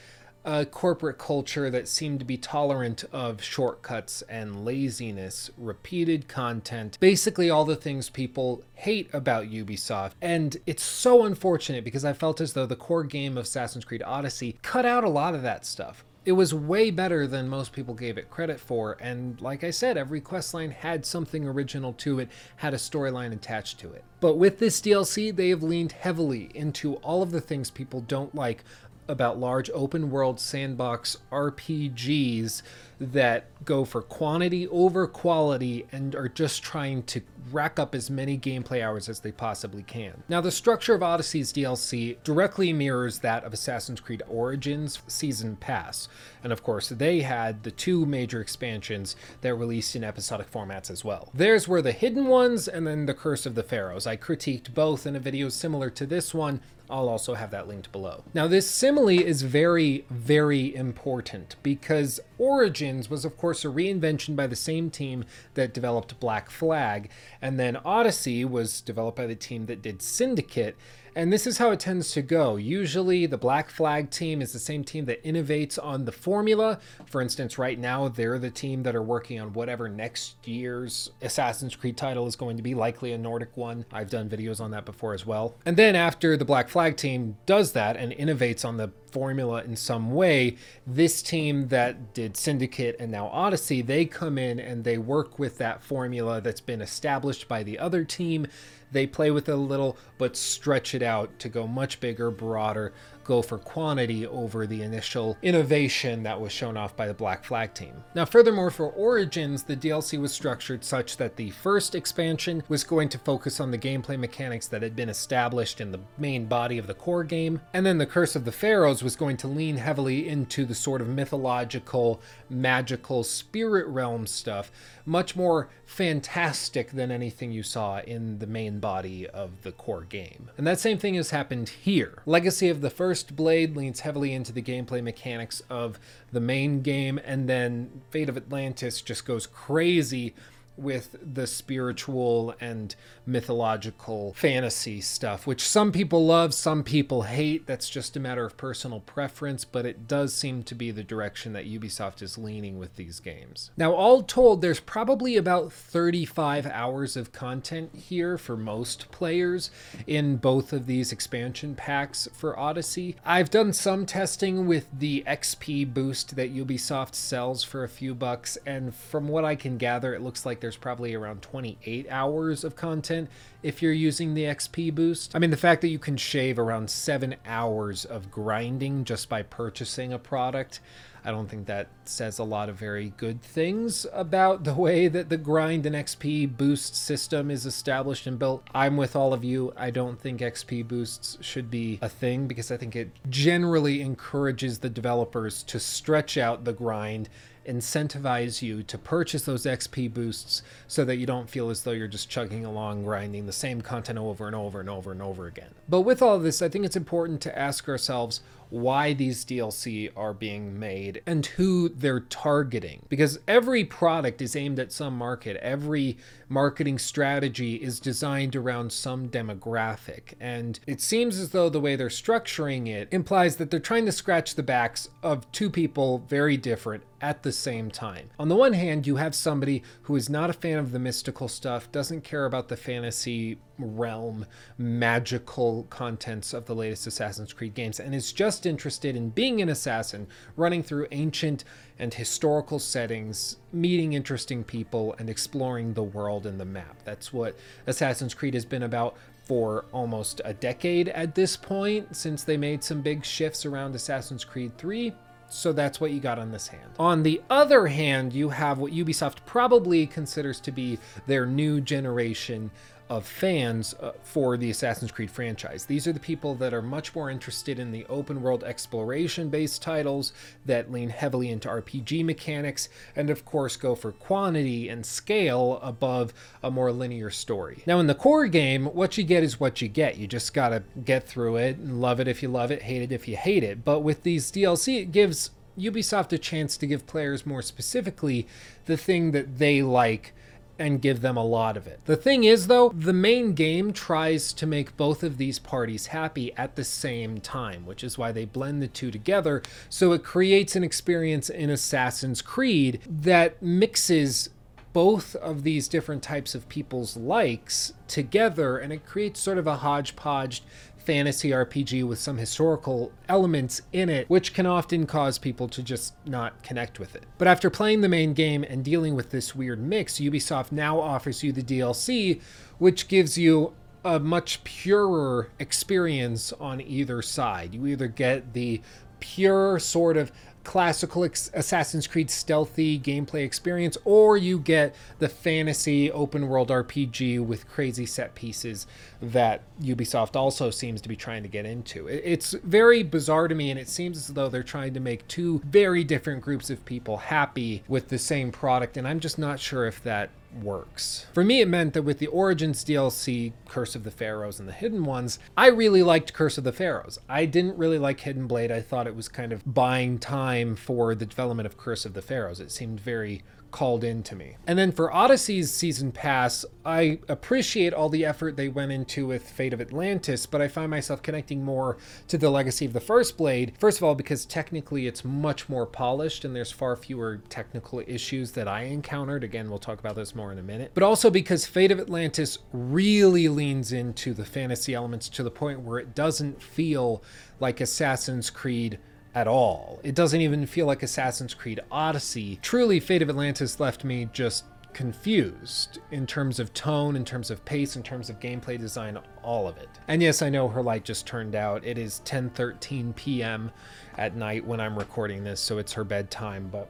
a corporate culture that seemed to be tolerant of shortcuts and laziness, repeated content, basically all the things people hate about Ubisoft. And it's so unfortunate because I felt as though the core game of Assassin's Creed Odyssey cut out a lot of that stuff. It was way better than most people gave it credit for, and like I said, every questline had something original to it, had a storyline attached to it. But with this DLC, they have leaned heavily into all of the things people don't like about large open world sandbox RPGs that go for quantity over quality and are just trying to rack up as many gameplay hours as they possibly can. Now, the structure of Odyssey's DLC directly mirrors that of Assassin's Creed Origins Season Pass. And of course, they had the two major expansions that released in episodic formats as well. Theirs were the Hidden Ones and then the Curse of the Pharaohs. I critiqued both in a video similar to this one, I'll also have that linked below. Now, this simile is very, very important because Origins was, of course, a reinvention by the same team that developed Black Flag, and then Odyssey was developed by the team that did Syndicate. And this is how it tends to go. Usually, the Black Flag team is the same team that innovates on the formula. For instance, right now, they're the team that are working on whatever next year's Assassin's Creed title is going to be, likely a Nordic one. I've done videos on that before as well. And then, after the Black Flag team does that and innovates on the formula in some way, this team that did Syndicate and now Odyssey, they come in and they work with that formula that's been established by the other team. They play with it a little, but stretch it out to go much bigger, broader, go for quantity over the initial innovation that was shown off by the Black Flag team. Now, furthermore, for Origins, the DLC was structured such that the first expansion was going to focus on the gameplay mechanics that had been established in the main body of the core game, and then the Curse of the Pharaohs was going to lean heavily into the sort of mythological, magical, spirit realm stuff, much more fantastic than anything you saw in the main body of the core game. And that same thing has happened here. Legacy of the First Blade leans heavily into the gameplay mechanics of the main game, and then Fate of Atlantis just goes crazy with the spiritual and mythological fantasy stuff, which some people love, some people hate. That's just a matter of personal preference, but it does seem to be the direction that Ubisoft is leaning with these games. Now, all told, there's probably about 35 hours of content here for most players in both of these expansion packs for Odyssey. I've done some testing with the XP boost that Ubisoft sells for a few bucks, and from what I can gather, it looks like there's probably around 28 hours of content if you're using the XP boost. I mean, the fact that you can shave around seven hours of grinding just by purchasing a product. I don't think that says a lot of very good things about the way that the grind and XP boost system is established and built. I'm with all of you. I don't think XP boosts should be a thing because I think it generally encourages the developers to stretch out the grind incentivize you to purchase those XP boosts so that you don't feel as though you're just chugging along, grinding the same content over and over and over and over again. But with all this, I think it's important to ask ourselves why these DLC are being made and who they're targeting. Because every product is aimed at some market, every marketing strategy is designed around some demographic. And it seems as though the way they're structuring it implies that they're trying to scratch the backs of two people very different at the same time. On the one hand, you have somebody who is not a fan of the mystical stuff, doesn't care about the fantasy realm, magical contents of the latest Assassin's Creed games, and is just interested in being an assassin, running through ancient and historical settings, meeting interesting people, and exploring the world and the map. That's what Assassin's Creed has been about for almost a decade at this point, since they made some big shifts around Assassin's Creed 3. So that's what you got on this hand. On the other hand, you have what Ubisoft probably considers to be their new generation of fans uh, for the Assassin's Creed franchise. These are the people that are much more interested in the open world exploration based titles that lean heavily into RPG mechanics and, of course, go for quantity and scale above a more linear story. Now, in the core game, what you get is what you get. You just gotta get through it and love it if you love it, hate it if you hate it. But with these DLC, it gives Ubisoft a chance to give players more specifically the thing that they like and give them a lot of it. The thing is, though, the main game tries to make both of these parties happy at the same time, which is why they blend the two together. So it creates an experience in Assassin's Creed that mixes both of these different types of people's likes together and it creates sort of a hodgepodge fantasy RPG with some historical elements in it, which can often cause people to just not connect with it. But after playing the main game and dealing with this weird mix, Ubisoft now offers you the DLC, which gives you a much purer experience on either side. You either get the pure sort of classical Assassin's Creed stealthy gameplay experience, or you get the fantasy open world RPG with crazy set pieces that Ubisoft also seems to be trying to get into. It's very bizarre to me, and it seems as though they're trying to make two very different groups of people happy with the same product, and I'm just not sure if that works. For me, it meant that with the Origins DLC, Curse of the Pharaohs and the Hidden Ones, I really liked Curse of the Pharaohs. I didn't really like Hidden Blade. I thought it was kind of buying time for the development of Curse of the Pharaohs. It seemed very called in to me. And then for Odyssey's season pass, I appreciate all the effort they went into with Fate of Atlantis, but I find myself connecting more to the legacy of the First Blade. First of all, because technically it's much more polished and there's far fewer technical issues that I encountered. Again, we'll talk about this more in a minute. But also because Fate of Atlantis really leans into the fantasy elements to the point where it doesn't feel like Assassin's Creed at all. It doesn't even feel like Assassin's Creed Odyssey. Truly, Fate of Atlantis left me just confused in terms of tone, in terms of pace, in terms of gameplay design, all of it. And yes, I know her light just turned out. It is 10:13 p.m. at night when I'm recording this, so it's her bedtime, but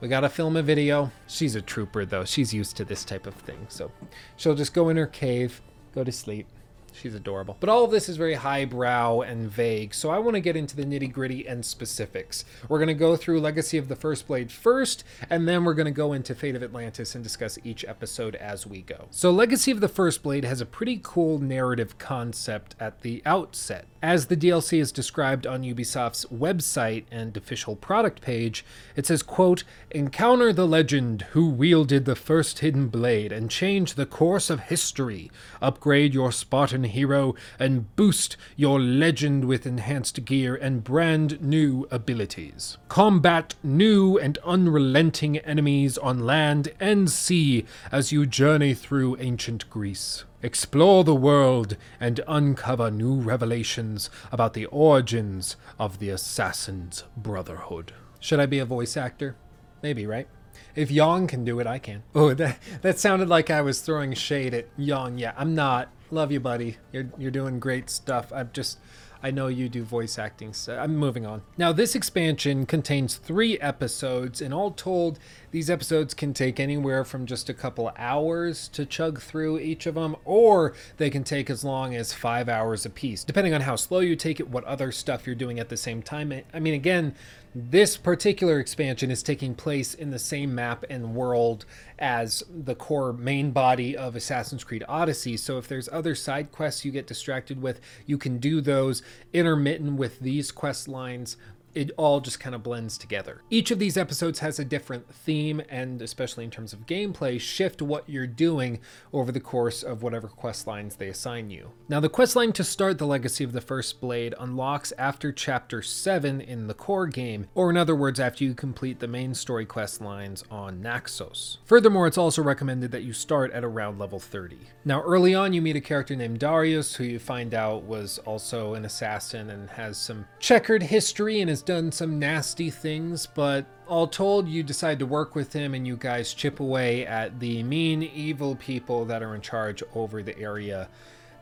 we gotta film a video. She's a trooper though. She's used to this type of thing. So she'll just go in her cave, go to sleep. She's adorable. But all of this is very highbrow and vague, so I want to get into the nitty gritty and specifics. We're going to go through Legacy of the First Blade first, and then we're going to go into Fate of Atlantis and discuss each episode as we go. So, Legacy of the First Blade has a pretty cool narrative concept at the outset. As the DLC is described on Ubisoft's website and official product page, it says, quote, Encounter the legend who wielded the first hidden blade and change the course of history. Upgrade your Spartan hero and boost your legend with enhanced gear and brand new abilities. Combat new and unrelenting enemies on land and sea as you journey through ancient Greece. Explore the world and uncover new revelations about the origins of the Assassin's Brotherhood. Should I be a voice actor? Maybe, right? If Yang can do it, I can. Oh, that that sounded like I was throwing shade at Yang. Yeah, I'm not. Love you, buddy. You're you're doing great stuff. I'm just I know you do voice acting, so I'm moving on. Now, this expansion contains three episodes, and all told, these episodes can take anywhere from just a couple hours to chug through each of them, or they can take as long as five hours apiece, depending on how slow you take it, what other stuff you're doing at the same time. I mean, again, this particular expansion is taking place in the same map and world as the core main body of Assassin's Creed Odyssey. So if there's other side quests you get distracted with, you can do those intermittent with these quest lines it all just kind of blends together. Each of these episodes has a different theme, and especially in terms of gameplay, shift what you're doing over the course of whatever quest lines they assign you. Now, the quest line to start the Legacy of the First Blade unlocks after Chapter 7 in the core game, or in other words, after you complete the main story quest lines on Naxos. Furthermore, it's also recommended that you start at around level 30. Now, early on, you meet a character named Darius, who you find out was also an assassin and has some checkered history and is done some nasty things, but all told, you decide to work with him and you guys chip away at the mean, evil people that are in charge over the area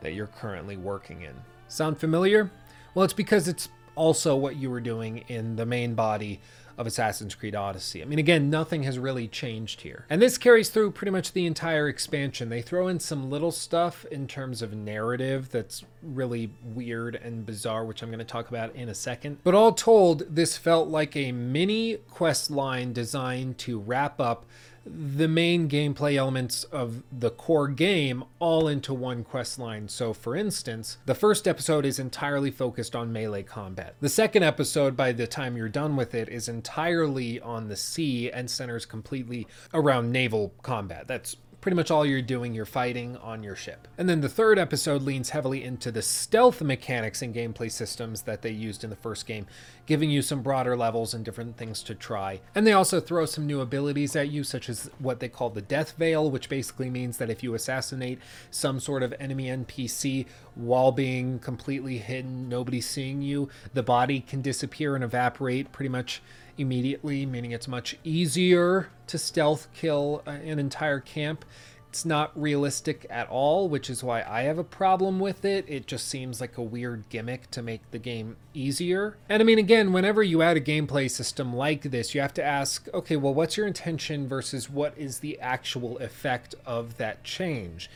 that you're currently working in. Sound familiar? Well, it's because it's also what you were doing in the main body of Assassin's Creed Odyssey. I mean, again, nothing has really changed here. And this carries through pretty much the entire expansion. They throw in some little stuff in terms of narrative that's really weird and bizarre, which I'm going to talk about in a second. But all told, this felt like a mini quest line designed to wrap up the main gameplay elements of the core game all into one quest line. So, for instance, the first episode is entirely focused on melee combat. The second episode, by the time you're done with it, is entirely on the sea and centers completely around naval combat. That's pretty much all you're doing, you're fighting on your ship. And then the third episode leans heavily into the stealth mechanics and gameplay systems that they used in the first game, giving you some broader levels and different things to try. And they also throw some new abilities at you, such as what they call the Death Veil, which basically means that if you assassinate some sort of enemy NPC while being completely hidden, nobody seeing you, the body can disappear and evaporate pretty much immediately, meaning it's much easier to stealth kill uh, an entire camp. It's not realistic at all, which is why I have a problem with it. It just seems like a weird gimmick to make the game easier. And I mean, again, whenever you add a gameplay system like this, you have to ask okay, well, what's your intention versus what is the actual effect of that change?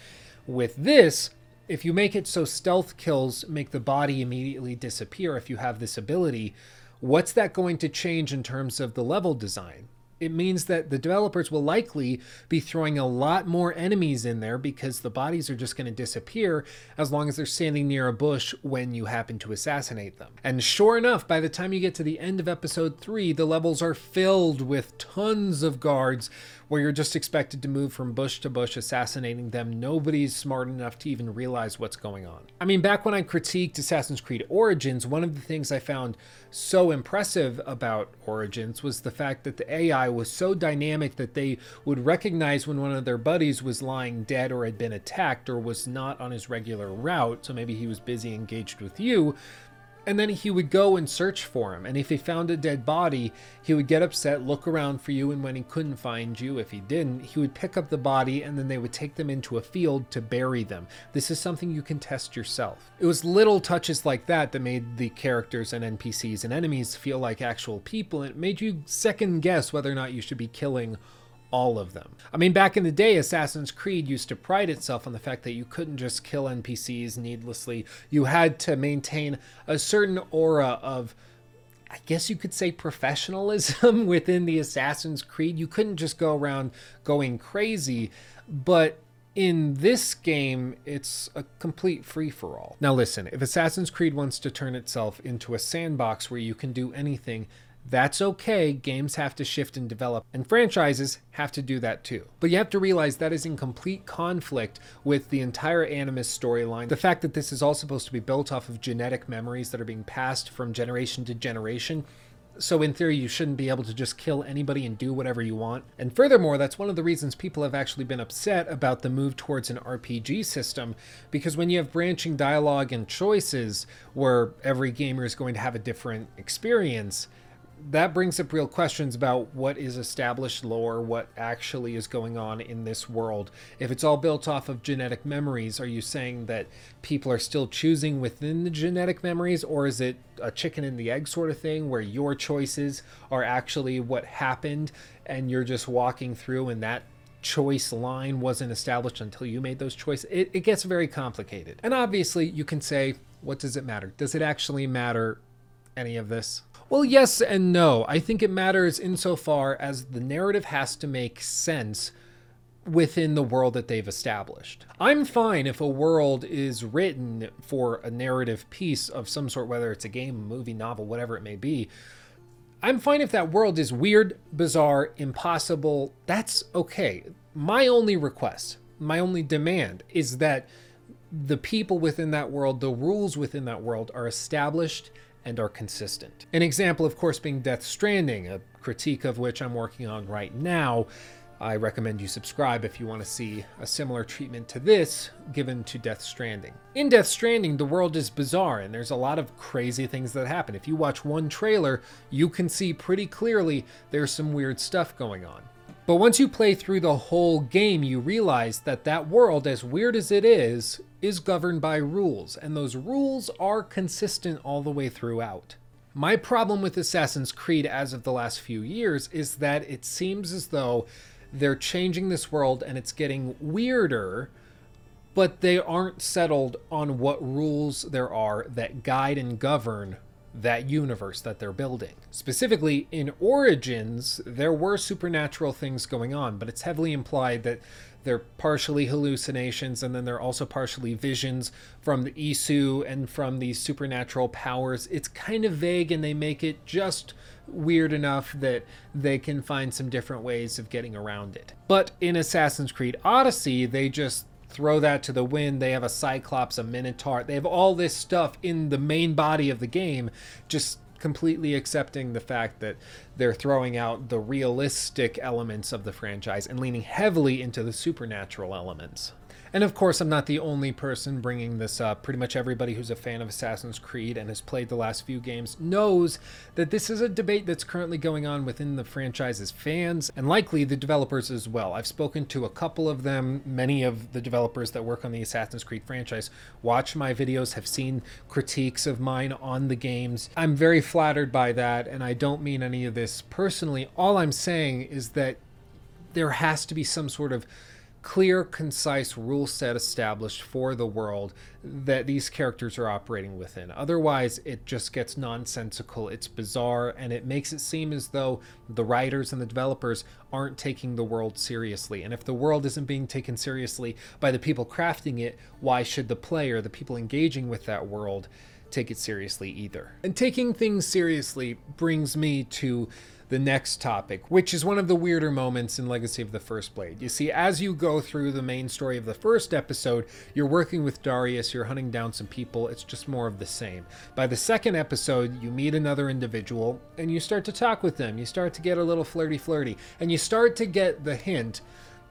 With this, if you make it so stealth kills make the body immediately disappear if you have this ability, what's that going to change in terms of the level design? It means that the developers will likely be throwing a lot more enemies in there because the bodies are just going to disappear as long as they're standing near a bush when you happen to assassinate them. And sure enough, by the time you get to the end of episode 3, the levels are filled with tons of guards where you're just expected to move from bush to bush assassinating them. Nobody's smart enough to even realize what's going on. I mean, back when I critiqued Assassin's Creed Origins, one of the things I found so impressive about Origins was the fact that the AI was so dynamic that they would recognize when one of their buddies was lying dead or had been attacked or was not on his regular route, so maybe he was busy engaged with you And then he would go and search for him. And if he found a dead body, he would get upset, look around for you, and when he couldn't find you, if he didn't, he would pick up the body and then they would take them into a field to bury them. This is something you can test yourself. It was little touches like that that made the characters and NPCs and enemies feel like actual people, it made you second guess whether or not you should be killing all of them. I mean, back in the day, Assassin's Creed used to pride itself on the fact that you couldn't just kill NPCs needlessly. You had to maintain a certain aura of, I guess you could say, professionalism within the Assassin's Creed. You couldn't just go around going crazy, but in this game, it's a complete free for all. Now, listen, if Assassin's Creed wants to turn itself into a sandbox where you can do anything, that's okay. Games have to shift and develop, and franchises have to do that too. But you have to realize that is in complete conflict with the entire Animus storyline. The fact that this is all supposed to be built off of genetic memories that are being passed from generation to generation. So, in theory, you shouldn't be able to just kill anybody and do whatever you want. And furthermore, that's one of the reasons people have actually been upset about the move towards an RPG system, because when you have branching dialogue and choices where every gamer is going to have a different experience, that brings up real questions about what is established lore, what actually is going on in this world. If it's all built off of genetic memories, are you saying that people are still choosing within the genetic memories, or is it a chicken and the egg sort of thing where your choices are actually what happened and you're just walking through and that choice line wasn't established until you made those choices? It, it gets very complicated. And obviously, you can say, what does it matter? Does it actually matter any of this? Well, yes and no. I think it matters insofar as the narrative has to make sense within the world that they've established. I'm fine if a world is written for a narrative piece of some sort, whether it's a game, movie, novel, whatever it may be. I'm fine if that world is weird, bizarre, impossible. That's okay. My only request, my only demand is that the people within that world, the rules within that world are established and are consistent. An example, of course, being Death Stranding, a critique of which I'm working on right now. I recommend you subscribe if you want to see a similar treatment to this given to Death Stranding. In Death Stranding, the world is bizarre and there's a lot of crazy things that happen. If you watch one trailer, you can see pretty clearly there's some weird stuff going on. But once you play through the whole game, you realize that that world, as weird as it is, is governed by rules, and those rules are consistent all the way throughout. My problem with Assassin's Creed as of the last few years is that it seems as though they're changing this world and it's getting weirder, but they aren't settled on what rules there are that guide and govern that universe that they're building. Specifically, in Origins, there were supernatural things going on, but it's heavily implied that they're partially hallucinations and then they're also partially visions from the Isu and from these supernatural powers. It's kind of vague and they make it just weird enough that they can find some different ways of getting around it. But in Assassin's Creed Odyssey, they just throw that to the wind. They have a Cyclops, a Minotaur. They have all this stuff in the main body of the game, just completely accepting the fact that they're throwing out the realistic elements of the franchise and leaning heavily into the supernatural elements. And of course, I'm not the only person bringing this up. Pretty much everybody who's a fan of Assassin's Creed and has played the last few games knows that this is a debate that's currently going on within the franchise's fans and likely the developers as well. I've spoken to a couple of them. Many of the developers that work on the Assassin's Creed franchise watch my videos, have seen critiques of mine on the games. I'm very flattered by that, and I don't mean any of this personally. All I'm saying is that there has to be some sort of clear, concise rule set established for the world that these characters are operating within. Otherwise, it just gets nonsensical, it's bizarre, and it makes it seem as though the writers and the developers aren't taking the world seriously. And if the world isn't being taken seriously by the people crafting it, why should the player, the people engaging with that world, take it seriously either? And taking things seriously brings me to the next topic, which is one of the weirder moments in Legacy of the First Blade. You see, as you go through the main story of the first episode, you're working with Darius, you're hunting down some people, it's just more of the same. By the second episode, you meet another individual and you start to talk with them. You start to get a little flirty flirty, and you start to get the hint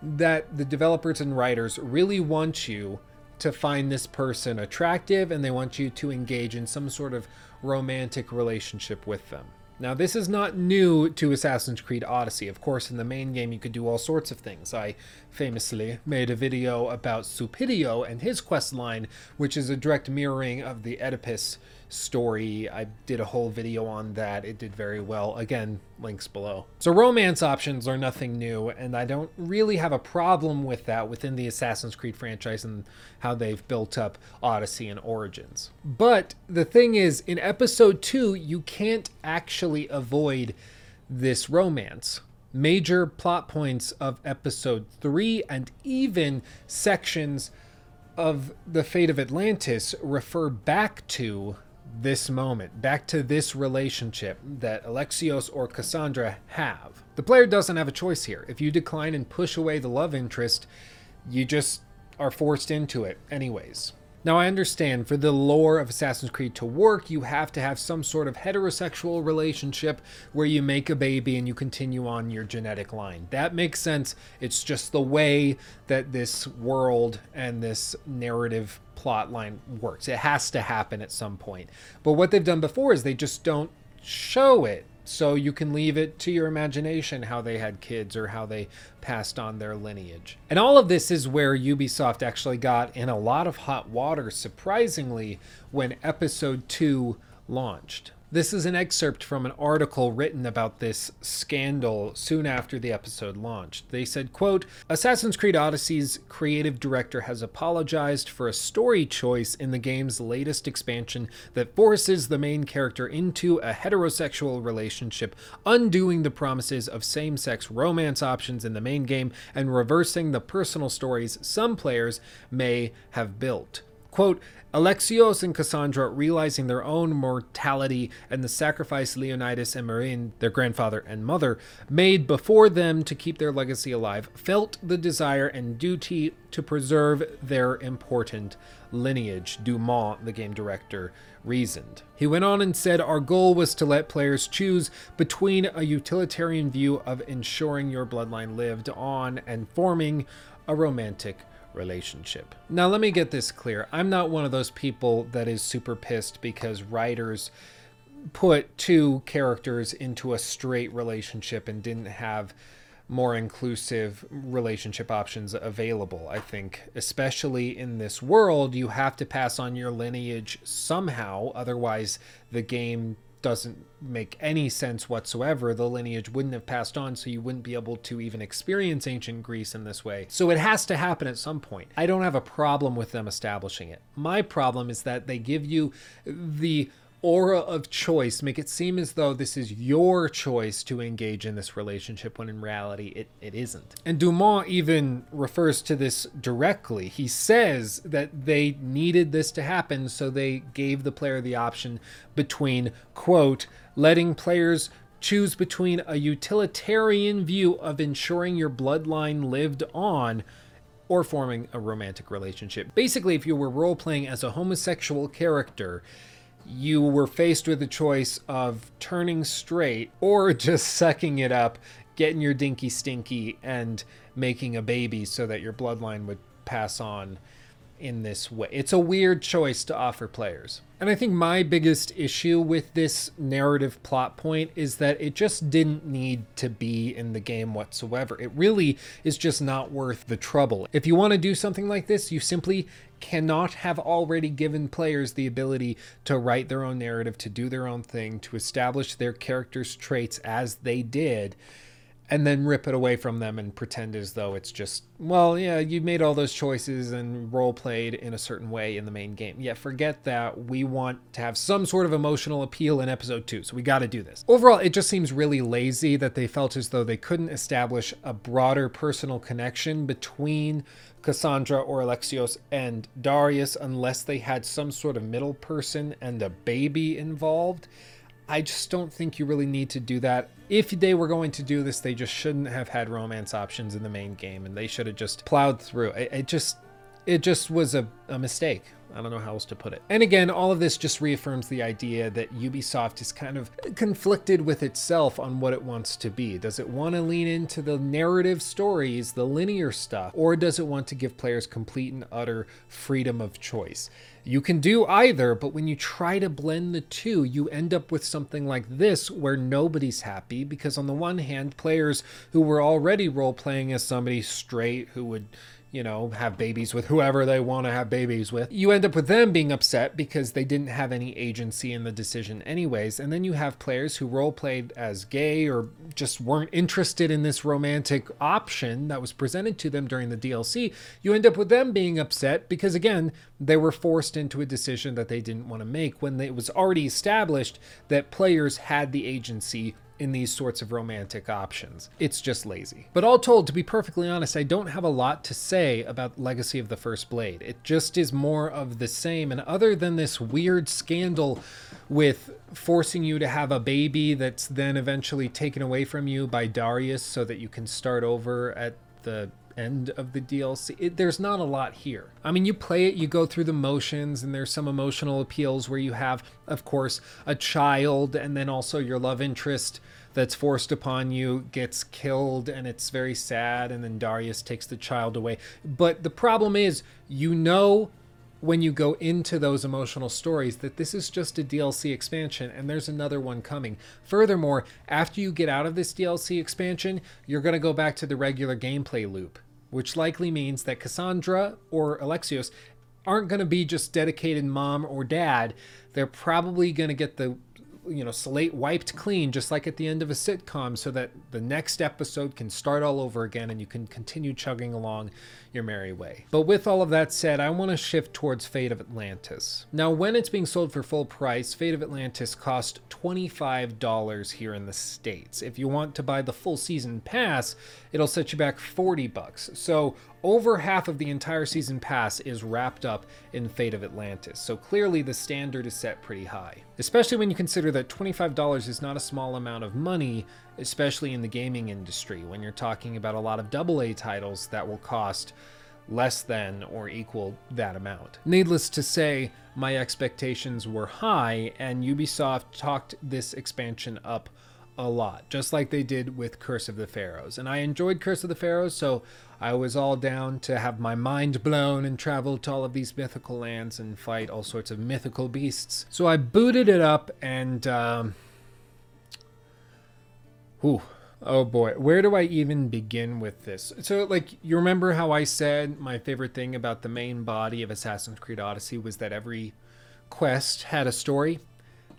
that the developers and writers really want you to find this person attractive and they want you to engage in some sort of romantic relationship with them. Now, this is not new to Assassin's Creed Odyssey. Of course, in the main game, you could do all sorts of things. I famously made a video about Supidio and his quest line, which is a direct mirroring of the Oedipus story. I did a whole video on that. It did very well. Again, links below. So romance options are nothing new, and I don't really have a problem with that within the Assassin's Creed franchise and how they've built up Odyssey and Origins. But the thing is, in episode 2, you can't actually avoid this romance major plot points of episode 3 and even sections of the fate of Atlantis refer back to this moment, back to this relationship that Alexios or Cassandra have. The player doesn't have a choice here. If you decline and push away the love interest, you just are forced into it, anyways. Now, I understand for the lore of Assassin's Creed to work, you have to have some sort of heterosexual relationship where you make a baby and you continue on your genetic line. That makes sense. It's just the way that this world and this narrative plot line works. It has to happen at some point. But what they've done before is they just don't show it so you can leave it to your imagination how they had kids or how they passed on their lineage. And all of this is where Ubisoft actually got in a lot of hot water, surprisingly, when Episode 2 launched. This is an excerpt from an article written about this scandal soon after the episode launched. They said, quote, Assassin's Creed Odyssey's creative director has apologized for a story choice in the game's latest expansion that forces the main character into a heterosexual relationship, undoing the promises of same-sex romance options in the main game and reversing the personal stories some players may have built. Quote, Alexios and Cassandra, realizing their own mortality and the sacrifice Leonidas and Myrrine, their grandfather and mother, made before them to keep their legacy alive, felt the desire and duty to preserve their important lineage, Dumont, the game director, reasoned. He went on and said, Our goal was to let players choose between a utilitarian view of ensuring your bloodline lived on and forming a romantic relationship. Now, let me get this clear. I'm not one of those people that is super pissed because writers put two characters into a straight relationship and didn't have more inclusive relationship options available. I think, especially in this world, you have to pass on your lineage somehow, otherwise, the game doesn't make any sense whatsoever. The lineage wouldn't have passed on, so you wouldn't be able to even experience ancient Greece in this way. So it has to happen at some point. I don't have a problem with them establishing it. My problem is that they give you the aura of choice make it seem as though this is your choice to engage in this relationship when in reality it, it isn't. And Dumont even refers to this directly. He says that they needed this to happen, so they gave the player the option between, quote, letting players choose between a utilitarian view of ensuring your bloodline lived on or forming a romantic relationship. Basically, if you were role playing as a homosexual character, you were faced with the choice of turning straight or just sucking it up, getting your dinky stinky, and making a baby so that your bloodline would pass on in this way. It's a weird choice to offer players. And I think my biggest issue with this narrative plot point is that it just didn't need to be in the game whatsoever. It really is just not worth the trouble. If you want to do something like this, you simply cannot have already given players the ability to write their own narrative, to do their own thing, to establish their characters' traits as they did and then rip it away from them and pretend as though it's just, well, yeah, you made all those choices and role played in a certain way in the main game. Yeah, forget that. We want to have some sort of emotional appeal in episode two, so we got to do this. Overall, it just seems really lazy that they felt as though they couldn't establish a broader personal connection between Cassandra or Alexios and Darius unless they had some sort of middle person and a baby involved. I just don't think you really need to do that. If they were going to do this, they just shouldn't have had romance options in the main game and they should have just plowed through. It, it just It just was a, a mistake. I don't know how else to put it. And again, all of this just reaffirms the idea that Ubisoft is kind of conflicted with itself on what it wants to be. Does it want to lean into the narrative stories, the linear stuff, or does it want to give players complete and utter freedom of choice? You can do either, but when you try to blend the two, you end up with something like this where nobody's happy because, on the one hand, players who were already role playing as somebody straight who would you know, have babies with whoever they want to have babies with. You end up with them being upset because they didn't have any agency in the decision, anyways. And then you have players who role played as gay or just weren't interested in this romantic option that was presented to them during the DLC. You end up with them being upset because, again, they were forced into a decision that they didn't want to make when it was already established that players had the agency in these sorts of romantic options. It's just lazy. But all told, to be perfectly honest, I don't have a lot to say about Legacy of the First Blade. It just is more of the same. And other than this weird scandal with forcing you to have a baby that's then eventually taken away from you by Darius so that you can start over at the end of the DLC. It, there's not a lot here. I mean, you play it, you go through the motions, and there's some emotional appeals where you have, of course, a child and then also your love interest that's forced upon you gets killed and it's very sad and then Darius takes the child away. But the problem is you know when you go into those emotional stories that this is just a DLC expansion and there's another one coming. Furthermore, after you get out of this DLC expansion, you're going to go back to the regular gameplay loop, which likely means that Cassandra or Alexios aren't going to be just dedicated mom or dad. They're probably going to get the you know slate wiped clean just like at the end of a sitcom so that the next episode can start all over again and you can continue chugging along your merry way. But with all of that said i want to shift towards fate of atlantis. Now when it's being sold for full price fate of atlantis cost $25 here in the states. If you want to buy the full season pass it'll set you back 40 bucks so over half of the entire season pass is wrapped up in Fate of Atlantis, so clearly the standard is set pretty high. Especially when you consider that $25 is not a small amount of money, especially in the gaming industry, when you're talking about a lot of AA titles that will cost less than or equal that amount. Needless to say, my expectations were high, and Ubisoft talked this expansion up a lot, just like they did with Curse of the Pharaohs. And I enjoyed Curse of the Pharaohs, so I was all down to have my mind blown and travel to all of these mythical lands and fight all sorts of mythical beasts. So I booted it up and. Um, whew, oh boy, where do I even begin with this? So, like, you remember how I said my favorite thing about the main body of Assassin's Creed Odyssey was that every quest had a story?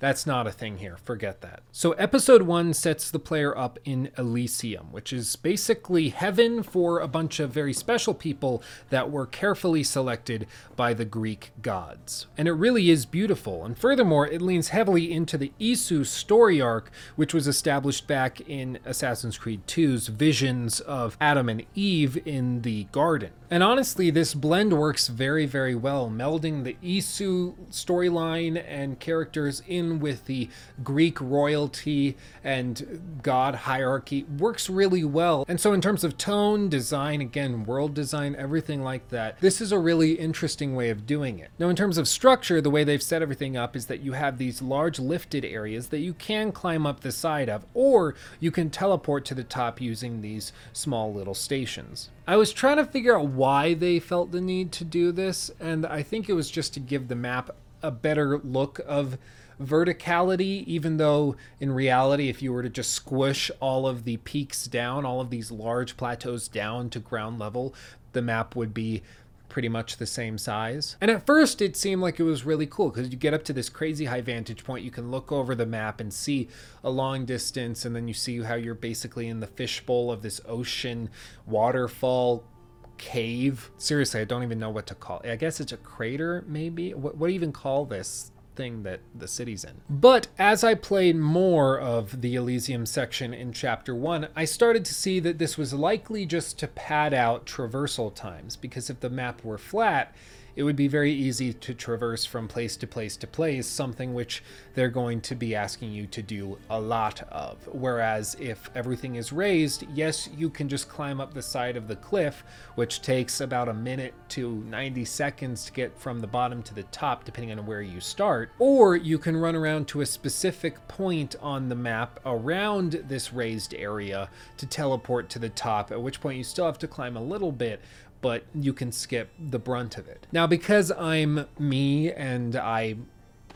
That's not a thing here. Forget that. So, episode one sets the player up in Elysium, which is basically heaven for a bunch of very special people that were carefully selected by the Greek gods. And it really is beautiful. And furthermore, it leans heavily into the Isu story arc, which was established back in Assassin's Creed 2's visions of Adam and Eve in the garden. And honestly, this blend works very, very well, melding the Isu storyline and characters in with the Greek royalty and god hierarchy works really well. And so, in terms of tone, design, again, world design, everything like that, this is a really interesting way of doing it. Now, in terms of structure, the way they've set everything up is that you have these large lifted areas that you can climb up the side of, or you can teleport to the top using these small little stations. I was trying to figure out why they felt the need to do this, and I think it was just to give the map a better look of verticality, even though in reality, if you were to just squish all of the peaks down, all of these large plateaus down to ground level, the map would be pretty much the same size. And at first, it seemed like it was really cool because you get up to this crazy high vantage point. You can look over the map and see a long distance, and then you see how you're basically in the fishbowl of this ocean waterfall cave. Seriously, I don't even know what to call it. I guess it's a crater, maybe? What, what do you even call this? Thing that the city's in. But as I played more of the Elysium section in Chapter 1, I started to see that this was likely just to pad out traversal times, because if the map were flat, it would be very easy to traverse from place to place to place, something which they're going to be asking you to do a lot of. Whereas if everything is raised, yes, you can just climb up the side of the cliff, which takes about a minute to 90 seconds to get from the bottom to the top, depending on where you start. Or you can run around to a specific point on the map around this raised area to teleport to the top, at which point you still have to climb a little bit, but you can skip the brunt of it. Now, because I'm me and I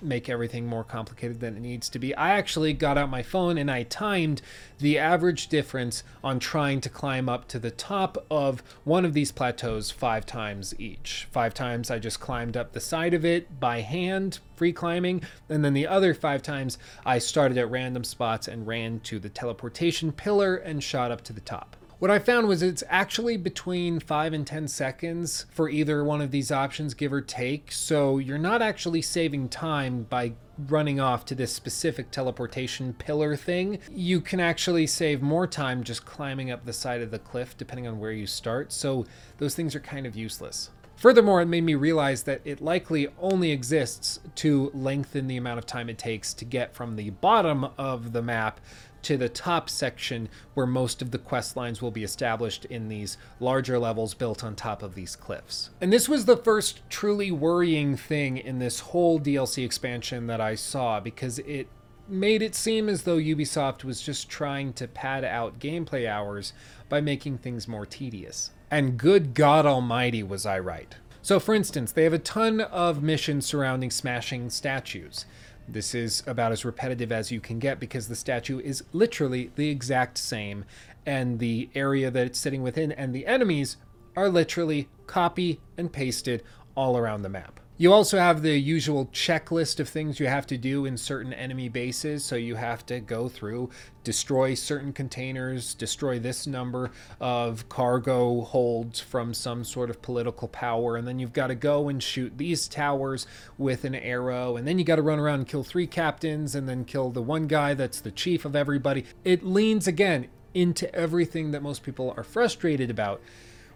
make everything more complicated than it needs to be. I actually got out my phone and I timed the average difference on trying to climb up to the top of one of these plateaus five times each. Five times I just climbed up the side of it by hand, free climbing, and then the other five times I started at random spots and ran to the teleportation pillar and shot up to the top. What I found was it's actually between 5 and 10 seconds for either one of these options, give or take. So you're not actually saving time by running off to this specific teleportation pillar thing. You can actually save more time just climbing up the side of the cliff, depending on where you start. So those things are kind of useless. Furthermore, it made me realize that it likely only exists to lengthen the amount of time it takes to get from the bottom of the map to the top section where most of the quest lines will be established in these larger levels built on top of these cliffs. And this was the first truly worrying thing in this whole DLC expansion that I saw because it made it seem as though Ubisoft was just trying to pad out gameplay hours by making things more tedious. And good God Almighty, was I right. So, for instance, they have a ton of missions surrounding smashing statues. This is about as repetitive as you can get because the statue is literally the exact same, and the area that it's sitting within and the enemies are literally copy and pasted all around the map. You also have the usual checklist of things you have to do in certain enemy bases. So you have to go through, destroy certain containers, destroy this number of cargo holds from some sort of political power, and then you've got to go and shoot these towers with an arrow, and then you got to run around and kill three captains, and then kill the one guy that's the chief of everybody. It leans again into everything that most people are frustrated about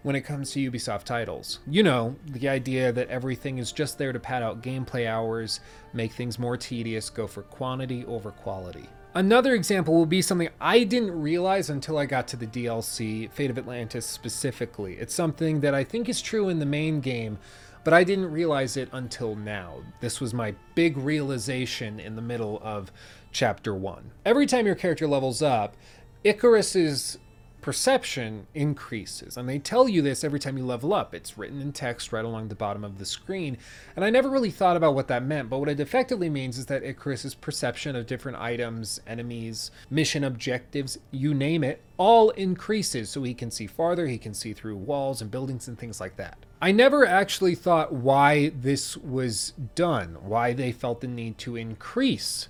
when it comes to Ubisoft titles. You know, the idea that everything is just there to pad out gameplay hours, make things more tedious, go for quantity over quality. Another example will be something I didn't realize until I got to the DLC, Fate of Atlantis specifically. It's something that I think is true in the main game, but I didn't realize it until now. This was my big realization in the middle of chapter 1. Every time your character levels up, Icarus's perception increases. And they tell you this every time you level up. It's written in text right along the bottom of the screen. And I never really thought about what that meant, but what it effectively means is that Icarus's perception of different items, enemies, mission objectives, you name it, all increases so he can see farther, he can see through walls and buildings and things like that. I never actually thought why this was done, why they felt the need to increase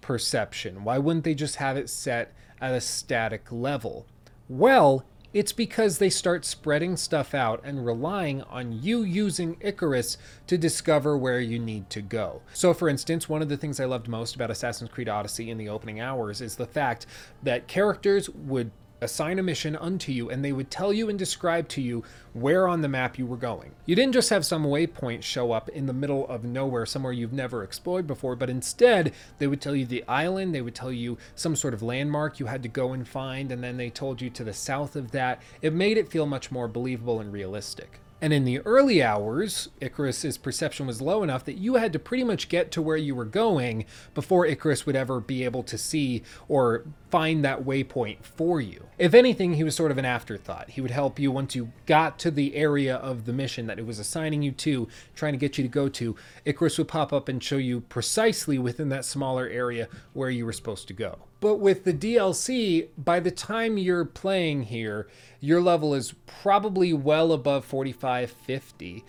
perception. Why wouldn't they just have it set at a static level? Well, it's because they start spreading stuff out and relying on you using Icarus to discover where you need to go. So, for instance, one of the things I loved most about Assassin's Creed Odyssey in the opening hours is the fact that characters would assign a mission unto you, and they would tell you and describe to you where on the map you were going. You didn't just have some waypoint show up in the middle of nowhere, somewhere you've never explored before, but instead they would tell you the island, they would tell you some sort of landmark you had to go and find, and then they told you to the south of that. It made it feel much more believable and realistic. And in the early hours, Icarus's perception was low enough that you had to pretty much get to where you were going before Icarus would ever be able to see or find that waypoint for you. If anything, he was sort of an afterthought. He would help you once you got to the area of the mission that it was assigning you to, trying to get you to go to. Icarus would pop up and show you precisely within that smaller area where you were supposed to go. But with the DLC, by the time you're playing here, your level is probably well above 45, 50.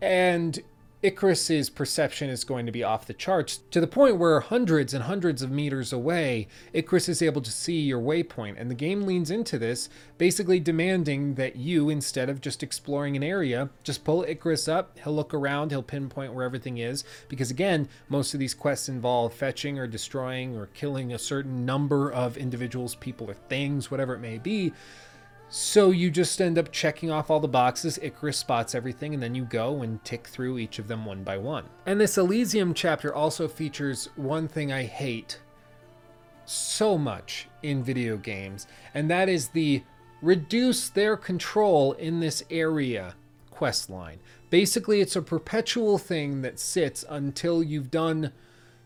And Icarus's perception is going to be off the charts to the point where hundreds and hundreds of meters away, Icarus is able to see your waypoint. And the game leans into this, basically demanding that you, instead of just exploring an area, just pull Icarus up, he'll look around, he'll pinpoint where everything is. Because again, most of these quests involve fetching or destroying or killing a certain number of individuals, people, or things, whatever it may be. So you just end up checking off all the boxes, Icarus spots everything, and then you go and tick through each of them one by one. And this Elysium chapter also features one thing I hate so much in video games, and that is the reduce their control in this area quest line. Basically, it's a perpetual thing that sits until you've done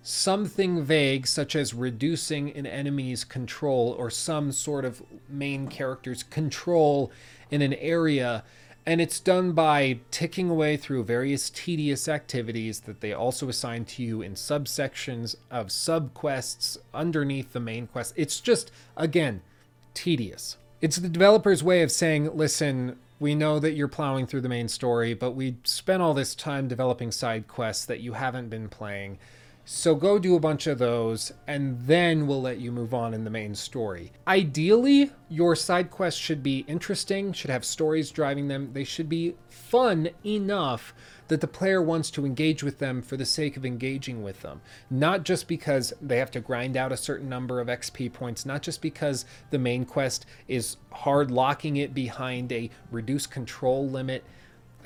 something vague, such as reducing an enemy's control or some sort of main character's control in an area. And it's done by ticking away through various tedious activities that they also assign to you in subsections of subquests underneath the main quest. It's just, again, tedious. It's the developer's way of saying, listen, we know that you're plowing through the main story, but we spent all this time developing side quests that you haven't been playing. So go do a bunch of those, and then we'll let you move on in the main story. Ideally, your side quests should be interesting, should have stories driving them. They should be fun enough that the player wants to engage with them for the sake of engaging with them. Not just because they have to grind out a certain number of XP points, not just because the main quest is hard locking it behind a reduced control limit.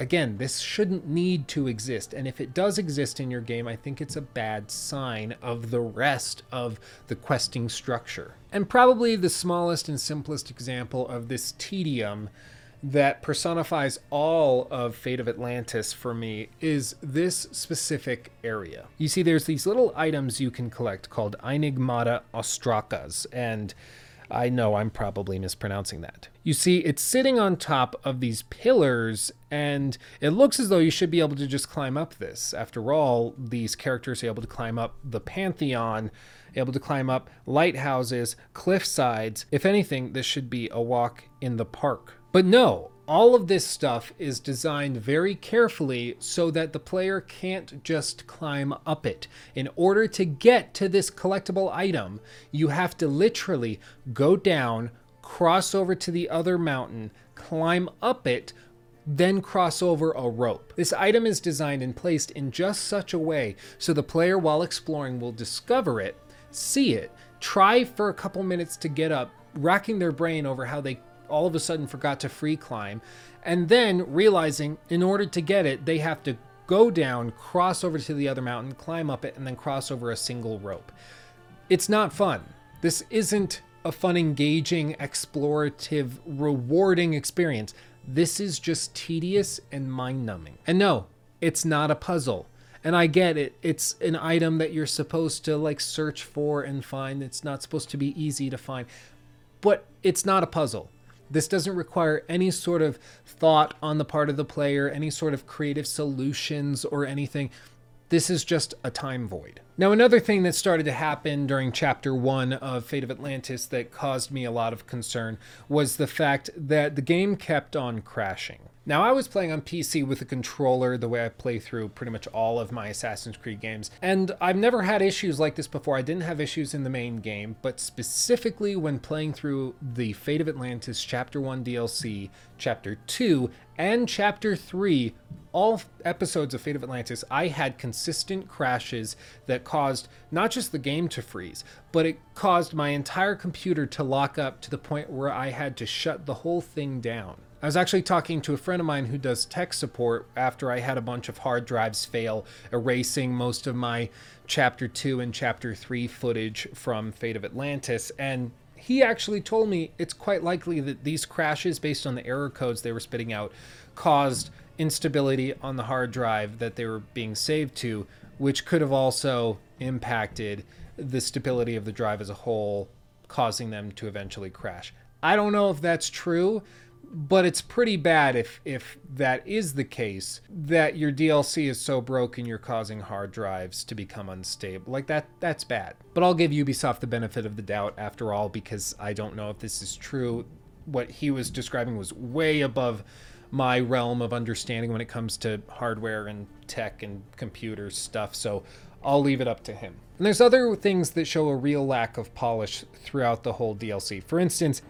Again, this shouldn't need to exist. And if it does exist in your game, I think it's a bad sign of the rest of the questing structure. And probably the smallest and simplest example of this tedium that personifies all of Fate of Atlantis for me is this specific area. You see, there's these little items you can collect called Ainigmata Ostrakas, and I know I'm probably mispronouncing that. You see, it's sitting on top of these pillars, and it looks as though you should be able to just climb up this. After all, these characters are able to climb up the Pantheon, able to climb up lighthouses, cliff sides. If anything, this should be a walk in the park. But no, all of this stuff is designed very carefully so that the player can't just climb up it. In order to get to this collectible item, you have to literally go down, cross over to the other mountain, climb up it, then cross over a rope. This item is designed and placed in just such a way so the player, while exploring, will discover it, see it, try for a couple minutes to get up, racking their brain over how they all of a sudden forgot to free climb, and then realizing in order to get it, they have to go down, cross over to the other mountain, climb up it, and then cross over a single rope. It's not fun. This isn't a fun, engaging, explorative, rewarding experience. This is just tedious and mind numbing. And no, it's not a puzzle. And I get it. It's an item that you're supposed to like search for and find. It's not supposed to be easy to find. But it's not a puzzle. This doesn't require any sort of thought on the part of the player, any sort of creative solutions or anything. This is just a time void. Now, another thing that started to happen during chapter one of Fate of Atlantis that caused me a lot of concern was the fact that the game kept on crashing. Now, I was playing on PC with a controller the way I play through pretty much all of my Assassin's Creed games, and I've never had issues like this before. I didn't have issues in the main game, but specifically when playing through the Fate of Atlantis Chapter 1 DLC, Chapter 2, and Chapter 3 all episodes of Fate of Atlantis, I had consistent crashes that caused not just the game to freeze, but it caused my entire computer to lock up to the point where I had to shut the whole thing down. I was actually talking to a friend of mine who does tech support after I had a bunch of hard drives fail, erasing most of my Chapter 2 and Chapter 3 footage from Fate of Atlantis, and he actually told me it's quite likely that these crashes, based on the error codes they were spitting out, caused instability on the hard drive that they were being saved to, which could have also impacted the stability of the drive as a whole, causing them to eventually crash. I don't know if that's true, but it's pretty bad if if that is the case that your DLC is so broken you're causing hard drives to become unstable. Like that that's bad. But I'll give Ubisoft the benefit of the doubt after all because I don't know if this is true. What he was describing was way above my realm of understanding when it comes to hardware and tech and computer stuff. So I'll leave it up to him. And there's other things that show a real lack of polish throughout the whole DLC. For instance,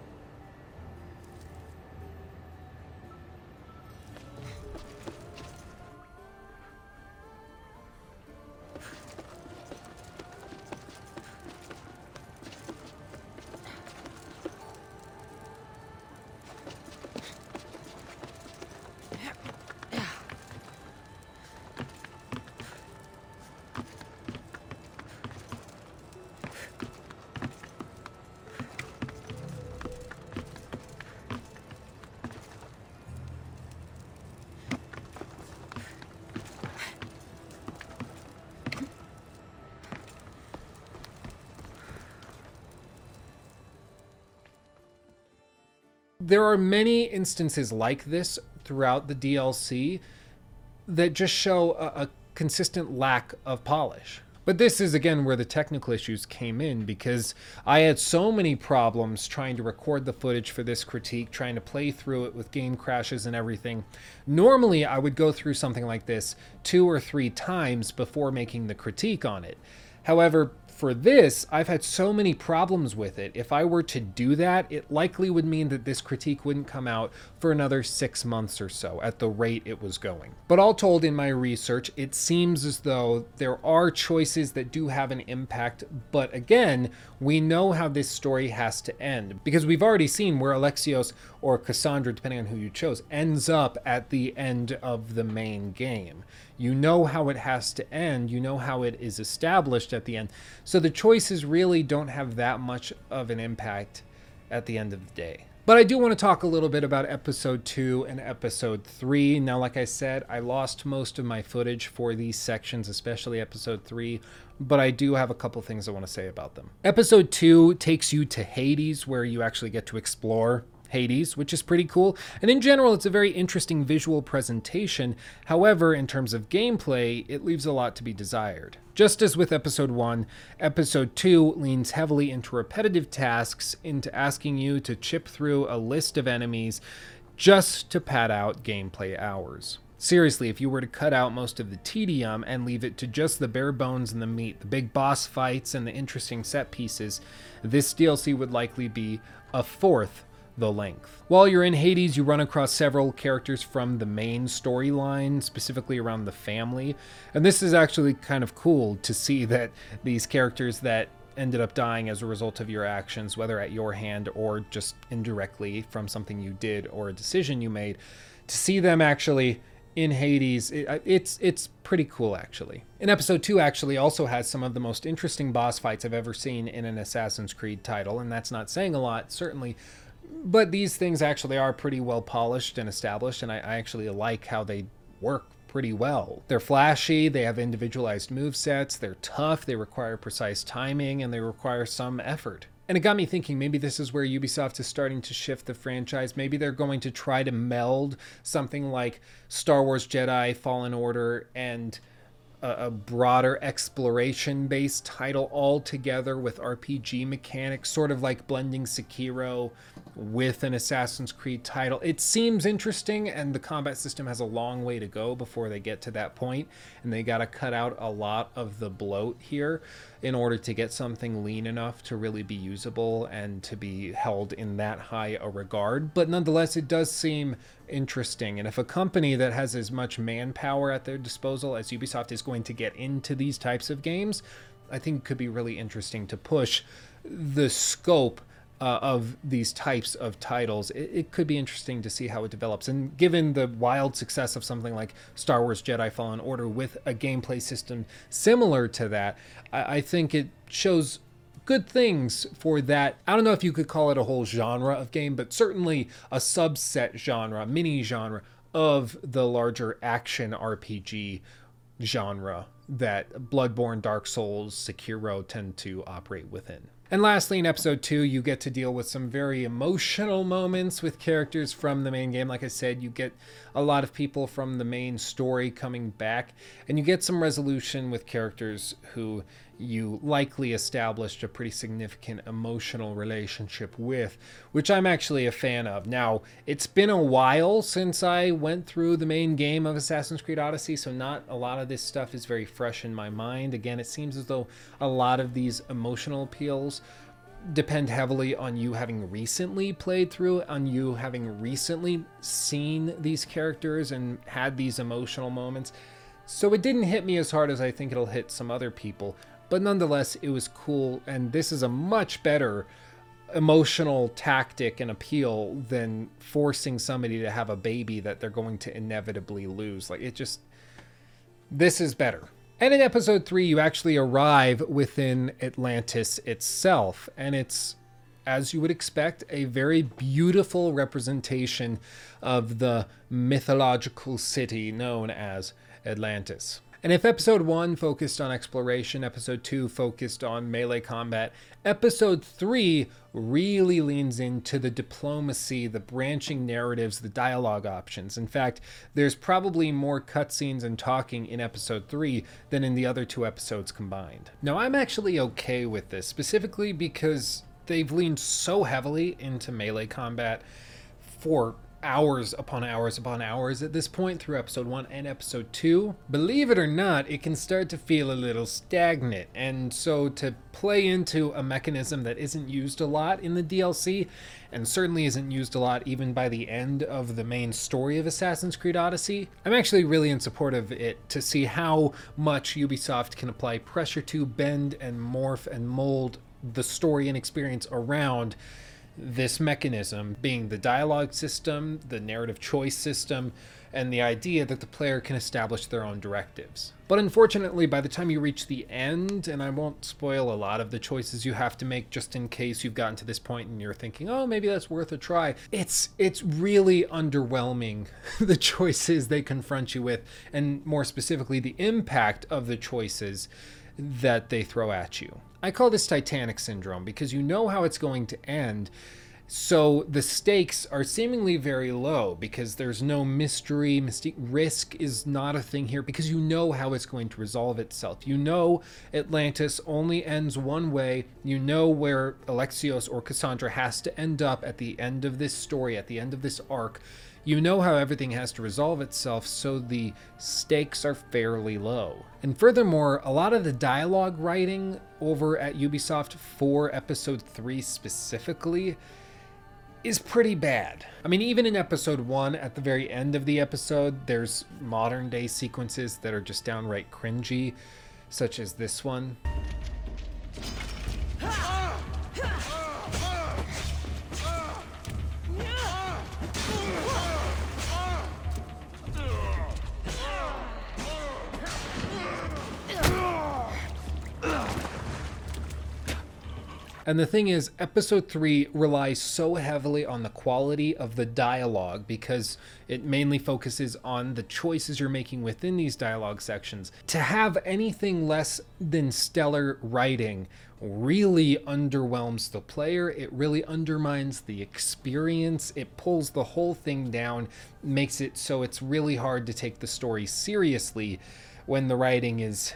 there are many instances like this throughout the DLC that just show a, a consistent lack of polish. But this is again where the technical issues came in because I had so many problems trying to record the footage for this critique, trying to play through it with game crashes and everything. Normally, I would go through something like this two or three times before making the critique on it. However, for this, I've had so many problems with it. If I were to do that, it likely would mean that this critique wouldn't come out for another six months or so at the rate it was going. But all told, in my research, it seems as though there are choices that do have an impact. But again, we know how this story has to end because we've already seen where Alexios or Cassandra, depending on who you chose, ends up at the end of the main game. You know how it has to end, you know how it is established at the end. So the choices really don't have that much of an impact at the end of the day. But I do want to talk a little bit about episode 2 and episode 3. Now, like I said, I lost most of my footage for these sections, especially episode 3, but I do have a couple things I want to say about them. Episode 2 takes you to Hades, where you actually get to explore Hades, which is pretty cool. And in general, it's a very interesting visual presentation. However, in terms of gameplay, it leaves a lot to be desired. Just as with episode 1, episode 2 leans heavily into repetitive tasks, into asking you to chip through a list of enemies just to pad out gameplay hours. Seriously, if you were to cut out most of the tedium and leave it to just the bare bones and the meat, the big boss fights and the interesting set pieces, this DLC would likely be a fourth the length. While you're in Hades, you run across several characters from the main storyline, specifically around the family. And this is actually kind of cool to see that these characters that ended up dying as a result of your actions, whether at your hand or just indirectly from something you did or a decision you made, to see them actually in Hades, it, uh, it's it's pretty cool actually. In episode 2 actually also has some of the most interesting boss fights I've ever seen in an Assassin's Creed title, and that's not saying a lot, certainly, but these things actually are pretty well polished and established, and I, I actually like how they work pretty well. They're flashy, they have individualized move sets, they're tough, they require precise timing, and they require some effort. And it got me thinking maybe this is where Ubisoft is starting to shift the franchise. Maybe they're going to try to meld something like Star Wars Jedi Fallen Order and a, broader exploration based title altogether with RPG mechanics, sort of like blending Sekiro with an Assassin's Creed title. It seems interesting, and the combat system has a long way to go before they get to that point, and they got to cut out a lot of the bloat here in order to get something lean enough to really be usable and to be held in that high a regard. But nonetheless, it does seem interesting. And if a company that has as much manpower at their disposal as Ubisoft is going to get into these types of games, I think it could be really interesting to push the scope uh, of these types of titles, it, it, could be interesting to see how it develops. And given the wild success of something like Star Wars Jedi Fallen Order with a gameplay system similar to that, I, I think it shows good things for that. I don't know if you could call it a whole genre of game, but certainly a subset genre, mini genre of the larger action RPG genre that Bloodborne, Dark Souls, Sekiro tend to operate within. And lastly, in episode 2, you get to deal with some very emotional moments with characters from the main game. Like I said, you get a lot of people from the main story coming back, and you get some resolution with characters who you likely established a pretty significant emotional relationship with, which I'm actually a fan of. Now, it's been a while since I went through the main game of Assassin's Creed Odyssey, so not a lot of this stuff is very fresh in my mind. Again, it seems as though a lot of these emotional appeals depend heavily on you having recently played through, on you having recently seen these characters and had these emotional moments. So it didn't hit me as hard as I think it'll hit some other people. But nonetheless, it was cool, and this is a much better emotional tactic and appeal than forcing somebody to have a baby that they're going to inevitably lose. Like, it just. This is better. And in episode three, you actually arrive within Atlantis itself, and it's as you would expect, a very beautiful representation of the mythological city known as Atlantis. And if episode 1 focused on exploration, episode 2 focused on melee combat, episode 3 really leans into the diplomacy, the branching narratives, the dialogue options. In fact, there's probably more cutscenes and talking in episode 3 than in the other two episodes combined. Now, I'm actually okay with this, specifically because they've leaned so heavily into melee combat for hours upon hours upon hours at this point through episode 1 and episode 2. Believe it or not, it can start to feel a little stagnant, and so to play into a mechanism that isn't used a lot in the DLC, and certainly isn't used a lot even by the end of the main story of Assassin's Creed Odyssey, I'm actually really in support of it to see how much Ubisoft can apply pressure to, bend, and morph and mold the story and experience around this mechanism being the dialogue system, the narrative choice system, and the idea that the player can establish their own directives. But unfortunately, by the time you reach the end, and I won't spoil a lot of the choices you have to make just in case you've gotten to this point and you're thinking, "Oh, maybe that's worth a try." It's it's really underwhelming the choices they confront you with and more specifically the impact of the choices that they throw at you. I call this Titanic syndrome because you know how it's going to end. So the stakes are seemingly very low because there's no mystery, mystique, risk is not a thing here because you know how it's going to resolve itself. You know Atlantis only ends one way. You know where Alexios or Cassandra has to end up at the end of this story, at the end of this arc. You know how everything has to resolve itself, so the stakes are fairly low. And furthermore, a lot of the dialogue writing over at Ubisoft for episode 3 specifically is pretty bad. I mean, even in episode 1, at the very end of the episode, there's modern day sequences that are just downright cringy, such as this one. And the thing is, episode 3 relies so heavily on the quality of the dialogue because it mainly focuses on the choices you're making within these dialogue sections. To have anything less than stellar writing really underwhelms the player. It really undermines the experience. It pulls the whole thing down, makes it so it's really hard to take the story seriously when the writing is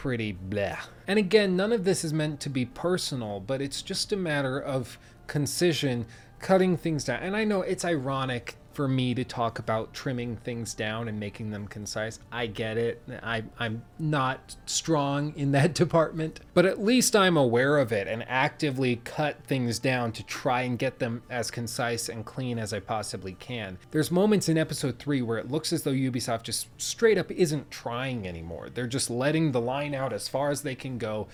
pretty bleh. And again, none of this is meant to be personal, but it's just a matter of concision, cutting things down. And I know it's ironic for me to talk about trimming things down and making them concise. I get it. I, I'm not strong in that department, but at least I'm aware of it and actively cut things down to try and get them as concise and clean as I possibly can. There's moments in episode 3 where it looks as though Ubisoft just straight up isn't trying anymore. They're just letting the line out as far as they can go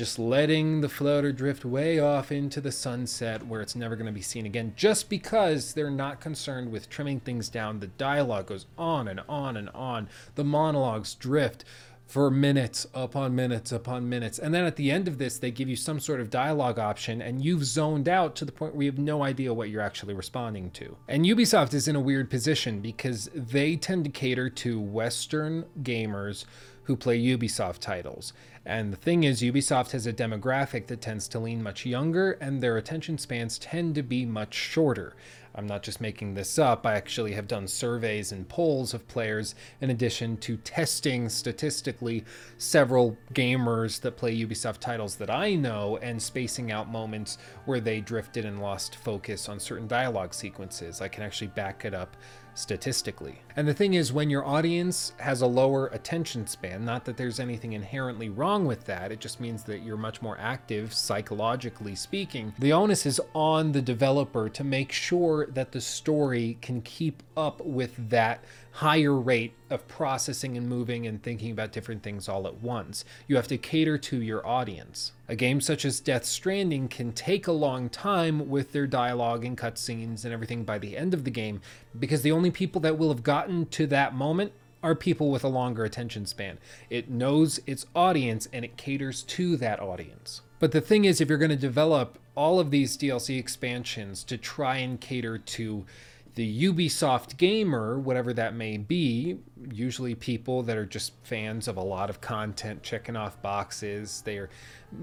just letting the floater drift way off into the sunset where it's never going to be seen again just because they're not concerned with trimming things down. The dialogue goes on and on and on. The monologues drift for minutes upon minutes upon minutes. And then at the end of this they give you some sort of dialogue option and you've zoned out to the point where you have no idea what you're actually responding to. And ubisoft is in a weird position because they tend to cater to western gamers who play Ubisoft titles. And the thing is, Ubisoft has a demographic that tends to lean much younger, and their attention spans tend to be much shorter. I'm not just making this up, I actually have done surveys and polls of players, in addition to testing statistically several gamers that play Ubisoft titles that I know and spacing out moments where they drifted and lost focus on certain dialogue sequences. I can actually back it up statistically. And the thing is, when your audience has a lower attention span, not that there's anything inherently wrong with that, it just means that you're much more active, psychologically speaking, the onus is on the developer to make sure that the story can keep up with that higher rate of processing and moving and thinking about different things all at once. You have to cater to your audience. A game such as Death Stranding can take a long time with their dialogue and cutscenes and everything by the end of the game because the only people that will have gotten to that moment are people with a longer attention span. It knows its audience and it caters to that audience. But the thing is, if you're going to develop all of these DLC expansions to try and cater to the Ubisoft gamer, whatever that may be, usually people that are just fans of a lot of content, checking off boxes. They are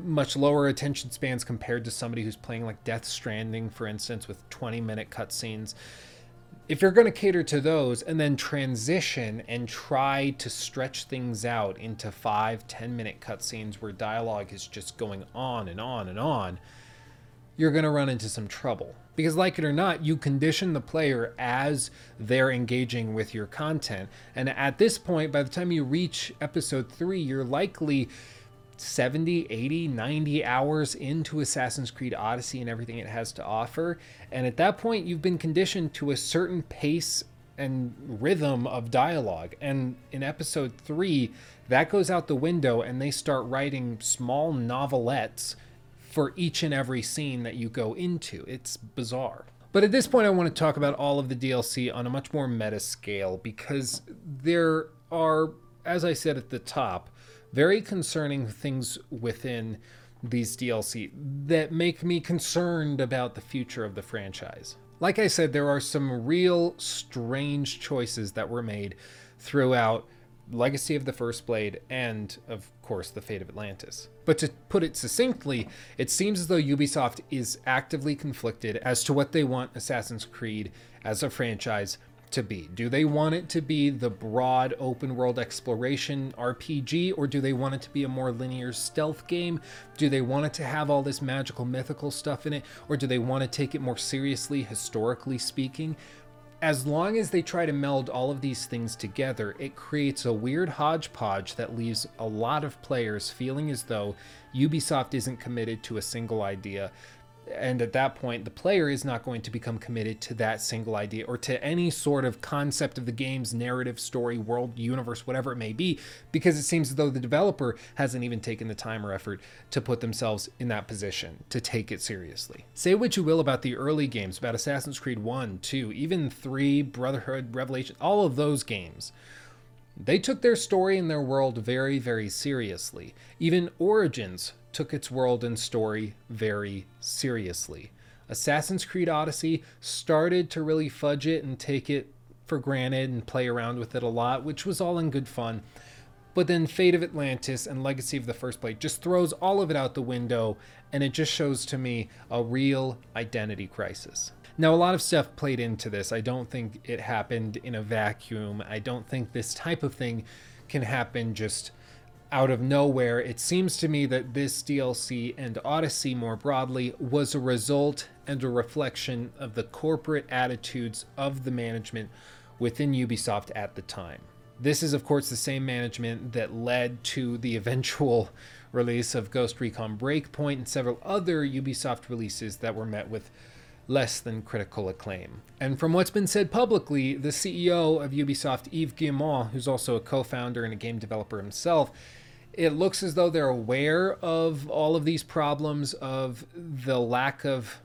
much lower attention spans compared to somebody who's playing like Death Stranding, for instance, with 20 minute cutscenes. If you're going to cater to those and then transition and try to stretch things out into five, 10 minute cutscenes where dialogue is just going on and on and on, you're going to run into some trouble. Because, like it or not, you condition the player as they're engaging with your content. And at this point, by the time you reach episode three, you're likely 70, 80, 90 hours into Assassin's Creed Odyssey and everything it has to offer. And at that point, you've been conditioned to a certain pace and rhythm of dialogue. And in episode three, that goes out the window and they start writing small novelettes for each and every scene that you go into. It's bizarre. But at this point, I want to talk about all of the DLC on a much more meta scale because there are, as I said at the top, very concerning things within these DLC that make me concerned about the future of the franchise. Like I said, there are some real strange choices that were made throughout Legacy of the First Blade, and of course, The Fate of Atlantis. But to put it succinctly, it seems as though Ubisoft is actively conflicted as to what they want Assassin's Creed as a franchise to be. Do they want it to be the broad open world exploration RPG, or do they want it to be a more linear stealth game? Do they want it to have all this magical, mythical stuff in it, or do they want to take it more seriously, historically speaking? As long as they try to meld all of these things together, it creates a weird hodgepodge that leaves a lot of players feeling as though Ubisoft isn't committed to a single idea. And at that point, the player is not going to become committed to that single idea or to any sort of concept of the game's narrative, story, world, universe, whatever it may be, because it seems as though the developer hasn't even taken the time or effort to put themselves in that position to take it seriously. Say what you will about the early games, about Assassin's Creed 1, 2, even 3, Brotherhood, Revelation, all of those games. They took their story and their world very, very seriously. Even Origins took its world and story very seriously. Assassin's Creed Odyssey started to really fudge it and take it for granted and play around with it a lot, which was all in good fun. But then Fate of Atlantis and Legacy of the First Blade just throws all of it out the window, and it just shows to me a real identity crisis. Now, a lot of stuff played into this. I don't think it happened in a vacuum. I don't think this type of thing can happen just out of nowhere. It seems to me that this DLC and Odyssey more broadly was a result and a reflection of the corporate attitudes of the management within Ubisoft at the time. This is, of course, the same management that led to the eventual release of Ghost Recon Breakpoint and several other Ubisoft releases that were met with less than critical acclaim. And from what's been said publicly, the CEO of Ubisoft, Yves Guillemot, who's also a co founder and a game developer himself, it looks as though they're aware of all of these problems of the lack of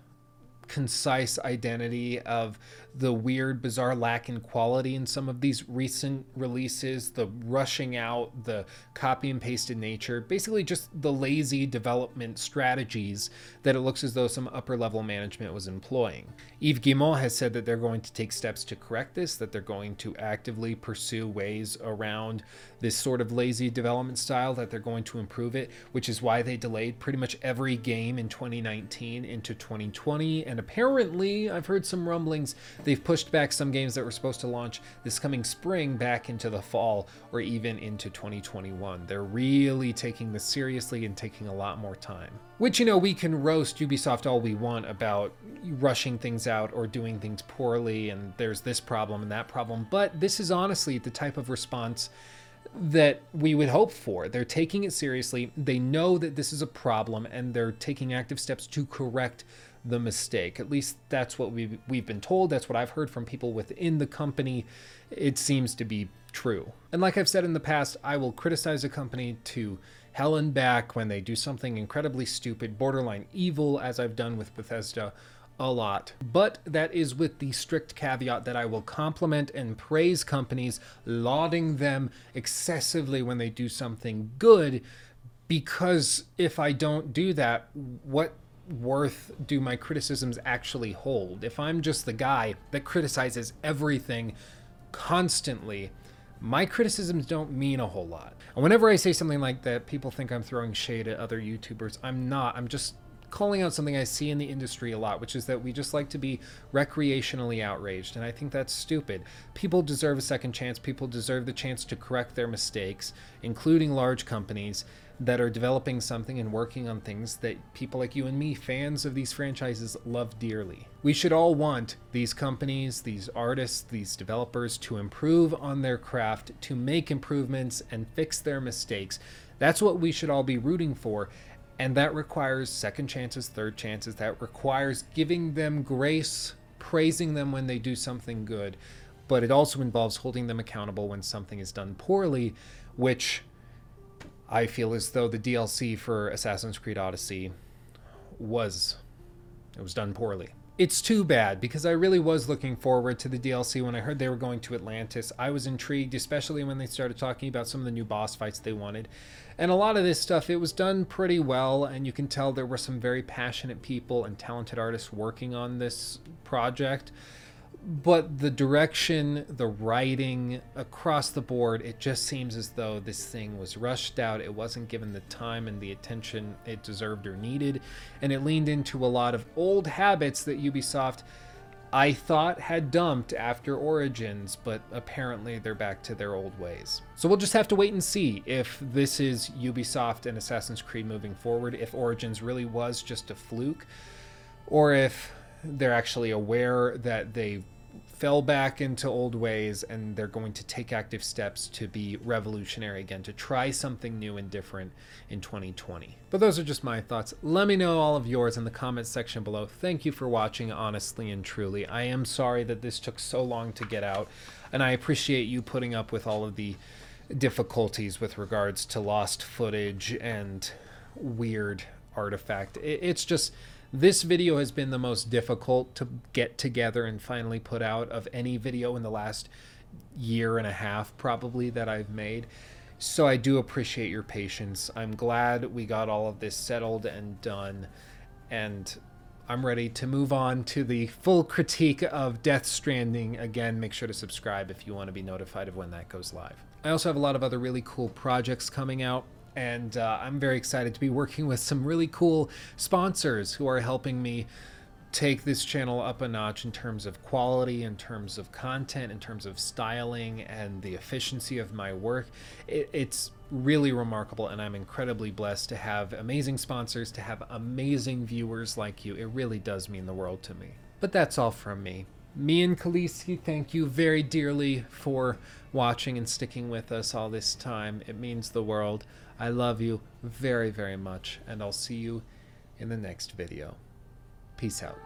concise identity of the weird, bizarre lack in quality in some of these recent releases, the rushing out, the copy and pasted nature, basically just the lazy development strategies that it looks as though some upper level management was employing. Yves Guillemot has said that they're going to take steps to correct this, that they're going to actively pursue ways around this sort of lazy development style, that they're going to improve it, which is why they delayed pretty much every game in 2019 into 2020. And apparently, I've heard some rumblings They've pushed back some games that were supposed to launch this coming spring back into the fall or even into 2021. They're really taking this seriously and taking a lot more time. Which, you know, we can roast Ubisoft all we want about rushing things out or doing things poorly and there's this problem and that problem, but this is honestly the type of response that we would hope for. They're taking it seriously. They know that this is a problem and they're taking active steps to correct the mistake. At least that's what we've, we've been told. That's what I've heard from people within the company. It seems to be true. And like I've said in the past, I will criticize a company to hell and back when they do something incredibly stupid, borderline evil, as I've done with Bethesda a lot. But that is with the strict caveat that I will compliment and praise companies, lauding them excessively when they do something good. Because if I don't do that, what worth do my criticisms actually hold? If I'm just the guy that criticizes everything constantly, my criticisms don't mean a whole lot. And whenever I say something like that, people think I'm throwing shade at other YouTubers. I'm not. I'm just calling out something I see in the industry a lot, which is that we just like to be recreationally outraged. And I think that's stupid. People deserve a second chance. People deserve the chance to correct their mistakes, including large companies that are developing something and working on things that people like you and me, fans of these franchises, love dearly. We should all want these companies, these artists, these developers to improve on their craft, to make improvements and fix their mistakes. That's what we should all be rooting for. And that requires second chances, third chances. That requires giving them grace, praising them when they do something good. But it also involves holding them accountable when something is done poorly, which I feel as though the DLC for Assassin's Creed Odyssey was it was done poorly. It's too bad because I really was looking forward to the DLC when I heard they were going to Atlantis. I was intrigued, especially when they started talking about some of the new boss fights they wanted. And a lot of this stuff, it was done pretty well, and you can tell there were some very passionate people and talented artists working on this project but the direction, the writing across the board, it just seems as though this thing was rushed out. It wasn't given the time and the attention it deserved or needed, and it leaned into a lot of old habits that Ubisoft I thought had dumped after Origins, but apparently they're back to their old ways. So we'll just have to wait and see if this is Ubisoft and Assassin's Creed moving forward, if Origins really was just a fluke, or if they're actually aware that they fell back into old ways and they're going to take active steps to be revolutionary again, to try something new and different in 2020. But those are just my thoughts. Let me know all of yours in the comments section below. Thank you for watching, honestly and truly. I am sorry that this took so long to get out, and I appreciate you putting up with all of the difficulties with regards to lost footage and weird artifact. It's just this video has been the most difficult to get together and finally put out of any video in the last year and a half, probably, that I've made. So I do appreciate your patience. I'm glad we got all of this settled and done. And I'm ready to move on to the full critique of Death Stranding. Again, make sure to subscribe if you want to be notified of when that goes live. I also have a lot of other really cool projects coming out and uh, I'm very excited to be working with some really cool sponsors who are helping me take this channel up a notch in terms of quality, in terms of content, in terms of styling, and the efficiency of my work. It, it's really remarkable, and I'm incredibly blessed to have amazing sponsors, to have amazing viewers like you. It really does mean the world to me. But that's all from me. Me and Kaliski, thank you very dearly for watching and sticking with us all this time. It means the world. I love you very, very much, and I'll see you in the next video. Peace out.